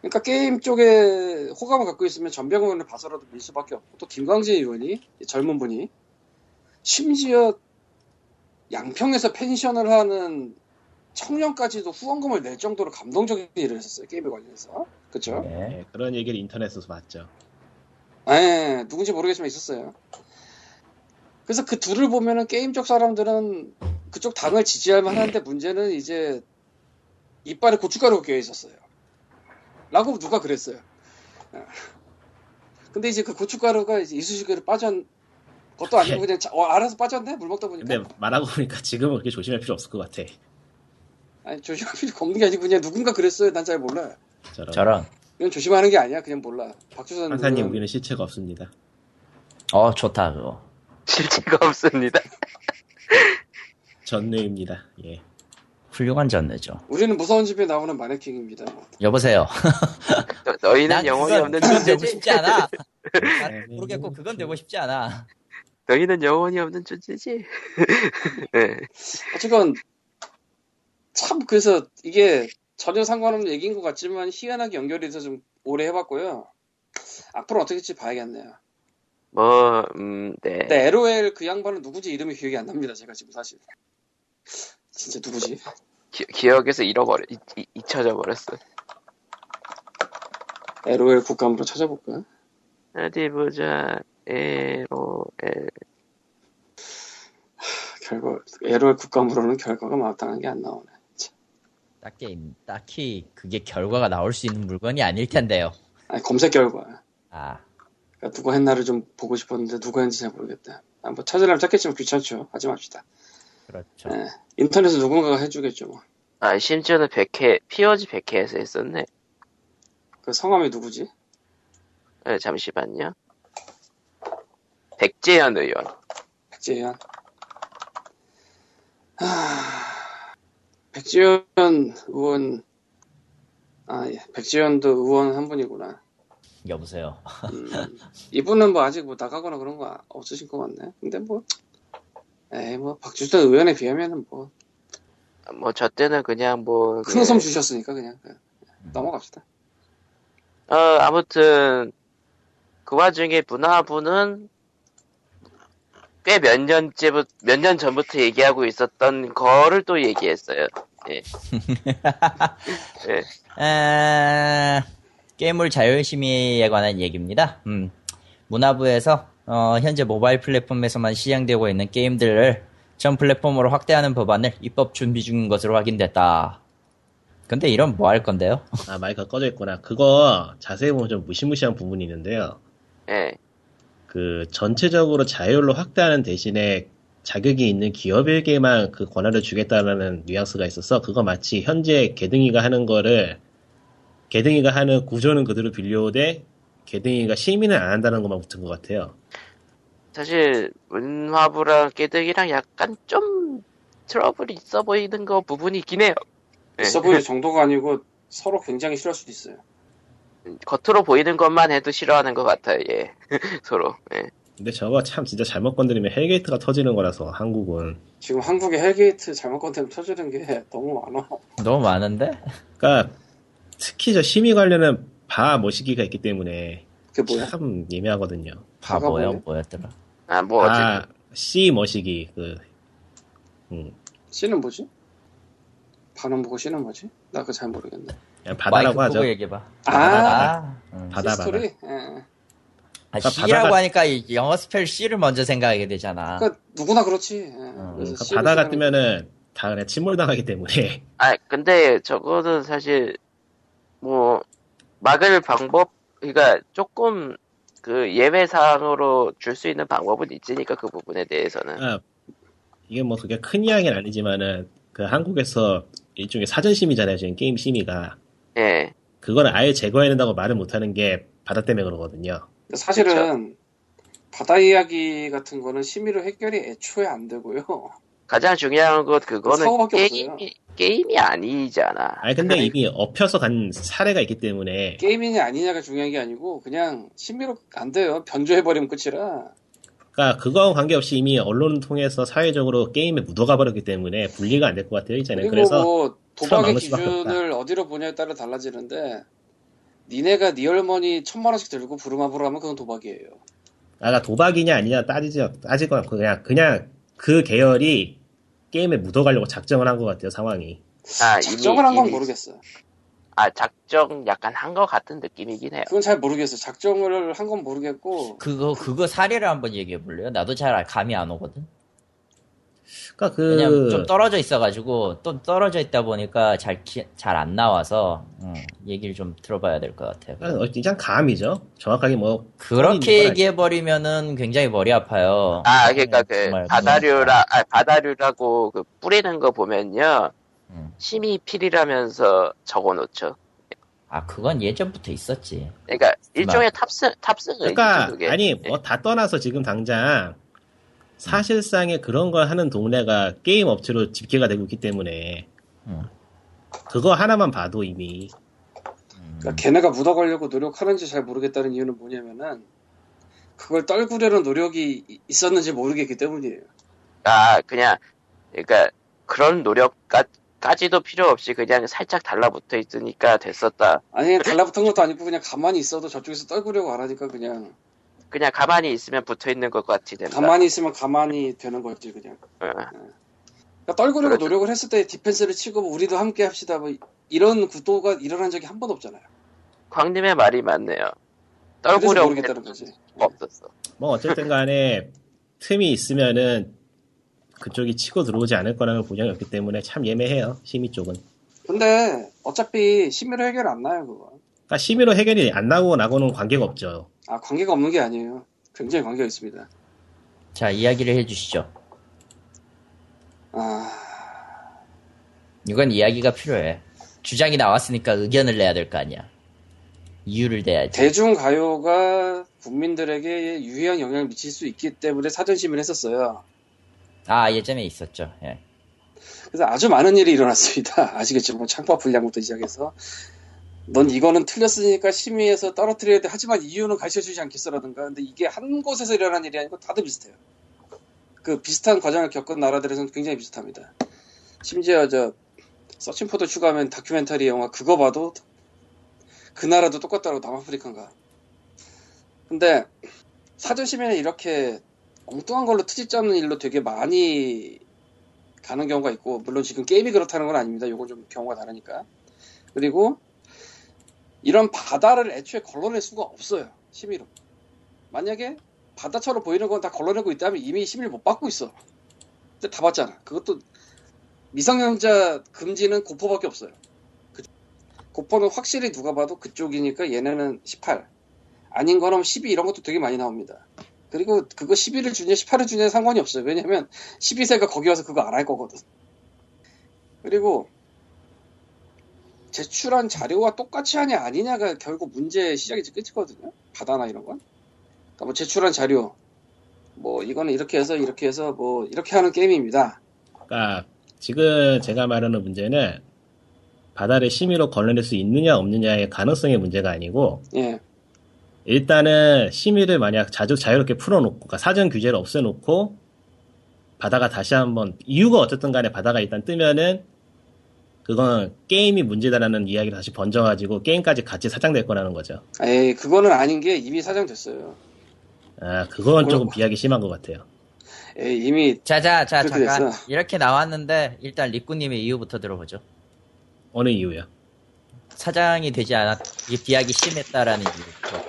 그러니까 게임 쪽에 호감을 갖고 있으면 전병원을 봐서라도 밀 수밖에 없고 또 김광진 의원이 젊은 분이 심지어 양평에서 펜션을 하는 청년까지도 후원금을 낼 정도로 감동적인 일을 했었어요 게임에 관련해서 그렇죠? 네. 예, 그런 얘기를 인터넷에서 봤죠. 예, 누군지 모르겠지만 있었어요. 그래서 그 둘을 보면은 게임 쪽 사람들은 그쪽 당을 지지할 만한데 문제는 이제 이빨에 고춧가루가 껴 있었어요. 라고 누가 그랬어요. 예. 근데 이제 그 고춧가루가 이제 이쑤시개로 빠진 것도 아니고 그냥 자- 어, 알아서 빠졌네? 물 먹다 보니까. 근데 말하고 보니까 지금은 그렇게 조심할 필요 없을 것 같아. 아니, 조심할 필요 없는 게 아니고 그냥 누군가 그랬어요. 난 잘 몰라. 저런. 저런. 이건 조심하는 게 아니야. 그냥 몰라. 박주선 판사님 우리는 실체가 없습니다. 어 좋다 그거. 실체가 없습니다. 전뇌입니다. 예. 훌륭한 전내죠. 우리는 무서운 집에 나오는 마네킹입니다. 여보세요. 너, 너희는 난 영혼이 그건- 없는 그건 되고 존재지. 싶지 않아. 난 모르겠고 그건 되고 싶지 않아. 너희는 영혼이 없는 존재지. 예. 어쨌건 참 그래서 이게 전혀 상관없는 얘기인 것 같지만 희한하게 연결이 돼서 좀 오래 해봤고요. 앞으로 어떻게 될지 봐야겠네요. 뭐, 음, 네. 근데 LOL 그 양반은 누구지 이름이 기억이 안 납니다. 제가 지금 사실. 진짜 누구지? 기, 기억에서 잃어버려, 잊, 잊, 잊혀져 버렸어. LOL 국감으로 찾아볼까? 어디 보자. LOL. 결과 LOL 국감으로는 결과가 마땅한 게 안 나오네. 참. 딱히 딱히 그게 결과가 나올 수 있는 물건이 아닐 텐데요. 아니 검색 결과. 아 그러니까 누가 했나를 좀 보고 싶었는데 누가 했는지 잘 모르겠다. 아, 뭐 찾으려면 찾겠지만 귀찮죠. 하지 맙시다. 그렇죠. 예. 인터넷에 누군가가 해주겠죠. 뭐. 아, 심지어는 100회, 피어지 100회에서 했었네. 그 성함이 누구지? 네, 잠시만요. 백재현 의원. 백지현. 하... 백지현 의원, 아, 예. 백지현도 의원 한 분이구나. 여보세요. 음, 이분은 뭐 아직 뭐 나가거나 그런 거 없으신 것 같네. 근데 뭐, 에이, 뭐, 박주선 의원에 비하면은 뭐, 뭐 저 때는 그냥 뭐큰 그- 웃음 주셨으니까 그냥, 그, 넘어갑시다. 어 아무튼 그 와중에 문화부는 꽤 몇 년째부터 몇년 전부터 얘기하고 있었던 거를 또 얘기했어요. 예. 예. 에... 게임물 자율심의에 관한 얘기입니다. 음, 문화부에서 어, 현재 모바일 플랫폼에서만 시행되고 있는 게임들을 전 플랫폼으로 확대하는 법안을 입법 준비 중인 것으로 확인됐다. 근데 이런 뭐 할 건데요? 아, 마이크가 꺼져 있구나. 그거 자세히 보면 좀 무시무시한 부분이 있는데요. 예. 그 전체적으로 자율로 확대하는 대신에 자격이 있는 기업에게만 그 권한을 주겠다라는 뉘앙스가 있어서 그거 마치 현재 개등이가 하는 거를 개등이가 하는 구조는 그대로 빌려오되 개등이가 시민은 안 한다는 것만 붙은 것 같아요. 사실 문화부랑 깨득이랑 약간 좀 트러블이 있어 보이는 거 부분이 있긴 해요. 예. 있어 보일 정도가 아니고 서로 굉장히 싫어할 수도 있어요. 겉으로 보이는 것만 해도 싫어하는 것 같아요. 예. 서로. 예. 근데 저거 참 진짜 잘못 건드리면 hell gate가 터지는 거라서 한국은 지금 한국의 hell gate 잘못 건드면 터지는 게 너무 많아. 너무 많은데? 그러니까 특히 저 심의 관련은 바 머시기가 있기 때문에 그게 뭐야? 참 애매하거든요. 바보야 뭐예요? 뭐였더라? 아, 뭐, 어쨌든. 바 C 머시기 그 음, 씨는 뭐지? 반은 뭐고 씨는 뭐지? 나 그거 잘 모르겠네. 그냥 바다라고 하죠. 얘기해봐. 아. 바다. 응. 바다 바다. 스토리? 예. 아, 그러니까 C라고 바다가- 하니까 이 영어 spell C를 먼저 생각하게 되잖아. 그러니까 누구나 그렇지. 예. 어, 그러니까 생각하면- 뜨면은 다 그냥 침몰당하기 때문에 아, 근데 저거는 사실, 뭐, 막을 방법, 그러니까 조금 그 예외 사항으로 줄 수 있는 방법은 있으니까 그 부분에 대해서는. 아, 이게 뭐 그게 큰 이야기는 아니지만은 그 한국에서 일종의 사전 심의잖아요 지금 게임 심의가 예. 그거는 아예 제거해야 된다고 말을 못하는 게 바다 때문에 그러거든요. 사실은 바다 이야기 같은 거는 심의로 해결이 애초에 안 되고요. 가장 중요한 것 그거는 게임이, 게임이 아니잖아. 아니 근데 이미 엎혀서 간 사례가 있기 때문에 게임이냐 아니냐가 중요한 게 아니고 그냥 심의로 안 돼요. 변조해버리면 끝이라. 그러니까 그거와 관계없이 이미 언론을 통해서 사회적으로 게임에 묻어가 버렸기 때문에 분리가 안 될 것 같아요 이제는 그래서 뭐 도박의 기준을 어디로 보냐에 따라 달라지는데 니네가 네 할머니 천만 원씩 들고 부르마부르 하면 그건 도박이에요. 아까 도박이냐 아니냐 따지지 따지고 않고 그냥 그냥 그 계열이 게임에 묻어가려고 작정을 한 것 같아요 상황이. 아, 작정을 한건 이미- 모르겠어. 아, 작정 약간 한 것 같은 느낌이긴 해요. 그건 잘 모르겠어. 작정을 한 건 모르겠고 그거 그거 사례를 한번 얘기해 볼래요? 나도 잘 감이 안 오거든. 그러니까 왜냐면 그좀 떨어져 있어가지고 또 떨어져 있다 보니까 잘 잘 안 나와서 음, 얘기를 좀 들어봐야 될 것 같아요. 그러니까 일단 감이죠. 정확하게 뭐 그렇게 얘기해 버리면은 굉장히 머리 아파요. 아, 그러니까 음, 그 바다류라, 아, 바다류라고 그 뿌리는 거 보면요. 음. 심의 필이라면서 적어놓죠. 아 그건 예전부터 있었지. 그러니까 일종의 탑승 탑승 그러니까 그게. 아니 예. 뭐다 떠나서 지금 당장 사실상의 그런 걸 하는 동네가 게임 업체로 집계가 되고 있기 때문에 음. 그거 하나만 봐도 이미 그러니까 걔네가 묻어가려고 노력하는지 잘 모르겠다는 이유는 뭐냐면은 그걸 떨구려는 노력이 이- 있었는지 모르겠기 때문이에요. 아, 그냥 그러니까 그런 노력 까지도 필요 없이 그냥 살짝 달라붙어 있으니까 됐었다. 아니 달라붙은 것도 아니고 그냥 가만히 있어도 저쪽에서 떨구려고 안 하니까 그냥 그냥 가만히 있으면 붙어 있는 것 같이 된다. 가만히 있으면 가만히 되는 거지 그냥. 어. 그러니까 떨구려고 그렇죠. 노력을 했을 때 디펜스를 치고 뭐 우리도 함께 합시다 뭐 이런 구도가 일어난 적이 한 번 없잖아요. 광님의 말이 맞네요. 떨구려고 모르겠다는 했던 거지. 없었어. 뭐 어쨌든 간에 틈이 있으면은 그쪽이 치고 들어오지 않을 거라는 보장이 없기 때문에 참 예매해요 심의 쪽은. 근데 어차피 심의로 해결 안 나요 그거. 그러니까 심의로 해결이 안 나고 나고는 관계가 없죠. 아 관계가 없는 게 아니에요. 굉장히 관계가 있습니다. 자 이야기를 해주시죠. 아 이건 이야기가 필요해. 주장이 나왔으니까 의견을 내야 될 거 아니야. 이유를 대야지. 대중 가요가 국민들에게 유의한 영향을 미칠 수 있기 때문에 사전심을 했었어요. 아 예전에 있었죠. 예. 그래서 아주 많은 일이 일어났습니다. 아시겠죠? 뭐 창법 불량부터 시작해서 넌 이거는 틀렸으니까 심의해서 떨어뜨려야 돼. 하지만 이유는 가르쳐주지 않겠어라든가. 근데 이게 한 곳에서 일어난 일이 아니고 다들 비슷해요. 그 비슷한 과정을 겪은 나라들에서는 굉장히 비슷합니다. 심지어 저 서칭포도 추가하면 다큐멘터리 영화 그거 봐도 그 나라도 똑같다고 남아프리카인가. 근데 사전 심의는 이렇게 엉뚱한 걸로 트집 잡는 일로 되게 많이 가는 경우가 있고 물론 지금 게임이 그렇다는 건 아닙니다. 요건 좀 경우가 다르니까. 그리고 이런 바다를 애초에 걸러낼 수가 없어요. 심의로. 만약에 바다처럼 보이는 건 다 걸러내고 있다면 이미 심의를 못 받고 있어. 근데 다 받잖아. 그것도 미성년자 금지는 고포밖에 없어요. 그- 고포는 확실히 누가 봐도 그쪽이니까 얘네는 18. 아닌 거는 12 이런 것도 되게 많이 나옵니다. 그리고 그거 12를 주냐 18을 주냐 상관이 없어요. 왜냐면 12세가 거기 와서 그거 안 할 거거든. 그리고 제출한 자료와 똑같이 하냐 아니냐가 결국 문제의 시작이지 끝이거든요. 바다나 이런 건. 그러니까 뭐 제출한 자료 뭐 이거는 이렇게 해서 이렇게 해서 뭐 이렇게 하는 게임입니다. 그러니까 지금 제가 말하는 문제는 바다를 심의로 걸러낼 수 있느냐 없느냐의 가능성의 문제가 아니고 예. 일단은 심의를 만약 자주 자유롭게 풀어놓고 그러니까 사전 규제를 없애놓고 바다가 다시 한번 이유가 어쨌든 간에 바다가 일단 뜨면은 그건 게임이 문제다라는 이야기를 다시 번져가지고 게임까지 같이 사장될 거라는 거죠. 에이 그거는 아닌 게 이미 사정됐어요. 아 그건 조금 그렇고. 비약이 심한 것 같아요. 에이 이미 자자 자 잠깐 됐어. 이렇게 나왔는데 일단 리꾸님의 이유부터 들어보죠. 어느 이유요? 사장이 되지 않았 이 비약이 심했다라는 이유부터.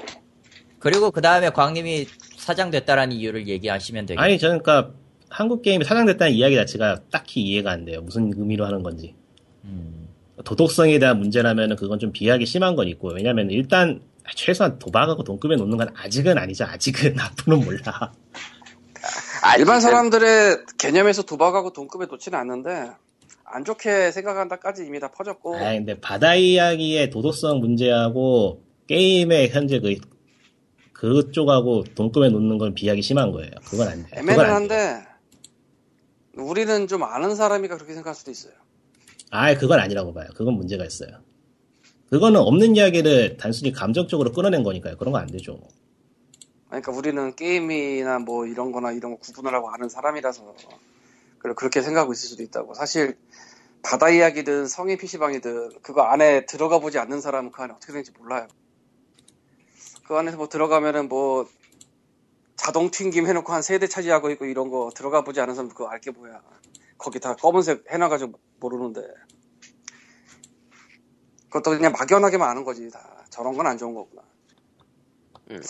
그리고 그 다음에 광님이 사장 됐다라는 이유를 얘기하시면 되겠죠. 아니 저는 그러니까 한국 게임이 사장됐다는 이야기 자체가 딱히 이해가 안 돼요. 무슨 의미로 하는 건지. 음, 도덕성에 대한 문제라면 그건 좀 비약이 심한 건 있고 왜냐면 일단 최소한 도박하고 돈급에 놓는 건 아직은 아니죠. 아직은 앞으로는 몰라. 아, 일반 지금 사람들의 개념에서 도박하고 돈급에 놓지는 않는데 안 좋게 생각한다까지 이미 다 퍼졌고 아 근데 바다 이야기의 도덕성 문제하고 게임의 현재 그 그쪽하고 동급에 놓는 건 비약이 심한 거예요. 그건 안 돼. 애매는. 한데 우리는 좀 아는 사람이가 그렇게 생각할 수도 있어요. 아예 그건 아니라고 봐요. 그건 문제가 있어요. 그거는 없는 이야기를 단순히 감정적으로 끌어낸 거니까요. 그런 거 안 되죠. 그러니까 우리는 게임이나 뭐 이런 거나 이런 거 구분을 하고 아는 사람이라서 그리고 그렇게 생각하고 있을 수도 있다고. 사실 바다 이야기든 성인 PC방이든 그거 안에 들어가 보지 않는 사람은 그 안에 어떻게 되는지 몰라요. 그 안에서 뭐 들어가면은 뭐 자동 튕김 해놓고 한 세 대 차지하고 있고 이런 거 들어가 보지 않은 사람 그거 알게 뭐야. 거기 다 검은색 해놔가지고 모르는데. 그것도 그냥 막연하게만 아는 거지 다. 저런 건 안 좋은 거구나. 음.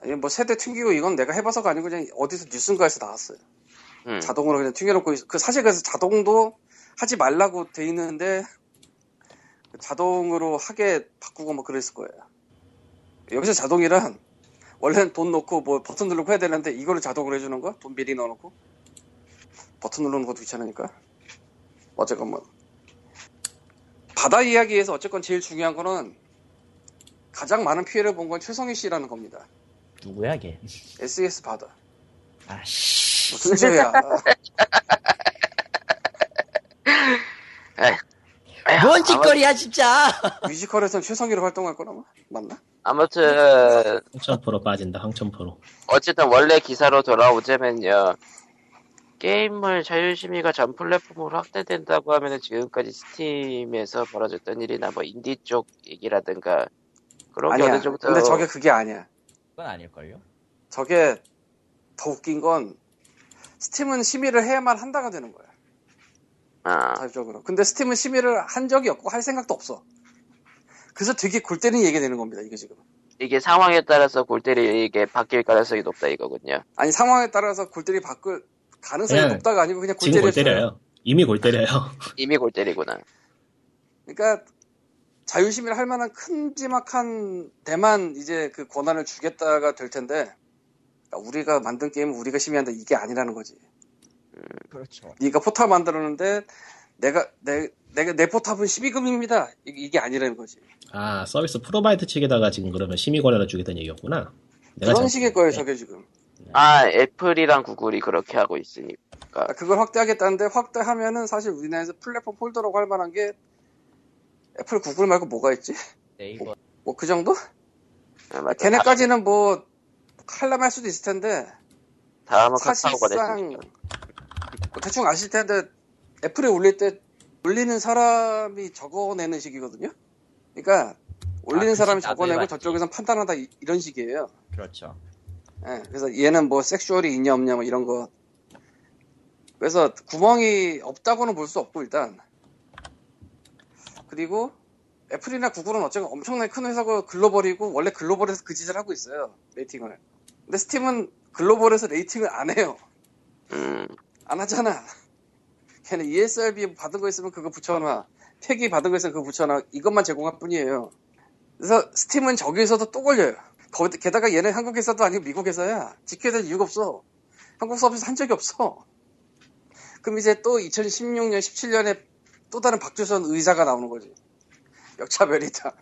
아니, 뭐 세대 튕기고 이건 내가 해봐서가 아니고 그냥 어디서 뉴스인가에서 나왔어요. 음. 자동으로 그냥 튕겨놓고 있- 그 사실 그래서 자동도 하지 말라고 돼 있는데 자동으로 하게 바꾸고 뭐 그랬을 거예요. 여기서 자동이란 원래는 돈 넣고 뭐 버튼 누르고 해야 되는데 이거를 자동으로 해주는 거? 돈 미리 넣어놓고 버튼 누르는 것도 귀찮으니까 어쨌건 뭐 바다 이야기에서 어쨌건 제일 중요한 거는 가장 많은 피해를 본 건 최성희 씨라는 겁니다. 누구야 걔? SES 바다. 아씨. 무슨 죄야? 뭔 짓거리야 진짜. 뮤지컬에선 최성희로 활동할 거라마? 맞나? 아무튼 황천포로 빠진다. 황천포로. 어쨌든 원래 기사로 돌아오자면요. 게임을 자율심의가 전 플랫폼으로 확대된다고 하면 지금까지 스팀에서 벌어졌던 일이나 뭐 인디 쪽 얘기라든가 그런 게 아니야. 어느 정도 근데 저게 그게 아니야. 그건 아닐걸요? 저게 더 웃긴 건 스팀은 심의를 해야만 한다가 되는 거야. 아, 자율적으로. 근데 스팀은 심의를 한 적이 없고 할 생각도 없어. 그래서 되게 골 때리는 얘기가 되는 겁니다. 이게 지금. 이게 상황에 따라서 골때리 이게 바뀔 가능성이 높다 이거군요. 아니 상황에 따라서 골때리 바꿀 가능성이 그냥 높다가 아니고 그냥 지금 골 때려요. 이미 골 때려요. 이미 골 때리구나. 그러니까 자율심의를 할 만한 큼지막한 데만 이제 그 권한을 주겠다가 될 텐데 그러니까 우리가 만든 게임은 우리가 심의한다 이게 아니라는 거지. 그렇죠. 네가 포탈 만들었는데 내가 내 내가 내 포탈은 12금입니다. 이게 아니라는 거지. 아 서비스 provide 측에다가 지금 그러면 심의 권한을 주겠다는 얘기였구나. 내가 그런 식의 거예요. 저게 지금. 아 애플이랑 구글이 그렇게 하고 있으니까 아, 그걸 확대하겠다는데 확대하면은 사실 우리나라에서 플랫폼 holder라고 할 만한 게 애플, 구글 말고 뭐가 있지? 네이버 뭐 그 정도? 아. 걔네까지는 뭐 하려면 할 수도 있을 텐데 다음은 사실상. 뭐 대충 아실 텐데 애플에 올릴 때 올리는 사람이 적어내는 식이거든요. 그러니까 올리는 그치, 사람이 나도 적어내고. 저쪽에선 판단하다 이, 런 식이에요. 그렇죠. 예, 그래서 얘는 뭐 섹슈얼이 있냐 없냐 뭐 이런 거. 그래서 구멍이 없다고는 볼 수 없고 일단. 그리고 애플이나 구글은 어쨌든 엄청나게 큰 회사고 글로벌이고 원래 글로벌에서 그 짓을 하고 있어요 레이팅을. 근데 스팀은 글로벌에서 레이팅을 안 해요. 음, 안 하잖아. 걔는 ESRB 받은 거 있으면 그거 붙여놔. 태기 받은 거 있으면 그거 붙여놔. 이것만 제공할 뿐이에요. 그래서 스팀은 저기에서도 또 걸려요. 거기, 게다가 얘는 한국 회사도 아니고 미국 회사야. 지켜야 될 이유가 없어. 한국 서비스 한 적이 없어. 그럼 이제 또 2016년, 17년에 또 다른 박주선 의사가 나오는 거지. 역차별이다.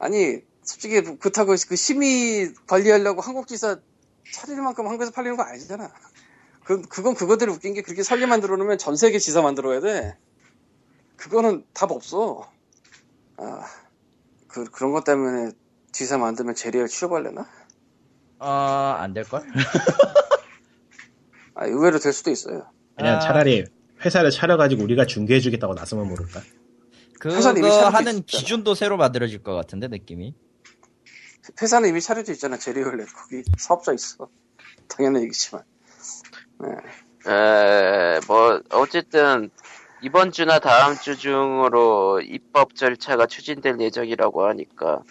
아니, 솔직히 그렇다고 그 심의 관리하려고 한국 지사 차릴 만큼 한국에서 팔리는 거 아니잖아. 그, 그건 그거대로 웃긴 게 그렇게 설리 만들어 놓으면 전 세계 지사 만들어야 돼. 그거는 답 없어. 아, 그, 그런 것 때문에 지사 만들면 제리얼 취업할래나? 어, 안 될걸? 아, 의외로 될 수도 있어요. 그냥 아. 차라리 회사를 차려가지고 우리가 중개해주겠다고 나서면 모를까. 회사는 이미 그거 하는. 기준도 새로 만들어질 것 같은데, 느낌이. 회사는 이미 차려져 있잖아, 제리얼렛. 거기 사업자 있어. 당연한 얘기지만. 네. 에, 뭐 어쨌든 이번 주나 다음 주 중으로 입법 절차가 추진될 예정이라고 하니까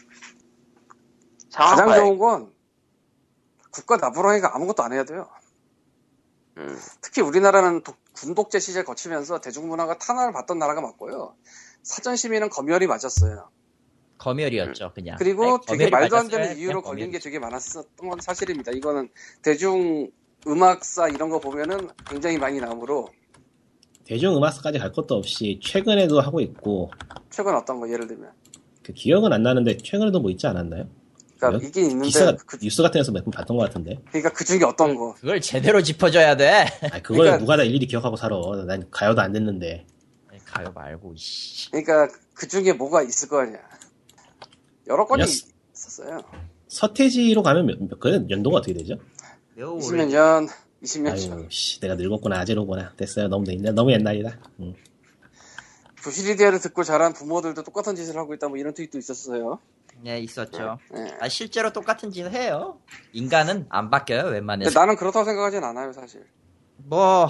가장 봐야- 좋은 건 국가 나부랑이가 아무것도 안 해야 돼요. 음, 특히 우리나라는 독- 군독재 시절 거치면서 대중문화가 탄압을 받던 나라가 맞고요. 사전 심의는 검열이 맞았어요. 검열이었죠, 그냥. 그리고 아니, 되게 말도 안 되는 이유로 걸린. 게 되게 많았었던 건 사실입니다. 이거는 대중 음악사 이런 거 보면은 굉장히 많이 나오므로 대중 음악사까지 갈 것도 없이 최근에도 하고 있고 최근 어떤 거 예를 들면 그 기억은 안 나는데 최근에도 뭐 있지 않았나요? 그러니까 왜? 이긴 있는데 기사, 그, 뉴스 같은 데서 몇 번 봤던 것 같은데. 그러니까 그 중에 어떤 거 그걸 제대로 짚어줘야 돼. 아, 그걸 그러니까- 누가 다 일일이 기억하고 살아. 난 가요도 안 듣는데. 가요 말고, 씨. 그러니까 그 중에 뭐가 있을 거 아니야. 여러 건이 있었어요. 서태지로 가면 몇, 몇- 그 연도가 어떻게 되죠? 매우 20몇 년, 20년 전. 아유, 씨, 내가 늙었구나, 아재로구나. 됐어요. 너무, 옛날- 너무 옛날이다. 응. 부시리디아를 듣고 자란 부모들도 똑같은 짓을 하고 있다 뭐 이런 트윗도 있었어요. 네, 있었죠. 네. 아, 실제로 똑같은 짓을 해요. 인간은 안 바뀌어요, 웬만해서. 나는 그렇다고 생각하진 않아요, 사실. 뭐,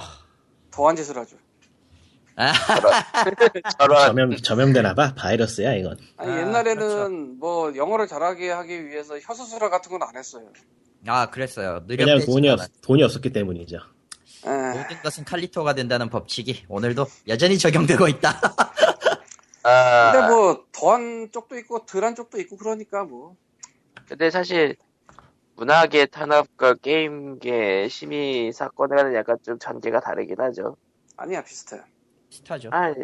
더한 짓을 하죠. 아, 저런 점염, 점염되나봐? 바이러스야, 이건. 아니, 아, 옛날에는 그렇죠. 뭐 영어를 잘하게 하기 위해서 혀수술화 같은 건 안 했어요. 아, 그랬어요. 그냥 느려 돈이, 없, 돈이 없었기 때문이죠. 에, 모든 것은 칼리토가 된다는 법칙이 오늘도 여전히 적용되고 있다. 아, 근데 뭐 더한 쪽도 있고 덜한 쪽도 있고 그러니까 뭐 근데 사실 문화계 탄압과 게임계 심의 사건과는 약간 좀 전개가 다르긴 하죠. 아니야 비슷해. 비슷하죠. 아,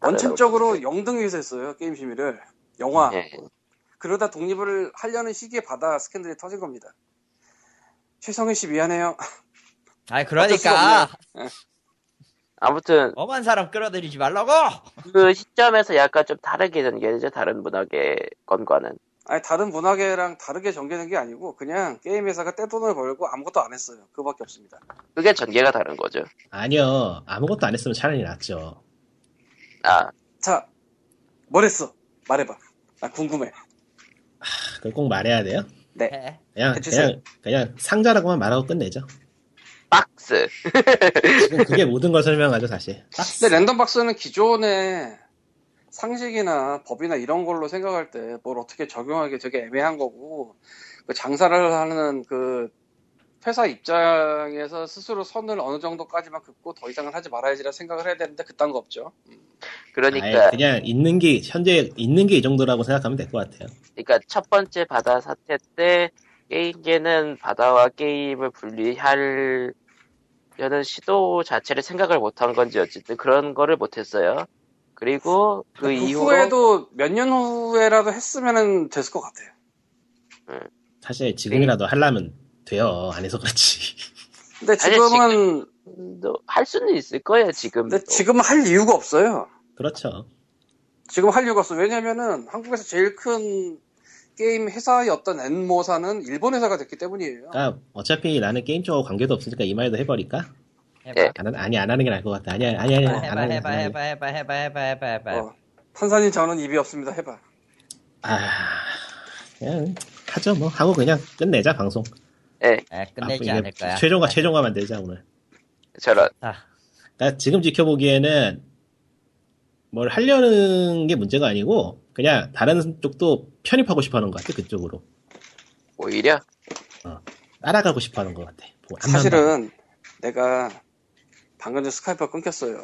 원천적으로 영등위에서 했어요 게임 심의를 영화 예. 그러다 독립을 하려는 시기에 바다 스캔들이 터진 겁니다. 최성현 씨 미안해요. 아, 그러니까 수가 아무튼 엄한 사람 끌어들이지 말라고. 그 시점에서 약간 좀 다르게 전개되죠. 다른 문화계 건과는. 아니 다른 문화계랑 다르게 전개된 게 아니고 그냥 게임 회사가 떼돈을 벌고 아무것도 안 했어요. 그밖에 없습니다. 그게 전개가 다른 거죠. 아니요. 아무것도 안 했으면 차라리 낫죠. 아, 자, 뭘 했어? 말해봐. 나 궁금해. 그걸 꼭 말해야 돼요? 네. 해. 그냥, 해주세요. 그냥, 그냥 상자라고만 말하고 끝내죠. 박스. 지금 그게 모든 걸 설명하죠, 사실. 근데 랜덤 박스는 기존의 상식이나 법이나 이런 걸로 생각할 때 뭘 어떻게 적용하기 되게 애매한 거고 그 장사를 하는 그 회사 입장에서 스스로 선을 어느 정도까지만 긋고 더 이상은 하지 말아야지라 생각을 해야 되는데 그딴 거 없죠. 그러니까, 아예 그냥 있는 게, 현재 있는 게 이 정도라고 생각하면 될 것 같아요. 그러니까 첫 번째 바다 사태 때 게임계는 바다와 게임을 분리할 저는 시도 자체를 생각을 못한 건지 어쨌든 그런 거를 못했어요. 그리고 그 그 이후로 후에도 몇 년 후에라도 했으면 됐을 것 같아요. 사실 지금이라도 하려면 돼요. 안 해서 그렇지. 근데 지금은 도할 수는 있을 거예요 지금. 근데 지금은 할 이유가 없어요. 그렇죠. 지금 할 이유가 없어. 왜냐면은 한국에서 제일 큰 게임 회사였던 엔모사는 일본 회사가 됐기 때문이에요. 그러니까 어차피 나는 게임 쪽하고 관계도 없으니까 이 말도 해버릴까? 해봐. 예. 안, 하- 아니 안 하는 게 나을 것 같아. 아니 아니 아니 해봐, 안 해봐, 하는 게 해봐, 해봐, 해봐, 해봐, 해봐, 해봐, 해봐. 어, 탄산인 저는 입이 없습니다. 해봐. 아 그냥 하죠 뭐 하고 그냥 끝내자 방송. 예, 아, 끝내지 아, 않을 거야. 최종화 최종화 만들자 오늘. 저런. 아, 그러니까 지금 지켜보기에는 뭘 하려는 게 문제가 아니고 그냥 다른 쪽도 편입하고 싶어 하는 것 같아 그쪽으로 오히려 따라가고 싶어 하는 것 같아. 뭐 봐도. 사실은 내가 방금 전 스카이프가 끊겼어요.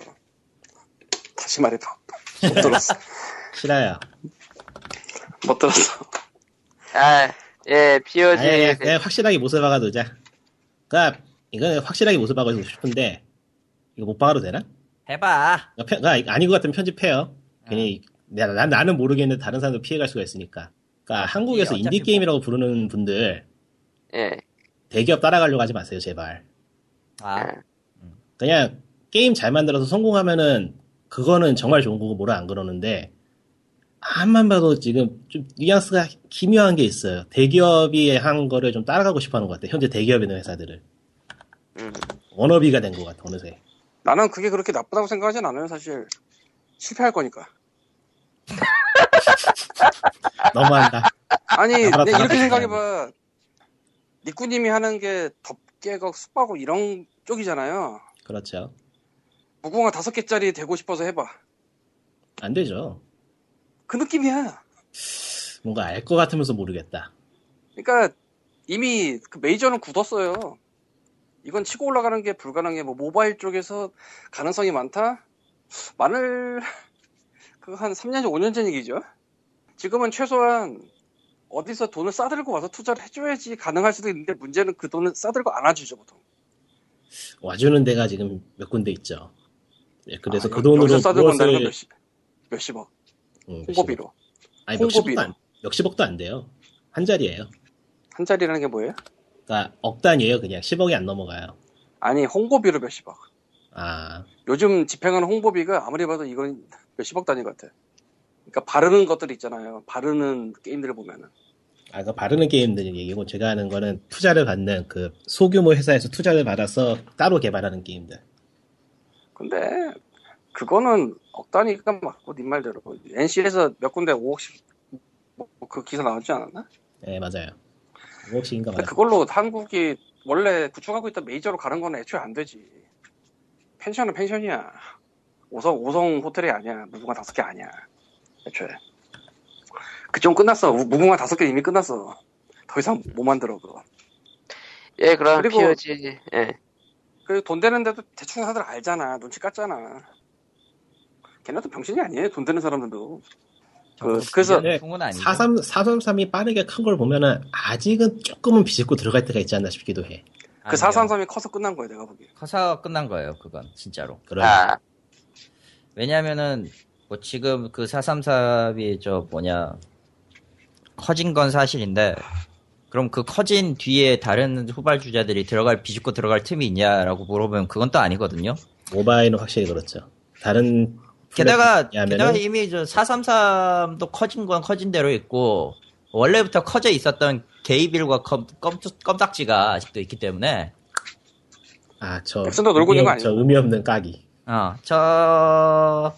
다시 말해봐. 못 들었어. 싫어요. 못 들었어. 아, 예, POG 아니, 그냥 확실하게 못을 박아두자. 그러니까 이거는 확실하게 못을 박아주고 싶은데 이거 못 박아도 되나? 해봐. 그러니까 편- 그러니까 아닌 것 같으면 편집해요. 괜히 나, 나- 나는 모르겠는데 다른 사람도 피해갈 수가 있으니까. 그러니까 한국에서 어차피 인디 게임이라고 부르는 분들 예, 대기업 따라가려고 하지 마세요 제발. 아, 예. 그냥 게임 잘 만들어서 성공하면은 그거는 정말 좋은 거고 뭐라 안 그러는데 한만 봐도 지금 좀 뉘앙스가 기묘한 게 있어요. 대기업이 한 거를 좀 따라가고 싶어 하는 것 같아. 현재 대기업에 있는 회사들을 음, 워너비가 된 것 같아 어느새. 나는 그게 그렇게 나쁘다고 생각하진 않아요. 사실 실패할 거니까. 너무한다. 아니 알아, 그냥 이렇게 알아. 생각해봐. 니꾸님이 하는 게 덮개가 숲하고 이런 쪽이잖아요. 그렇죠. 무궁화 다섯 개짜리 되고 싶어서 해봐. 안 되죠. 그 느낌이야. 뭔가 알 것 같으면서 모르겠다. 그러니까 이미 그 메이저는 굳었어요. 이건 치고 올라가는 게 불가능해. 뭐 모바일 쪽에서 가능성이 많다? 많을 그 한 3년 전, 5년 전 얘기죠. 지금은 최소한 어디서 돈을 싸들고 와서 투자를 해줘야지 가능할 수도 있는데 문제는 그 돈을 싸들고 안 와주죠 보통. 와주는 데가 지금 몇 군데 있죠. 예, 그래서 아, 그 돈으로 싸들고 온다는 건 몇십, 몇십억. 음, 홍보비로. 아니 몇십억도 홍보비로. 안, 몇십억도 안 돼요. 한 자리예요. 한 자리라는 게 뭐예요? 그러니까 억 단위예요. 그냥 10억이 안 넘어가요. 아니 홍보비로 몇십억. 아 요즘 집행하는 홍보비가 아무리 봐도 이건 몇십억 단위 같아. 그러니까 바르는 것들 있잖아요. 바르는 게임들을 보면은. 아, 그 바르는 게임들 얘기고 제가 하는 거는 투자를 받는 그 소규모 회사에서 투자를 받아서 따로 개발하는 게임들. 근데 그거는 억 단위가 맞고 네 말대로 NC에서 몇 군데 5억씩 뭐 그 기사 나왔지 않았나? 네, 맞아요. 5억씩인가 근데 봐요. 그걸로 한국이 원래 구축하고 있던 메이저로 가는 거는 애초에 안 되지. 펜션은 펜션이야. 5성, 5성 호텔이 아니야. 무궁화 다섯 개 아니야. 애초에. 그 좀 끝났어. 무- 무궁화 다섯 개 이미 끝났어. 더 이상 못 만들어, 그거. 예, 그럼 그리고- 예, 그돈 되는데도 대충 사들 알잖아. 눈치 깠잖아. 걔네도 병신이 아니에요. 돈 되는 사람들도. 그, 그래서 네, 그건 아니죠. 43, 433이 빠르게 큰 걸 보면은 아직은 조금은 비집고 들어갈 때가 있지 않나 싶기도 해. 그 433이 커서 끝난 거예요. 내가 보기에. 커서 끝난 거예요, 그건 진짜로. 아, 왜냐면은 뭐 지금 그 433이 저 뭐냐 커진 건 사실인데 그럼 그 커진 뒤에 다른 후발 주자들이 들어갈 비집고 들어갈 틈이 있냐라고 물어보면 그건 또 아니거든요. 모바일은 확실히 그렇죠. 다른 게다가 플랫폼이 게다가 하면은 이미 저 433도 커진 건 커진 대로 있고 원래부터 커져 있었던 게이빌과 껌, 껌, 껌딱지가 아직도 있기 때문에 아, 저 엑슨도 놀고 있는 거 없- 저 아니에요? 의미 없는 까기. 어, 저,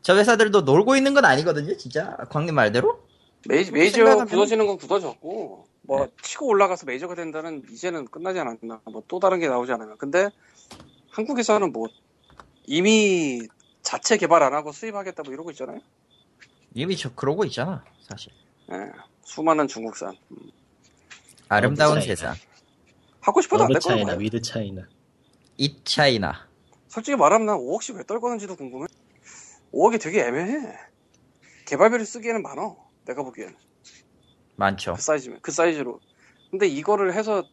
저 회사들도 놀고 있는 건 아니거든요, 진짜. 광님 말대로? 메이, 메이저 생각하면- 굳어지는 건 굳어졌고, 뭐, 네. 치고 올라가서 메이저가 된다는, 이제는 끝나지 않았나. 뭐, 또 다른 게 나오지 않으면. 근데, 한국에서는 뭐, 이미 자체 개발 안 하고 수입하겠다 뭐 이러고 있잖아요. 이미 저 그러고 있잖아, 사실. 예. 수많은 중국산. 아름다운 China. 세상. 하고 싶어도 안 될 거야. China, 뭐야. With China. In China. 솔직히 말하면 난 5억씩 왜 떨거는지도 궁금해. 5억이 되게 애매해. 개발비를 쓰기에는 많어. 내가 보기엔. 많죠. 그 사이즈면. 그 사이즈로. 근데 이거를 해서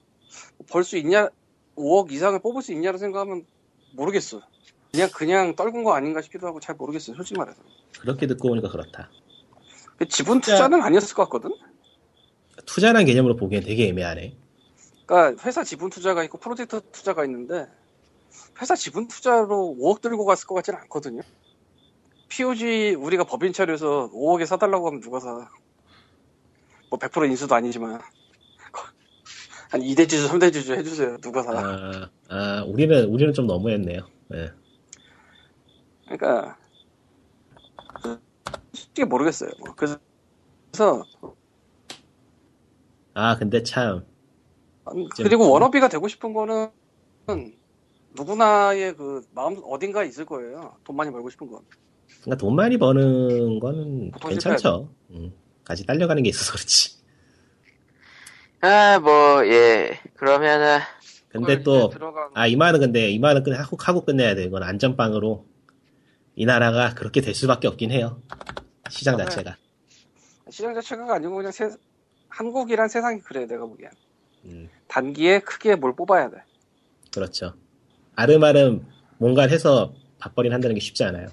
벌 수 있냐? 5억 이상을 뽑을 수 있냐고 생각하면 모르겠어. 그냥 그냥 떨군 거 아닌가 싶기도 하고 잘 모르겠어요. 솔직히 말해서. 그렇게 듣고 보니까 그렇다. 그 지분 투자는 아니었을 것 같거든. 투자란 개념으로 보기엔 되게 애매하네. 그러니까 회사 지분 투자가 있고 프로젝트 투자가 있는데 회사 지분 투자로 5억 들고 갔을 것 같지는 않거든요. POG 우리가 법인 차려서 5억에 사달라고 하면 누가 사? 뭐 100% 인수도 아니지만 한 2대 지주, 3대 지주 해주세요. 누가 사? 아, 아, 우리는, 우리는 좀 너무했네요. 예. 그러니까 솔직히 모르겠어요. 뭐. 그래서 그래서 아, 근데 참, 그리고 워너비가 되고 싶은 거는 누구나의 그 마음 어딘가에 있을 거예요. 돈 많이 벌고 싶은 건. 그러니까 돈 많이 버는 거는 괜찮죠. 음, 같이 딸려가는 게 있어서 그렇지. 아, 뭐, 예. 그러면은, 근데 또, 아, 이 말은 근데, 이 말은 끝, 하고, 하고 끝내야 돼. 이건 안전빵으로. 이 나라가 그렇게 될 수밖에 없긴 해요. 시장 아, 자체가. 시장 자체가 아니고 그냥 세- 한국이란 세상이 그래 내가 보기엔 음, 단기에 크게 뭘 뽑아야 돼. 그렇죠. 아름아름 뭔가를 해서 밥벌이를 한다는 게 쉽지 않아요.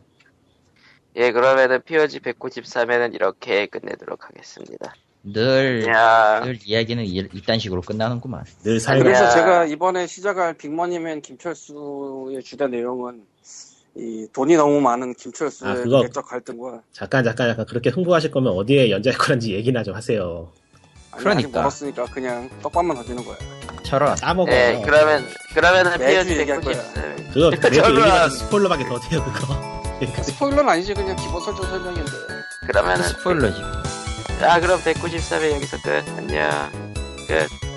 예, 그러면은 POG 193회는 이렇게 끝내도록 하겠습니다. 늘, 야, 늘 이야기는 이, 이딴 식으로 끝나는구만. 늘 삶을, 그래서 야. 제가 이번에 시작할 빅머니맨 김철수의 주된 내용은 이 돈이 너무 많은 김철수의 아, 그거- 내적 갈등과 잠깐, 잠깐, 잠깐, 그렇게 흥분하실 거면 어디에 연재할 거란지 얘기나 좀 하세요. 아니, 그러니까. 아직 멀었으니까 그냥 떡밥만 던지는 거야. 저런. 따먹어. 예, 그러면, 그러면은 매주 POG 얘기할 거야. 193회. 그거 매주 저런. 얘기하다 스포일러밖에 더 돼요, 그거. 스포일러는 아니지 그냥 기본 설정 설명인데. 그러면은, 스포일러지. 아, 그럼 193회 여기서 끝. 안녕. 끝.